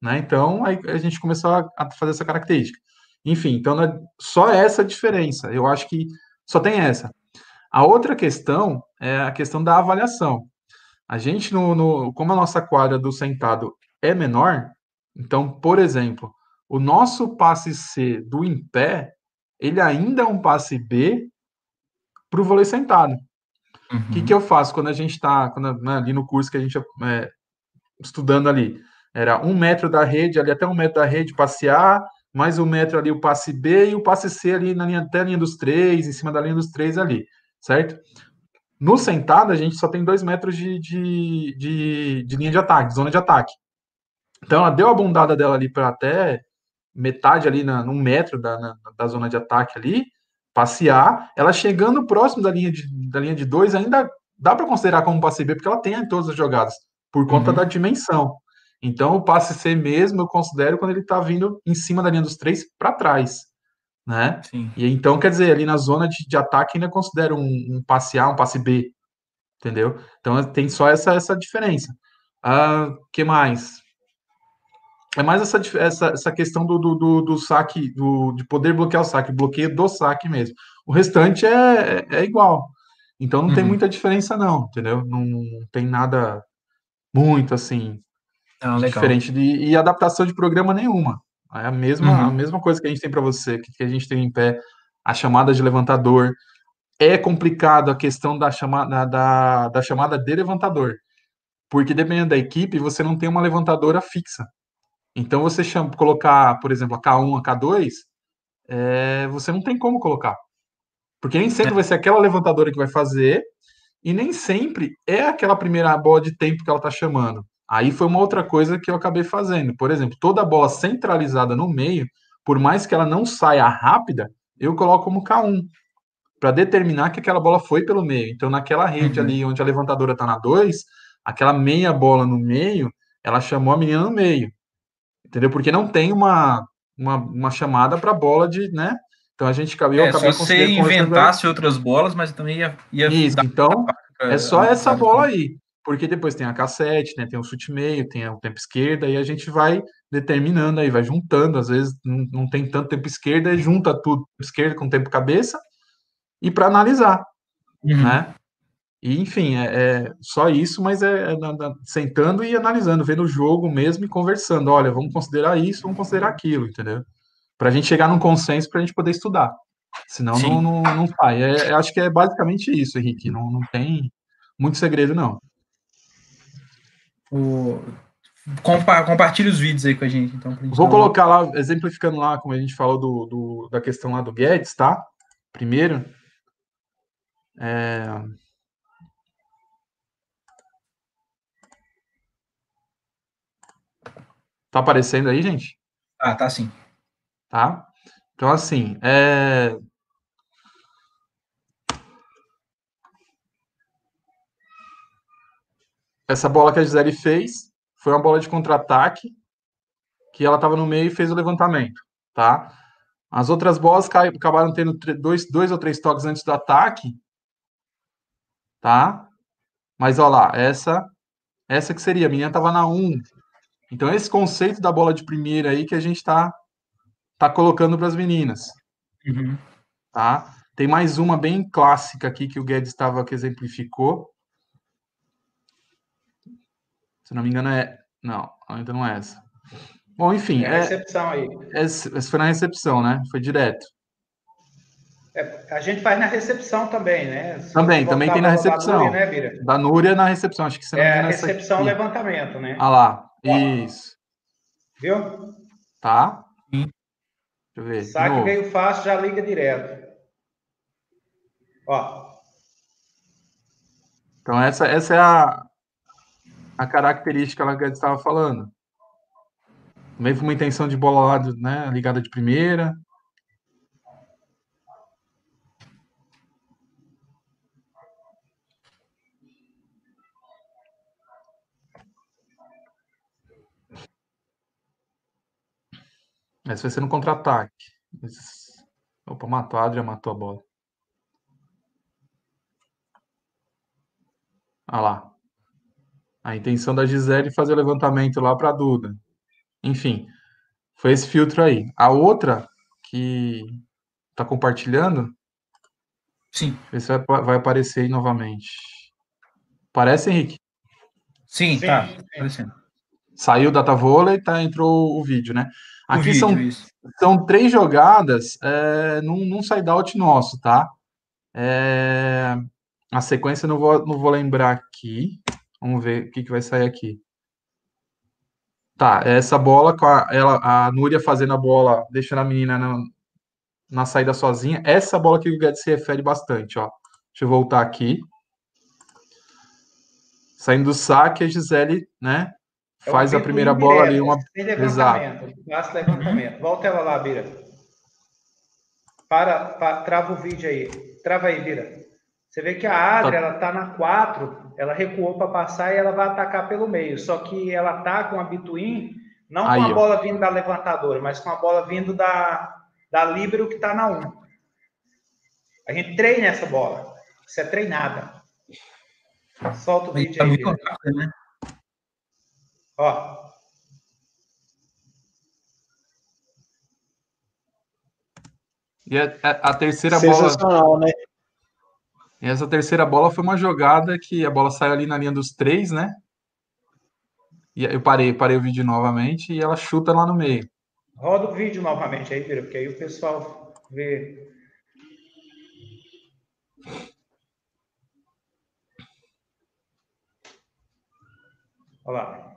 Speaker 3: Né? Então, aí a gente começou a fazer essa característica. Enfim, então é só essa diferença. Eu acho que só tem essa. A outra questão é a questão da avaliação. A gente, no, no, como a nossa quadra do sentado é menor, então, por exemplo, o nosso passe C do em pé, ele ainda é um passe B para o vôlei sentado. O uhum. que, que eu faço quando a gente está né, ali no curso que a gente é, estudando ali? Era um metro da rede, ali até um metro da rede, passear, mais um metro ali o passe B e o passe C ali na linha, até a linha dos três, em cima da linha dos três ali, certo? No sentado, a gente só tem dois metros de, de, de, de linha de ataque, zona de ataque. Então, ela deu a bundada dela ali para até metade ali, na, num metro da, na, da zona de ataque ali, passear. Ela chegando próximo da linha de, da linha de dois, ainda dá para considerar como passe B, porque ela tem em todas as jogadas, por conta uhum. da dimensão. Então, o passe C mesmo eu considero quando ele está vindo em cima da linha dos três para trás, né? Sim. E então, quer dizer, ali na zona de, de ataque ainda considero um, um, passe A, um passe B, entendeu? Então, tem só essa, essa diferença. Uh, que mais? É mais essa, essa, essa questão do, do, do, do saque, do, de poder bloquear o saque, bloqueio do saque mesmo. O restante é, é, é igual. Então, não uhum. tem muita diferença, não, entendeu? Não, não tem nada muito assim ah, diferente de e adaptação de programa nenhuma. É a mesma, uhum. a mesma coisa que a gente tem para você, que, que a gente tem em pé, a chamada de levantador. É complicado a questão da chamada, da, da chamada de levantador, porque dependendo da equipe, você não tem uma levantadora fixa. Então, você chama, colocar, por exemplo, a K1, a K2, é, você não tem como colocar. Porque nem sempre é. vai ser aquela levantadora que vai fazer, e nem sempre é aquela primeira bola de tempo que ela está chamando. Aí foi uma outra coisa que eu acabei fazendo. Por exemplo, toda bola centralizada no meio, por mais que ela não saia rápida, eu coloco como K1 para determinar que aquela bola foi pelo meio. Então, naquela rede uhum. ali onde a levantadora está na 2, aquela meia bola no meio, ela chamou a menina no meio. Entendeu? Porque não tem uma, uma, uma chamada para bola de, né? Então a gente
Speaker 1: acabou. É, só você inventasse outras bolas, mas também ia. ia
Speaker 3: Isso, então é só essa bola aí porque depois tem a cassete, né, tem o chute meio, tem o tempo esquerda, e a gente vai determinando aí, vai juntando, às vezes não, não tem tanto tempo esquerda, junta tudo, esquerda com tempo cabeça, e para analisar, uhum. né? E, enfim, é, é, só isso, mas é, é na, na, sentando e analisando, vendo o jogo mesmo e conversando. Olha, vamos considerar isso, vamos considerar aquilo, entendeu? Para a gente chegar num consenso para a gente poder estudar. Senão não, não, não sai. É, acho que é basicamente isso, Henrique. Não, não tem muito segredo, não.
Speaker 1: O... Compa compartilhe os vídeos aí com a gente. Então,
Speaker 3: gente Vou colocar lá, exemplificando lá, como a gente falou do, do da questão lá do Guedes, tá? Primeiro. É... Tá aparecendo aí, gente?
Speaker 1: Ah, tá sim.
Speaker 3: Tá? Então, assim, é... Essa bola que a Gisele fez foi uma bola de contra-ataque, que ela estava no meio e fez o levantamento, tá? As outras bolas acabaram tendo dois, dois ou três toques antes do ataque, tá? Mas olha lá, essa, essa que seria, a menina estava na 1. Então, esse conceito da bola de primeira aí que a gente está tá colocando para as meninas, uhum. tá? Tem mais uma bem clássica aqui que o Guedes estava que exemplificou. Se não me engano, é. Não, ainda não é essa. Bom, enfim.
Speaker 2: É a recepção aí.
Speaker 3: Essa foi na recepção, né? Foi direto.
Speaker 2: É, a gente faz na recepção também, né?
Speaker 3: Se também, também tem na recepção. Da Núria, né, Bira? Da Núria na recepção, acho que você
Speaker 2: não É a recepção levantamento, né?
Speaker 3: Ah lá, isso.
Speaker 2: Viu?
Speaker 3: Tá. Sim. Deixa eu ver.
Speaker 2: Saque veio fácil, já liga direto. Ó.
Speaker 3: Então, essa, essa é a, a característica lá que a gente estava falando. Também foi uma intenção de bola lá, né, ligada de primeira. Essa vai ser no contra-ataque. Opa, matou. A Adria matou a bola. Ah lá. A intenção da Gisele é fazer o levantamento lá para a Duda. Enfim, foi esse filtro aí. A outra que está compartilhando.
Speaker 1: Sim.
Speaker 3: Ver se vai, vai aparecer aí novamente. Parece, Henrique?
Speaker 1: Sim, Sim. tá. Aparecendo.
Speaker 3: Saiu o data vôlei, tá, entrou o vídeo, né? Aqui vídeo, são, são três jogadas é, num, num side-out nosso, tá? É, a sequência não vou, não vou lembrar aqui. Vamos ver o que, que vai sair aqui. Tá, essa bola com a, ela, a Núria fazendo a bola, deixando a menina na, na saída sozinha. Essa bola que o Guedes se refere bastante, ó. Deixa eu voltar aqui. Saindo do saque, a Gisele, né? É faz a primeira bola ali, uma.
Speaker 2: Sem levantamento. Exato. levantamento. Volta ela lá, Bira. Para, para, trava o vídeo aí. Trava aí, Bira. Você vê que a Adria, tá. ela tá na 4, ela recuou para passar e ela vai atacar pelo meio. Só que ela tá com a Bituin, não aí, com a bola vindo da levantadora, mas com a bola vindo da, da Libero que tá na 1. A gente treina essa bola. Isso é treinada. Solta o vídeo aí. Tá né? Ó.
Speaker 3: E a, a, a terceira bola.
Speaker 4: né?
Speaker 3: E essa terceira bola foi uma jogada que a bola saiu ali na linha dos três, né? E eu parei, parei o vídeo novamente e ela chuta lá no meio.
Speaker 2: Roda o vídeo novamente aí, Vira, porque aí o pessoal vê. Olha lá.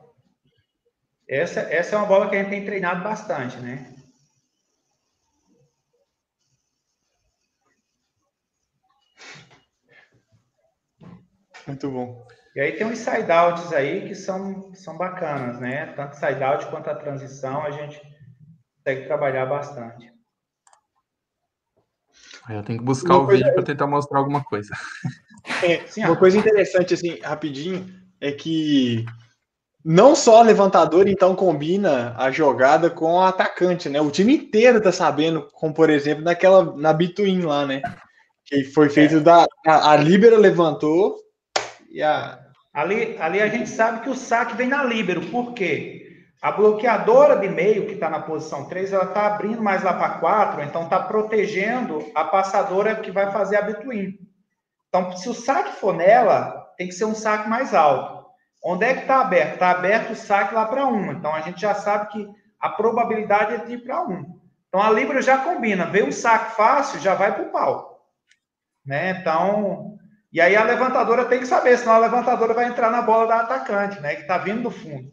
Speaker 2: Essa, essa é uma bola que a gente tem treinado bastante, né?
Speaker 4: Muito bom.
Speaker 2: E aí tem uns side-outs aí que são, são bacanas, né? Tanto side-out quanto a transição, a gente consegue trabalhar bastante.
Speaker 3: Eu tenho que buscar uma o vídeo para tentar mostrar alguma coisa.
Speaker 4: É, Sim, uma coisa interessante, assim, rapidinho, é que não só levantador, então, combina a jogada com o atacante, né? O time inteiro tá sabendo, como por exemplo, naquela na Bituin lá, né? Que foi feito é. da. A, a Libera levantou e a.
Speaker 2: Ali, ali a gente sabe que o saque vem na Libero, por quê? A bloqueadora de meio, que está na posição 3, ela está abrindo mais lá para 4, então está protegendo a passadora que vai fazer a Bituin. Então, se o saque for nela, tem que ser um saque mais alto. Onde é que está aberto? Está aberto o saque lá para 1. Então a gente já sabe que a probabilidade é de ir para 1. Então a Libra já combina. Vê um saque fácil, já vai para o pau. Né? Então. E aí a levantadora tem que saber, senão a levantadora vai entrar na bola da atacante, né? Que está vindo do fundo.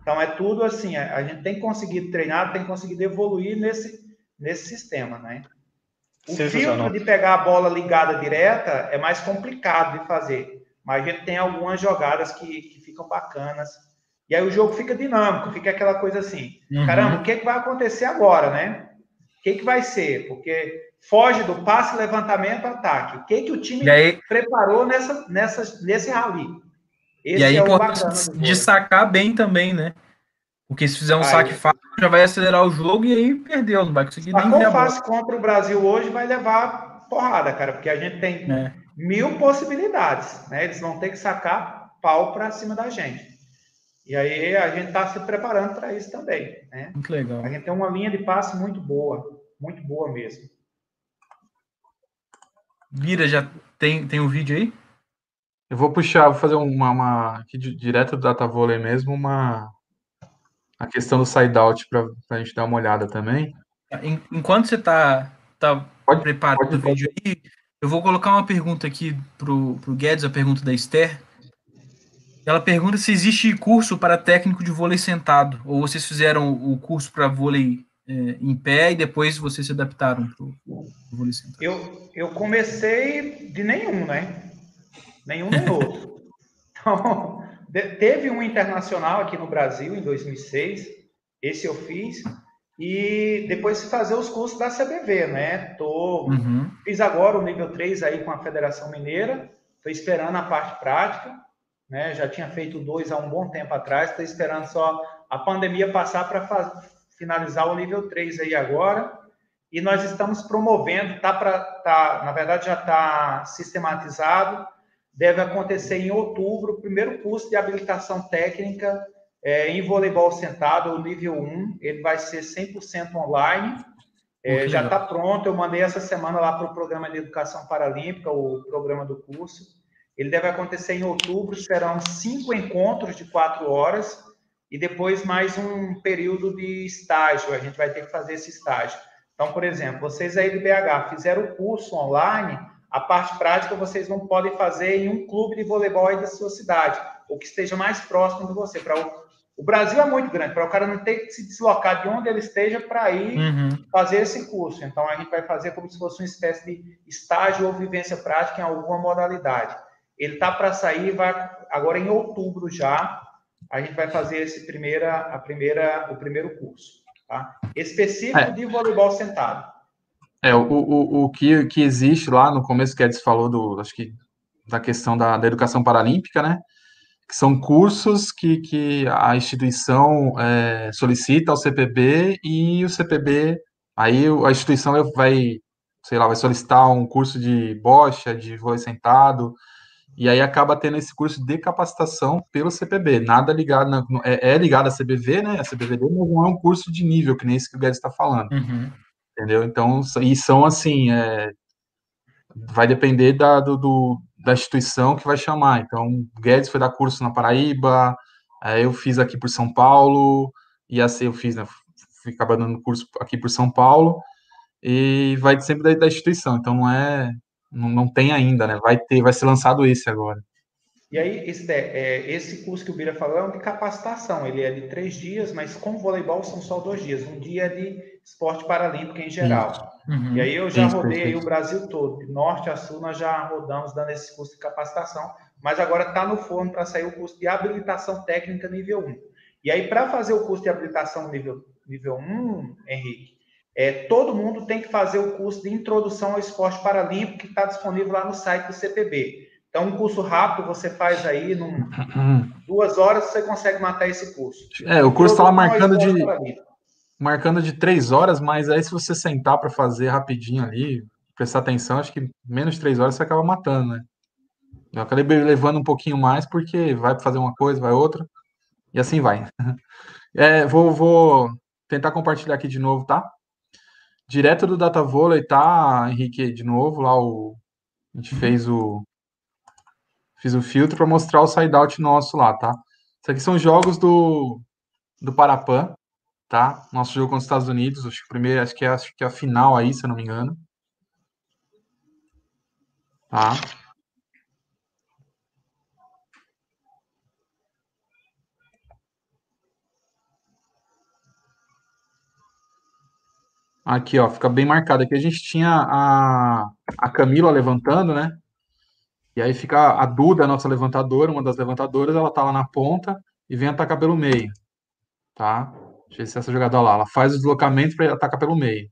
Speaker 2: Então é tudo assim, a gente tem conseguido treinar, tem conseguido evoluir nesse, nesse sistema, né? O filtro de pegar a bola ligada direta é mais complicado de fazer. Mas a gente tem algumas jogadas que, que ficam bacanas. E aí o jogo fica dinâmico, fica aquela coisa assim: uhum. caramba, o que, é que vai acontecer agora, né? O que, é que vai ser? Porque foge do passe, levantamento, ataque. O que, é que o time aí... preparou nessa, nessa, nesse rally?
Speaker 1: Esse e aí é importante de sacar bem também, né? Porque se fizer um aí, saque fácil, já vai acelerar o jogo e aí perdeu, não vai conseguir nem ver
Speaker 2: a fácil contra o Brasil hoje vai levar porrada, cara, porque a gente tem é mil possibilidades, né? Eles vão ter que sacar pau para cima da gente. E aí a gente está se preparando para isso também, né?
Speaker 1: Muito legal.
Speaker 2: A gente tem uma linha de passe muito boa, muito boa mesmo.
Speaker 1: Vira, já tem, tem um vídeo aí?
Speaker 3: Eu vou puxar, vou fazer uma, uma aqui direto do Data Volley mesmo, uma a questão do side out para a gente dar uma olhada também.
Speaker 1: Enquanto você está tá, tá preparando o vídeo aí, eu vou colocar uma pergunta aqui pro, pro Guedes, a pergunta da Esther. Ela pergunta se existe curso para técnico de vôlei sentado, ou vocês fizeram o curso para vôlei é, em pé e depois vocês se adaptaram para o vôlei sentado.
Speaker 2: Eu, eu comecei de nenhum, né? Nenhum nem outro. Então, teve um internacional aqui no Brasil em 2006, esse eu fiz, e depois fazer os cursos da CBV, né? Tô, uhum. Fiz agora o nível 3 aí com a Federação Mineira, estou esperando a parte prática, né? Já tinha feito dois há um bom tempo atrás, estou esperando só a pandemia passar para finalizar o nível 3 aí agora. E nós estamos promovendo, tá para, tá, na verdade já está sistematizado, deve acontecer em outubro o primeiro curso de habilitação técnica é, em voleibol sentado, o nível 1, ele vai ser 100% online. É, já está pronto, eu mandei essa semana lá para o programa de educação paralímpica, o programa do curso. Ele deve acontecer em outubro, serão cinco encontros de quatro horas e depois mais um período de estágio. A gente vai ter que fazer esse estágio. Então, por exemplo, vocês aí do BH fizeram o curso online, a parte prática vocês não podem fazer em um clube de voleibol aí da sua cidade, ou que esteja mais próximo de você, para o Brasil é muito grande, para o cara não ter que se deslocar de onde ele esteja para ir uhum. fazer esse curso. Então, a gente vai fazer como se fosse uma espécie de estágio ou vivência prática em alguma modalidade. Ele está para sair, vai agora em outubro já, a gente vai fazer esse primeira, a primeira, o primeiro curso, tá? Específico é. de voleibol sentado.
Speaker 3: É, o, o, o que, que existe lá no começo que Edson falou do, acho que da questão da, da educação paralímpica, né? Que são cursos que, que a instituição é, solicita ao CPB e o CPB, aí a instituição vai, sei lá, vai solicitar um curso de bocha, de vôlei sentado, e aí acaba tendo esse curso de capacitação pelo CPB, nada ligado, na, é, é, ligado à CBV, né, a CBVD, mas não é um curso de nível, que nem esse que o Guedes está falando, uhum. entendeu? Então, e são assim, é, vai depender da, do, do da instituição que vai chamar. Então, Guedes foi dar curso na Paraíba, eu fiz aqui por São Paulo, e assim eu fiz, né, fui acabar dando curso aqui por São Paulo, e vai sempre da, da instituição, então não é, não, não, tem ainda, né, vai ter, vai ser lançado esse agora.
Speaker 2: E aí, esse, é, esse curso que o Bira falou é um de capacitação, ele é de três dias, mas com voleibol são só dois dias, um dia é de esporte paralímpico em geral. Uhum. E aí eu já rodei aí o Brasil todo, de norte a sul nós já rodamos dando esse curso de capacitação, mas agora está no forno para sair o curso de habilitação técnica nível 1. E aí para fazer o curso de habilitação nível, nível 1, Henrique, é, todo mundo tem que fazer o curso de introdução ao esporte paralímpico que está disponível lá no site do CPB. Então, um curso rápido você faz aí, em uhum. duas horas você consegue matar esse curso.
Speaker 3: É, o curso está lá marcando de, marcando de três horas, mas aí se você sentar para fazer rapidinho ali, prestar atenção, acho que menos de três horas você acaba matando, né? Eu acabei levando um pouquinho mais porque vai fazer uma coisa, vai outra, e assim vai. É, vou, vou tentar compartilhar aqui de novo, tá? Direto do Data Volley, tá, Henrique, de novo, lá o, a gente fez o fiz o filtro para mostrar o side out nosso lá, tá? Isso aqui são jogos do do Parapan, tá? Nosso jogo contra os Estados Unidos, acho que primeiro, acho que é, acho que é a final aí, se eu não me engano. Tá? Aqui, ó, fica bem marcado. Aqui a gente tinha a, a Camila levantando, né? E aí fica a Duda, a nossa levantadora, uma das levantadoras, ela tá lá na ponta e vem atacar pelo meio, tá? Deixa eu ver se essa jogadora lá. Ela faz o deslocamento para atacar pelo meio.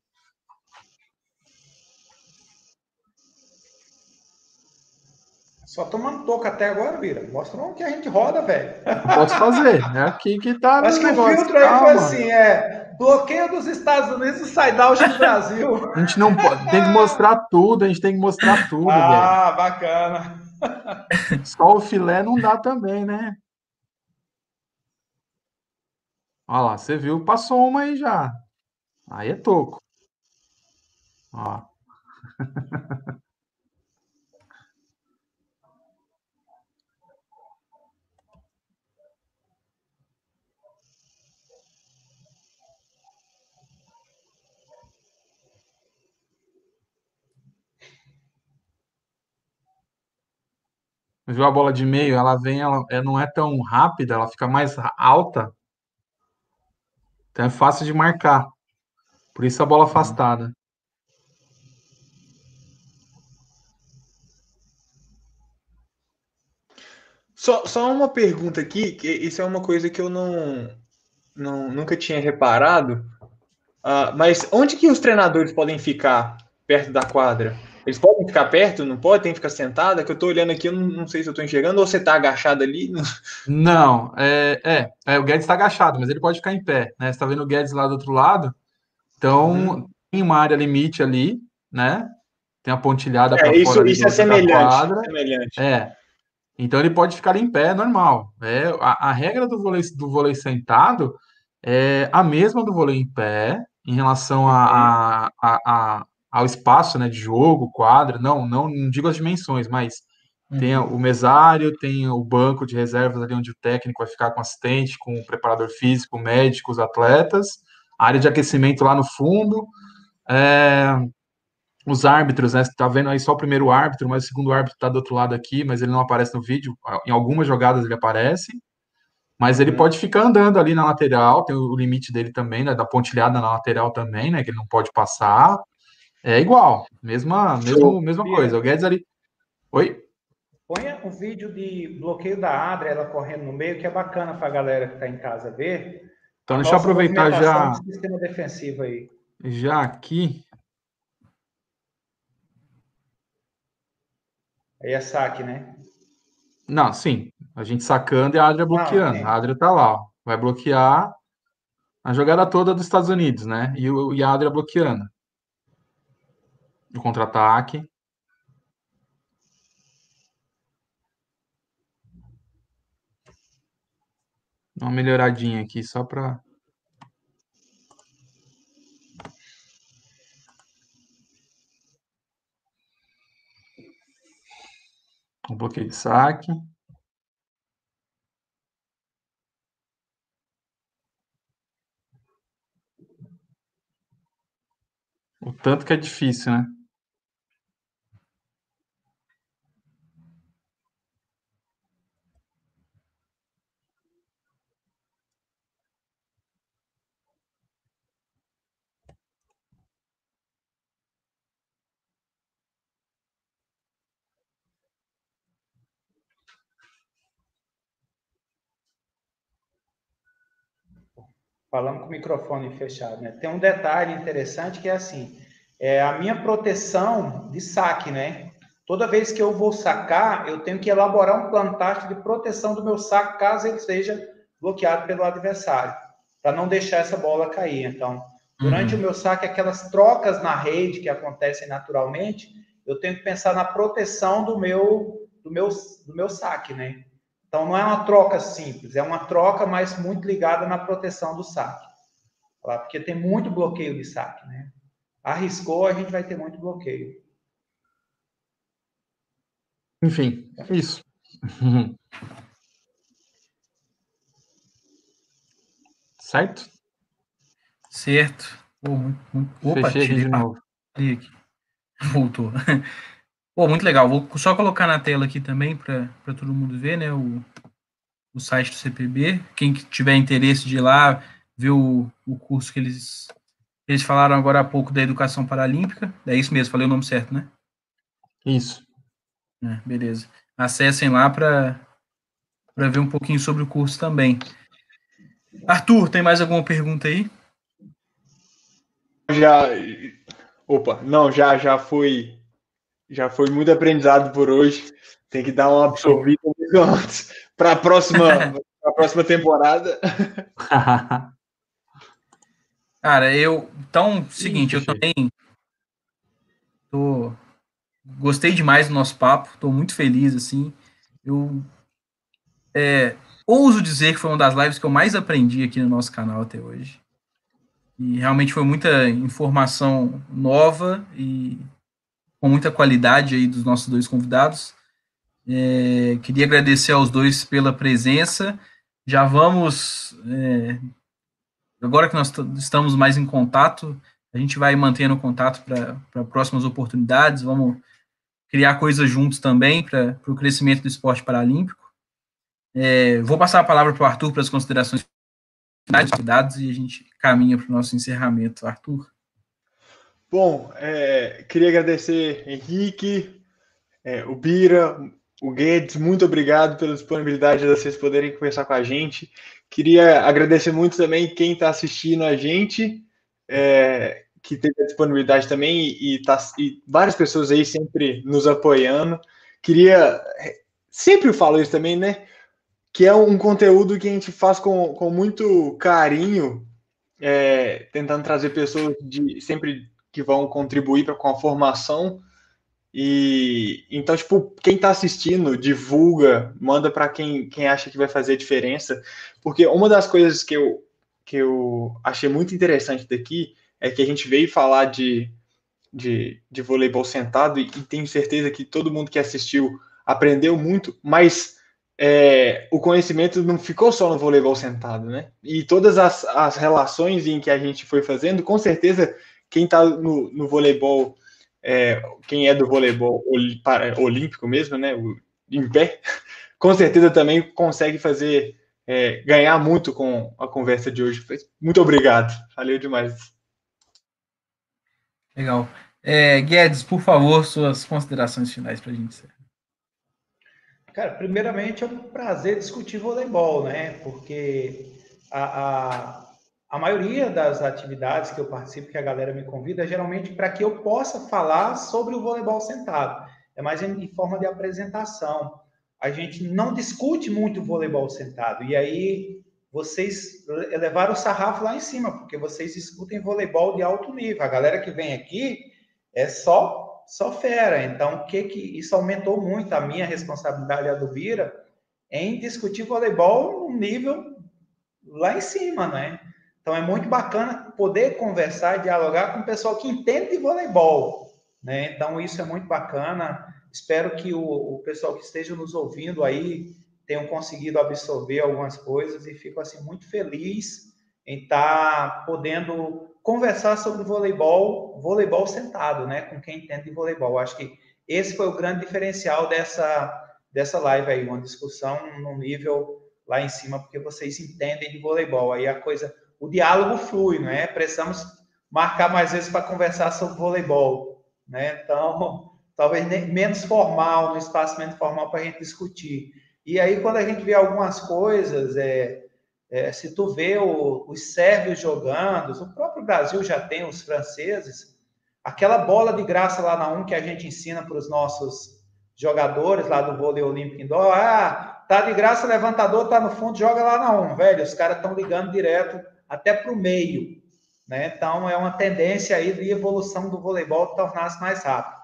Speaker 2: Só tomando toca até agora, Vira. Mostra onde que a gente roda, velho.
Speaker 3: Posso fazer. É aqui que tá.
Speaker 2: Acho que negócio. o filtro aí Calma. foi assim: é bloqueio dos Estados Unidos e side out do Brasil.
Speaker 3: A gente não pode. Tem que mostrar tudo, a gente tem que mostrar tudo,
Speaker 2: ah, velho. bacana.
Speaker 3: Só o filé não dá também, né? Olha lá, você viu, passou uma aí já. Aí é toco. Ó. viu a bola de meio? Ela vem, ela, ela não é tão rápida, ela fica mais alta. Então é fácil de marcar. Por isso a bola uhum. afastada.
Speaker 4: Só, só uma pergunta aqui, que isso é uma coisa que eu não, não nunca tinha reparado. Uh, mas onde que os treinadores podem ficar perto da quadra? Eles podem ficar perto, não podem? Tem que ficar sentada? Que eu tô olhando aqui, eu não, não sei se eu tô enxergando, ou você tá agachado ali?
Speaker 3: Não, é, é, é o Guedes está agachado, mas ele pode ficar em pé, né? Você tá vendo o Guedes lá do outro lado, então uhum. tem uma área limite ali, né? Tem a pontilhada
Speaker 4: é, para
Speaker 3: isso,
Speaker 4: fora. Isso é semelhante, semelhante.
Speaker 3: É. Então ele pode ficar em pé, normal. É, a, a regra do vôlei, do vôlei sentado é a mesma do vôlei em pé, em relação a, a, a, ao espaço né, de jogo, quadra, não, não, não digo as dimensões, mas uhum. tem o mesário, tem o banco de reservas ali onde o técnico vai ficar com assistente, com o preparador físico, médico, os atletas, área de aquecimento lá no fundo, é, os árbitros, né? Você tá vendo aí só o primeiro árbitro, mas o segundo árbitro está do outro lado aqui, mas ele não aparece no vídeo. Em algumas jogadas ele aparece. Mas ele uhum. pode ficar andando ali na lateral, tem o limite dele também, né? Da pontilhada na lateral também, né? Que ele não pode passar. É igual, mesma, mesmo, mesma coisa. O Guedes ali. Oi?
Speaker 2: Põe um vídeo de bloqueio da Adria, ela correndo no meio, que é bacana para a galera que está em casa ver.
Speaker 3: Então, deixa eu aproveitar já.
Speaker 2: Sistema defensivo aí.
Speaker 3: Já aqui.
Speaker 2: Aí é saque, né?
Speaker 3: Não, sim. A gente sacando e a Adria bloqueando. Não, a Adria tá lá, ó. Vai bloquear a jogada toda dos Estados Unidos, né? E, o, e a Adria bloqueando. O contra-ataque. Uma melhoradinha aqui só para um bloqueio de saque. O tanto que é difícil, né?
Speaker 2: Falando com o microfone fechado, né? Tem um detalhe interessante que é assim, é a minha proteção de saque, né? Toda vez que eu vou sacar, eu tenho que elaborar um plano tático de proteção do meu saque, caso ele seja bloqueado pelo adversário, para não deixar essa bola cair. Então, durante uhum. o meu saque, aquelas trocas na rede que acontecem naturalmente, eu tenho que pensar na proteção do meu do meu do meu saque, né? Então, não é uma troca simples, é uma troca, mas muito ligada na proteção do saque. Porque tem muito bloqueio de saque, né? Arriscou, a gente vai ter muito bloqueio.
Speaker 3: Enfim, é isso. certo?
Speaker 1: Certo.
Speaker 3: Opa, Fechei de novo.
Speaker 1: Voltou. Pô, muito legal. Vou só colocar na tela aqui também para todo mundo ver, né? O, o site do CPB. Quem tiver interesse de ir lá ver o, o curso que eles, eles falaram agora há pouco da educação paralímpica. É isso mesmo, falei o nome certo, né?
Speaker 3: Isso.
Speaker 1: É, beleza. Acessem lá para ver um pouquinho sobre o curso também. Arthur, tem mais alguma pergunta aí?
Speaker 4: Já. Opa, não, já, já fui já foi muito aprendizado por hoje. Tem que dar uma absorvida antes para a próxima, a próxima temporada.
Speaker 1: Cara, eu. Então, seguinte, eu também. Tô, gostei demais do nosso papo, estou muito feliz, assim. Eu é, ouso dizer que foi uma das lives que eu mais aprendi aqui no nosso canal até hoje. E realmente foi muita informação nova e com muita qualidade aí dos nossos dois convidados. É, queria agradecer aos dois pela presença. Já vamos, é, agora que nós estamos mais em contato, a gente vai mantendo contato para próximas oportunidades. Vamos criar coisas juntos também para o crescimento do esporte paralímpico. É, vou passar a palavra para o Arthur para as considerações finais e a gente caminha para o nosso encerramento. Arthur.
Speaker 4: Bom, é, queria agradecer Henrique, é, o Bira, o Guedes, muito obrigado pela disponibilidade de vocês poderem conversar com a gente. Queria agradecer muito também quem está assistindo a gente, é, que teve a disponibilidade também e, tá, e várias pessoas aí sempre nos apoiando. Queria, sempre falo isso também, né? Que é um conteúdo que a gente faz com, com muito carinho, é, tentando trazer pessoas de sempre que vão contribuir pra, com a formação e então, tipo, quem está assistindo, divulga, manda para quem, quem acha que vai fazer diferença. Porque uma das coisas que eu, que eu achei muito interessante daqui é que a gente veio falar de, de, de voleibol sentado e, e tenho certeza que todo mundo que assistiu aprendeu muito, mas é, o conhecimento não ficou só no voleibol sentado, né? E todas as, as relações em que a gente foi fazendo, com certeza, quem está no, no voleibol é, quem é do voleibol olímpico mesmo, né, em pé, com certeza também consegue fazer, é, ganhar muito com a conversa de hoje. Muito obrigado, valeu demais.
Speaker 1: Legal. É, Guedes, por favor, suas considerações finais para a gente.
Speaker 2: Cara, primeiramente é um prazer discutir voleibol, né? Porque a, a a maioria das atividades que eu participo, que a galera me convida, é geralmente para que eu possa falar sobre o voleibol sentado. É mais em, forma de apresentação. A gente não discute muito voleibol sentado. E aí vocês elevaram o sarrafo lá em cima, porque vocês discutem voleibol de alto nível. A galera que vem aqui é só só fera. Então, o que que isso aumentou muito a minha responsabilidade a do Bira em discutir voleibol no nível lá em cima, né? Então é muito bacana poder conversar e dialogar com o pessoal que entende de voleibol, né? Então isso é muito bacana. Espero que o, o pessoal que esteja nos ouvindo aí tenham conseguido absorver algumas coisas e fico assim muito feliz em estar tá podendo conversar sobre voleibol, voleibol sentado, né, com quem entende de voleibol. Acho que esse foi o grande diferencial dessa dessa live aí, uma discussão no nível lá em cima, porque vocês entendem de voleibol. Aí a coisa o diálogo flui, não é? Precisamos marcar mais vezes para conversar sobre voleibol, né? Então, talvez menos formal, no espaço menos formal para a gente discutir. E aí, quando a gente vê algumas coisas, é, é, se tu vê o, os sérvios jogando, o próprio Brasil já tem os franceses, aquela bola de graça lá na 1 que a gente ensina para os nossos jogadores lá do vôlei olímpico indoor, ah, tá de graça, levantador tá no fundo, joga lá na 1, velho, os caras estão ligando direto até para o meio. Né? Então, é uma tendência aí de evolução do voleibol tornar-se mais rápido.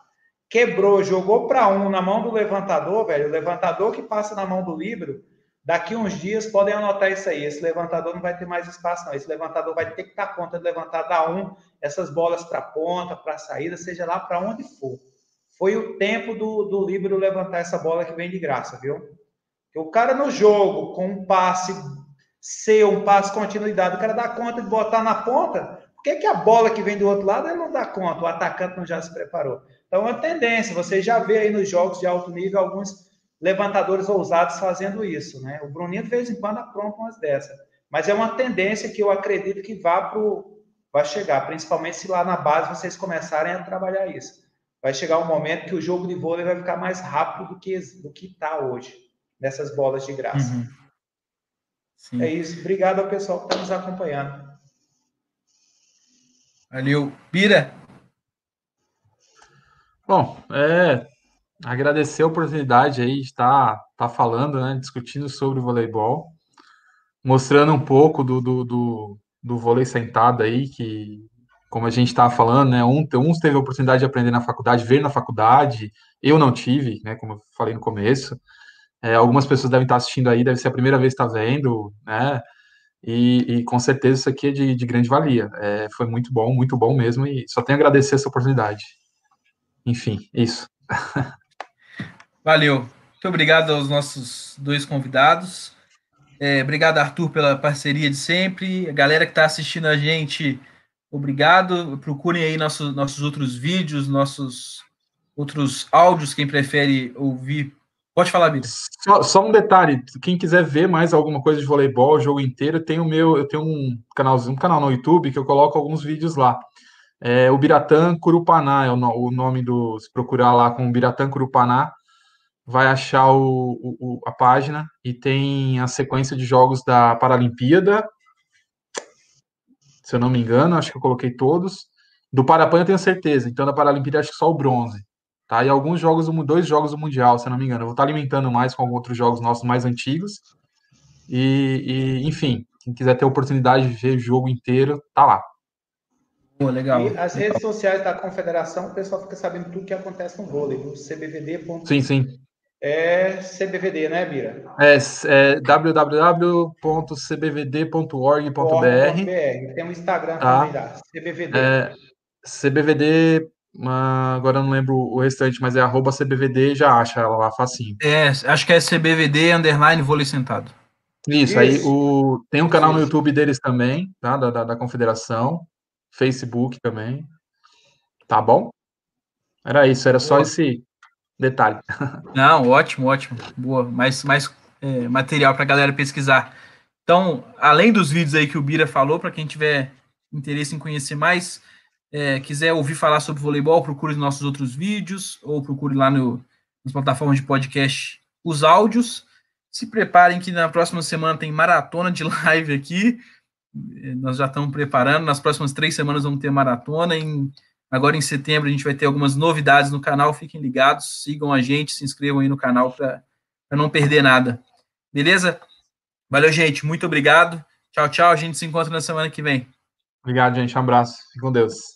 Speaker 2: Quebrou, jogou para um na mão do levantador, velho. O levantador que passa na mão do livro, daqui uns dias podem anotar isso aí. Esse levantador não vai ter mais espaço, não. Esse levantador vai ter que dar conta de levantar da um essas bolas para ponta, para saída, seja lá para onde for. Foi o tempo do, do livro levantar essa bola que vem de graça, viu? O cara no jogo, com um passe ser um passo continuidade, o cara dá conta de botar na ponta, por que, que a bola que vem do outro lado ele não dá conta? O atacante não já se preparou. Então é uma tendência, você já vê aí nos jogos de alto nível alguns levantadores ousados fazendo isso, né? O Bruninho de vez em quando apronta umas dessas. Mas é uma tendência que eu acredito que vá pro, vai chegar, principalmente se lá na base vocês começarem a trabalhar isso. Vai chegar um momento que o jogo de vôlei vai ficar mais rápido do que do que está hoje, nessas bolas de graça. Uhum. Sim. É isso. Obrigado ao pessoal que está nos acompanhando.
Speaker 1: Valeu. Pira.
Speaker 3: Bom, é, agradecer a oportunidade aí de estar, tá, tá falando, né, discutindo sobre o voleibol, mostrando um pouco do, do, do, do vôlei sentado aí, que, como a gente estava falando, né, um, uns teve a oportunidade de aprender na faculdade, ver na faculdade, eu não tive, né, como eu falei no começo, é, algumas pessoas devem estar assistindo aí, deve ser a primeira vez que está vendo, né? E, e, com certeza isso aqui é de, de grande valia. É, foi muito bom, muito bom mesmo, e só tenho a agradecer essa oportunidade. Enfim, isso.
Speaker 1: Valeu. Muito obrigado aos nossos dois convidados. É, obrigado, Arthur, pela parceria de sempre. A galera que está assistindo a gente, obrigado. Procurem aí nossos nossos outros vídeos, nossos outros áudios, quem prefere ouvir. Pode falar, Bira.
Speaker 3: Só, só, um detalhe, quem quiser ver mais alguma coisa de voleibol, o jogo inteiro, tem o meu, eu tenho um canalzinho, um canal no YouTube que eu coloco alguns vídeos lá. É o Biratã Curupaná é o, o nome do. Se procurar lá com Biratã Curupaná, vai achar o, o, a página e tem a sequência de jogos da Paralimpíada. Se eu não me engano, acho que eu coloquei todos. Do Parapan eu tenho certeza, então da Paralimpíada acho que só o bronze. Tá? E alguns jogos, dois jogos do Mundial, se eu não me engano. Eu vou estar alimentando mais com outros jogos nossos mais antigos. E, e enfim, quem quiser ter a oportunidade de ver o jogo inteiro, tá lá.
Speaker 2: Pô, legal. E as redes sociais da confederação, o pessoal fica sabendo tudo que acontece no vôlei, no cbvd.
Speaker 3: Sim, sim.
Speaker 2: É CBVD, né, Bira?
Speaker 3: É, é www.cbvd.org.br.
Speaker 2: Tem um Instagram tá. também da CBVD.
Speaker 3: É, CBVD, agora eu não lembro o restante, mas é arroba CBVD já acha ela lá facinho.
Speaker 1: É, acho que é CBVD underline vôlei sentado.
Speaker 3: Isso, Isso, aí o, tem um canal Isso. no YouTube deles também, tá? Da, da, da confederação, Facebook também. Tá bom? Era isso, era só esse detalhe.
Speaker 1: Não, ótimo, ótimo. Boa. Mais, mais é, material para a galera pesquisar. Então, além dos vídeos aí que o Bira falou, para quem tiver interesse em conhecer mais, é, quiser ouvir falar sobre voleibol, procure os nossos outros vídeos, ou procure lá no, nas plataformas de podcast os áudios. Se preparem que na próxima semana tem maratona de live aqui. É, nós já estamos preparando. Nas próximas três semanas vamos ter maratona. Em Agora em setembro a gente vai ter algumas novidades no canal, fiquem ligados, sigam a gente, se inscrevam aí no canal para não perder nada. Beleza? Valeu, gente, muito obrigado. Tchau, tchau. A gente se encontra na semana que vem.
Speaker 3: Obrigado, gente. Um abraço. Fique com Deus.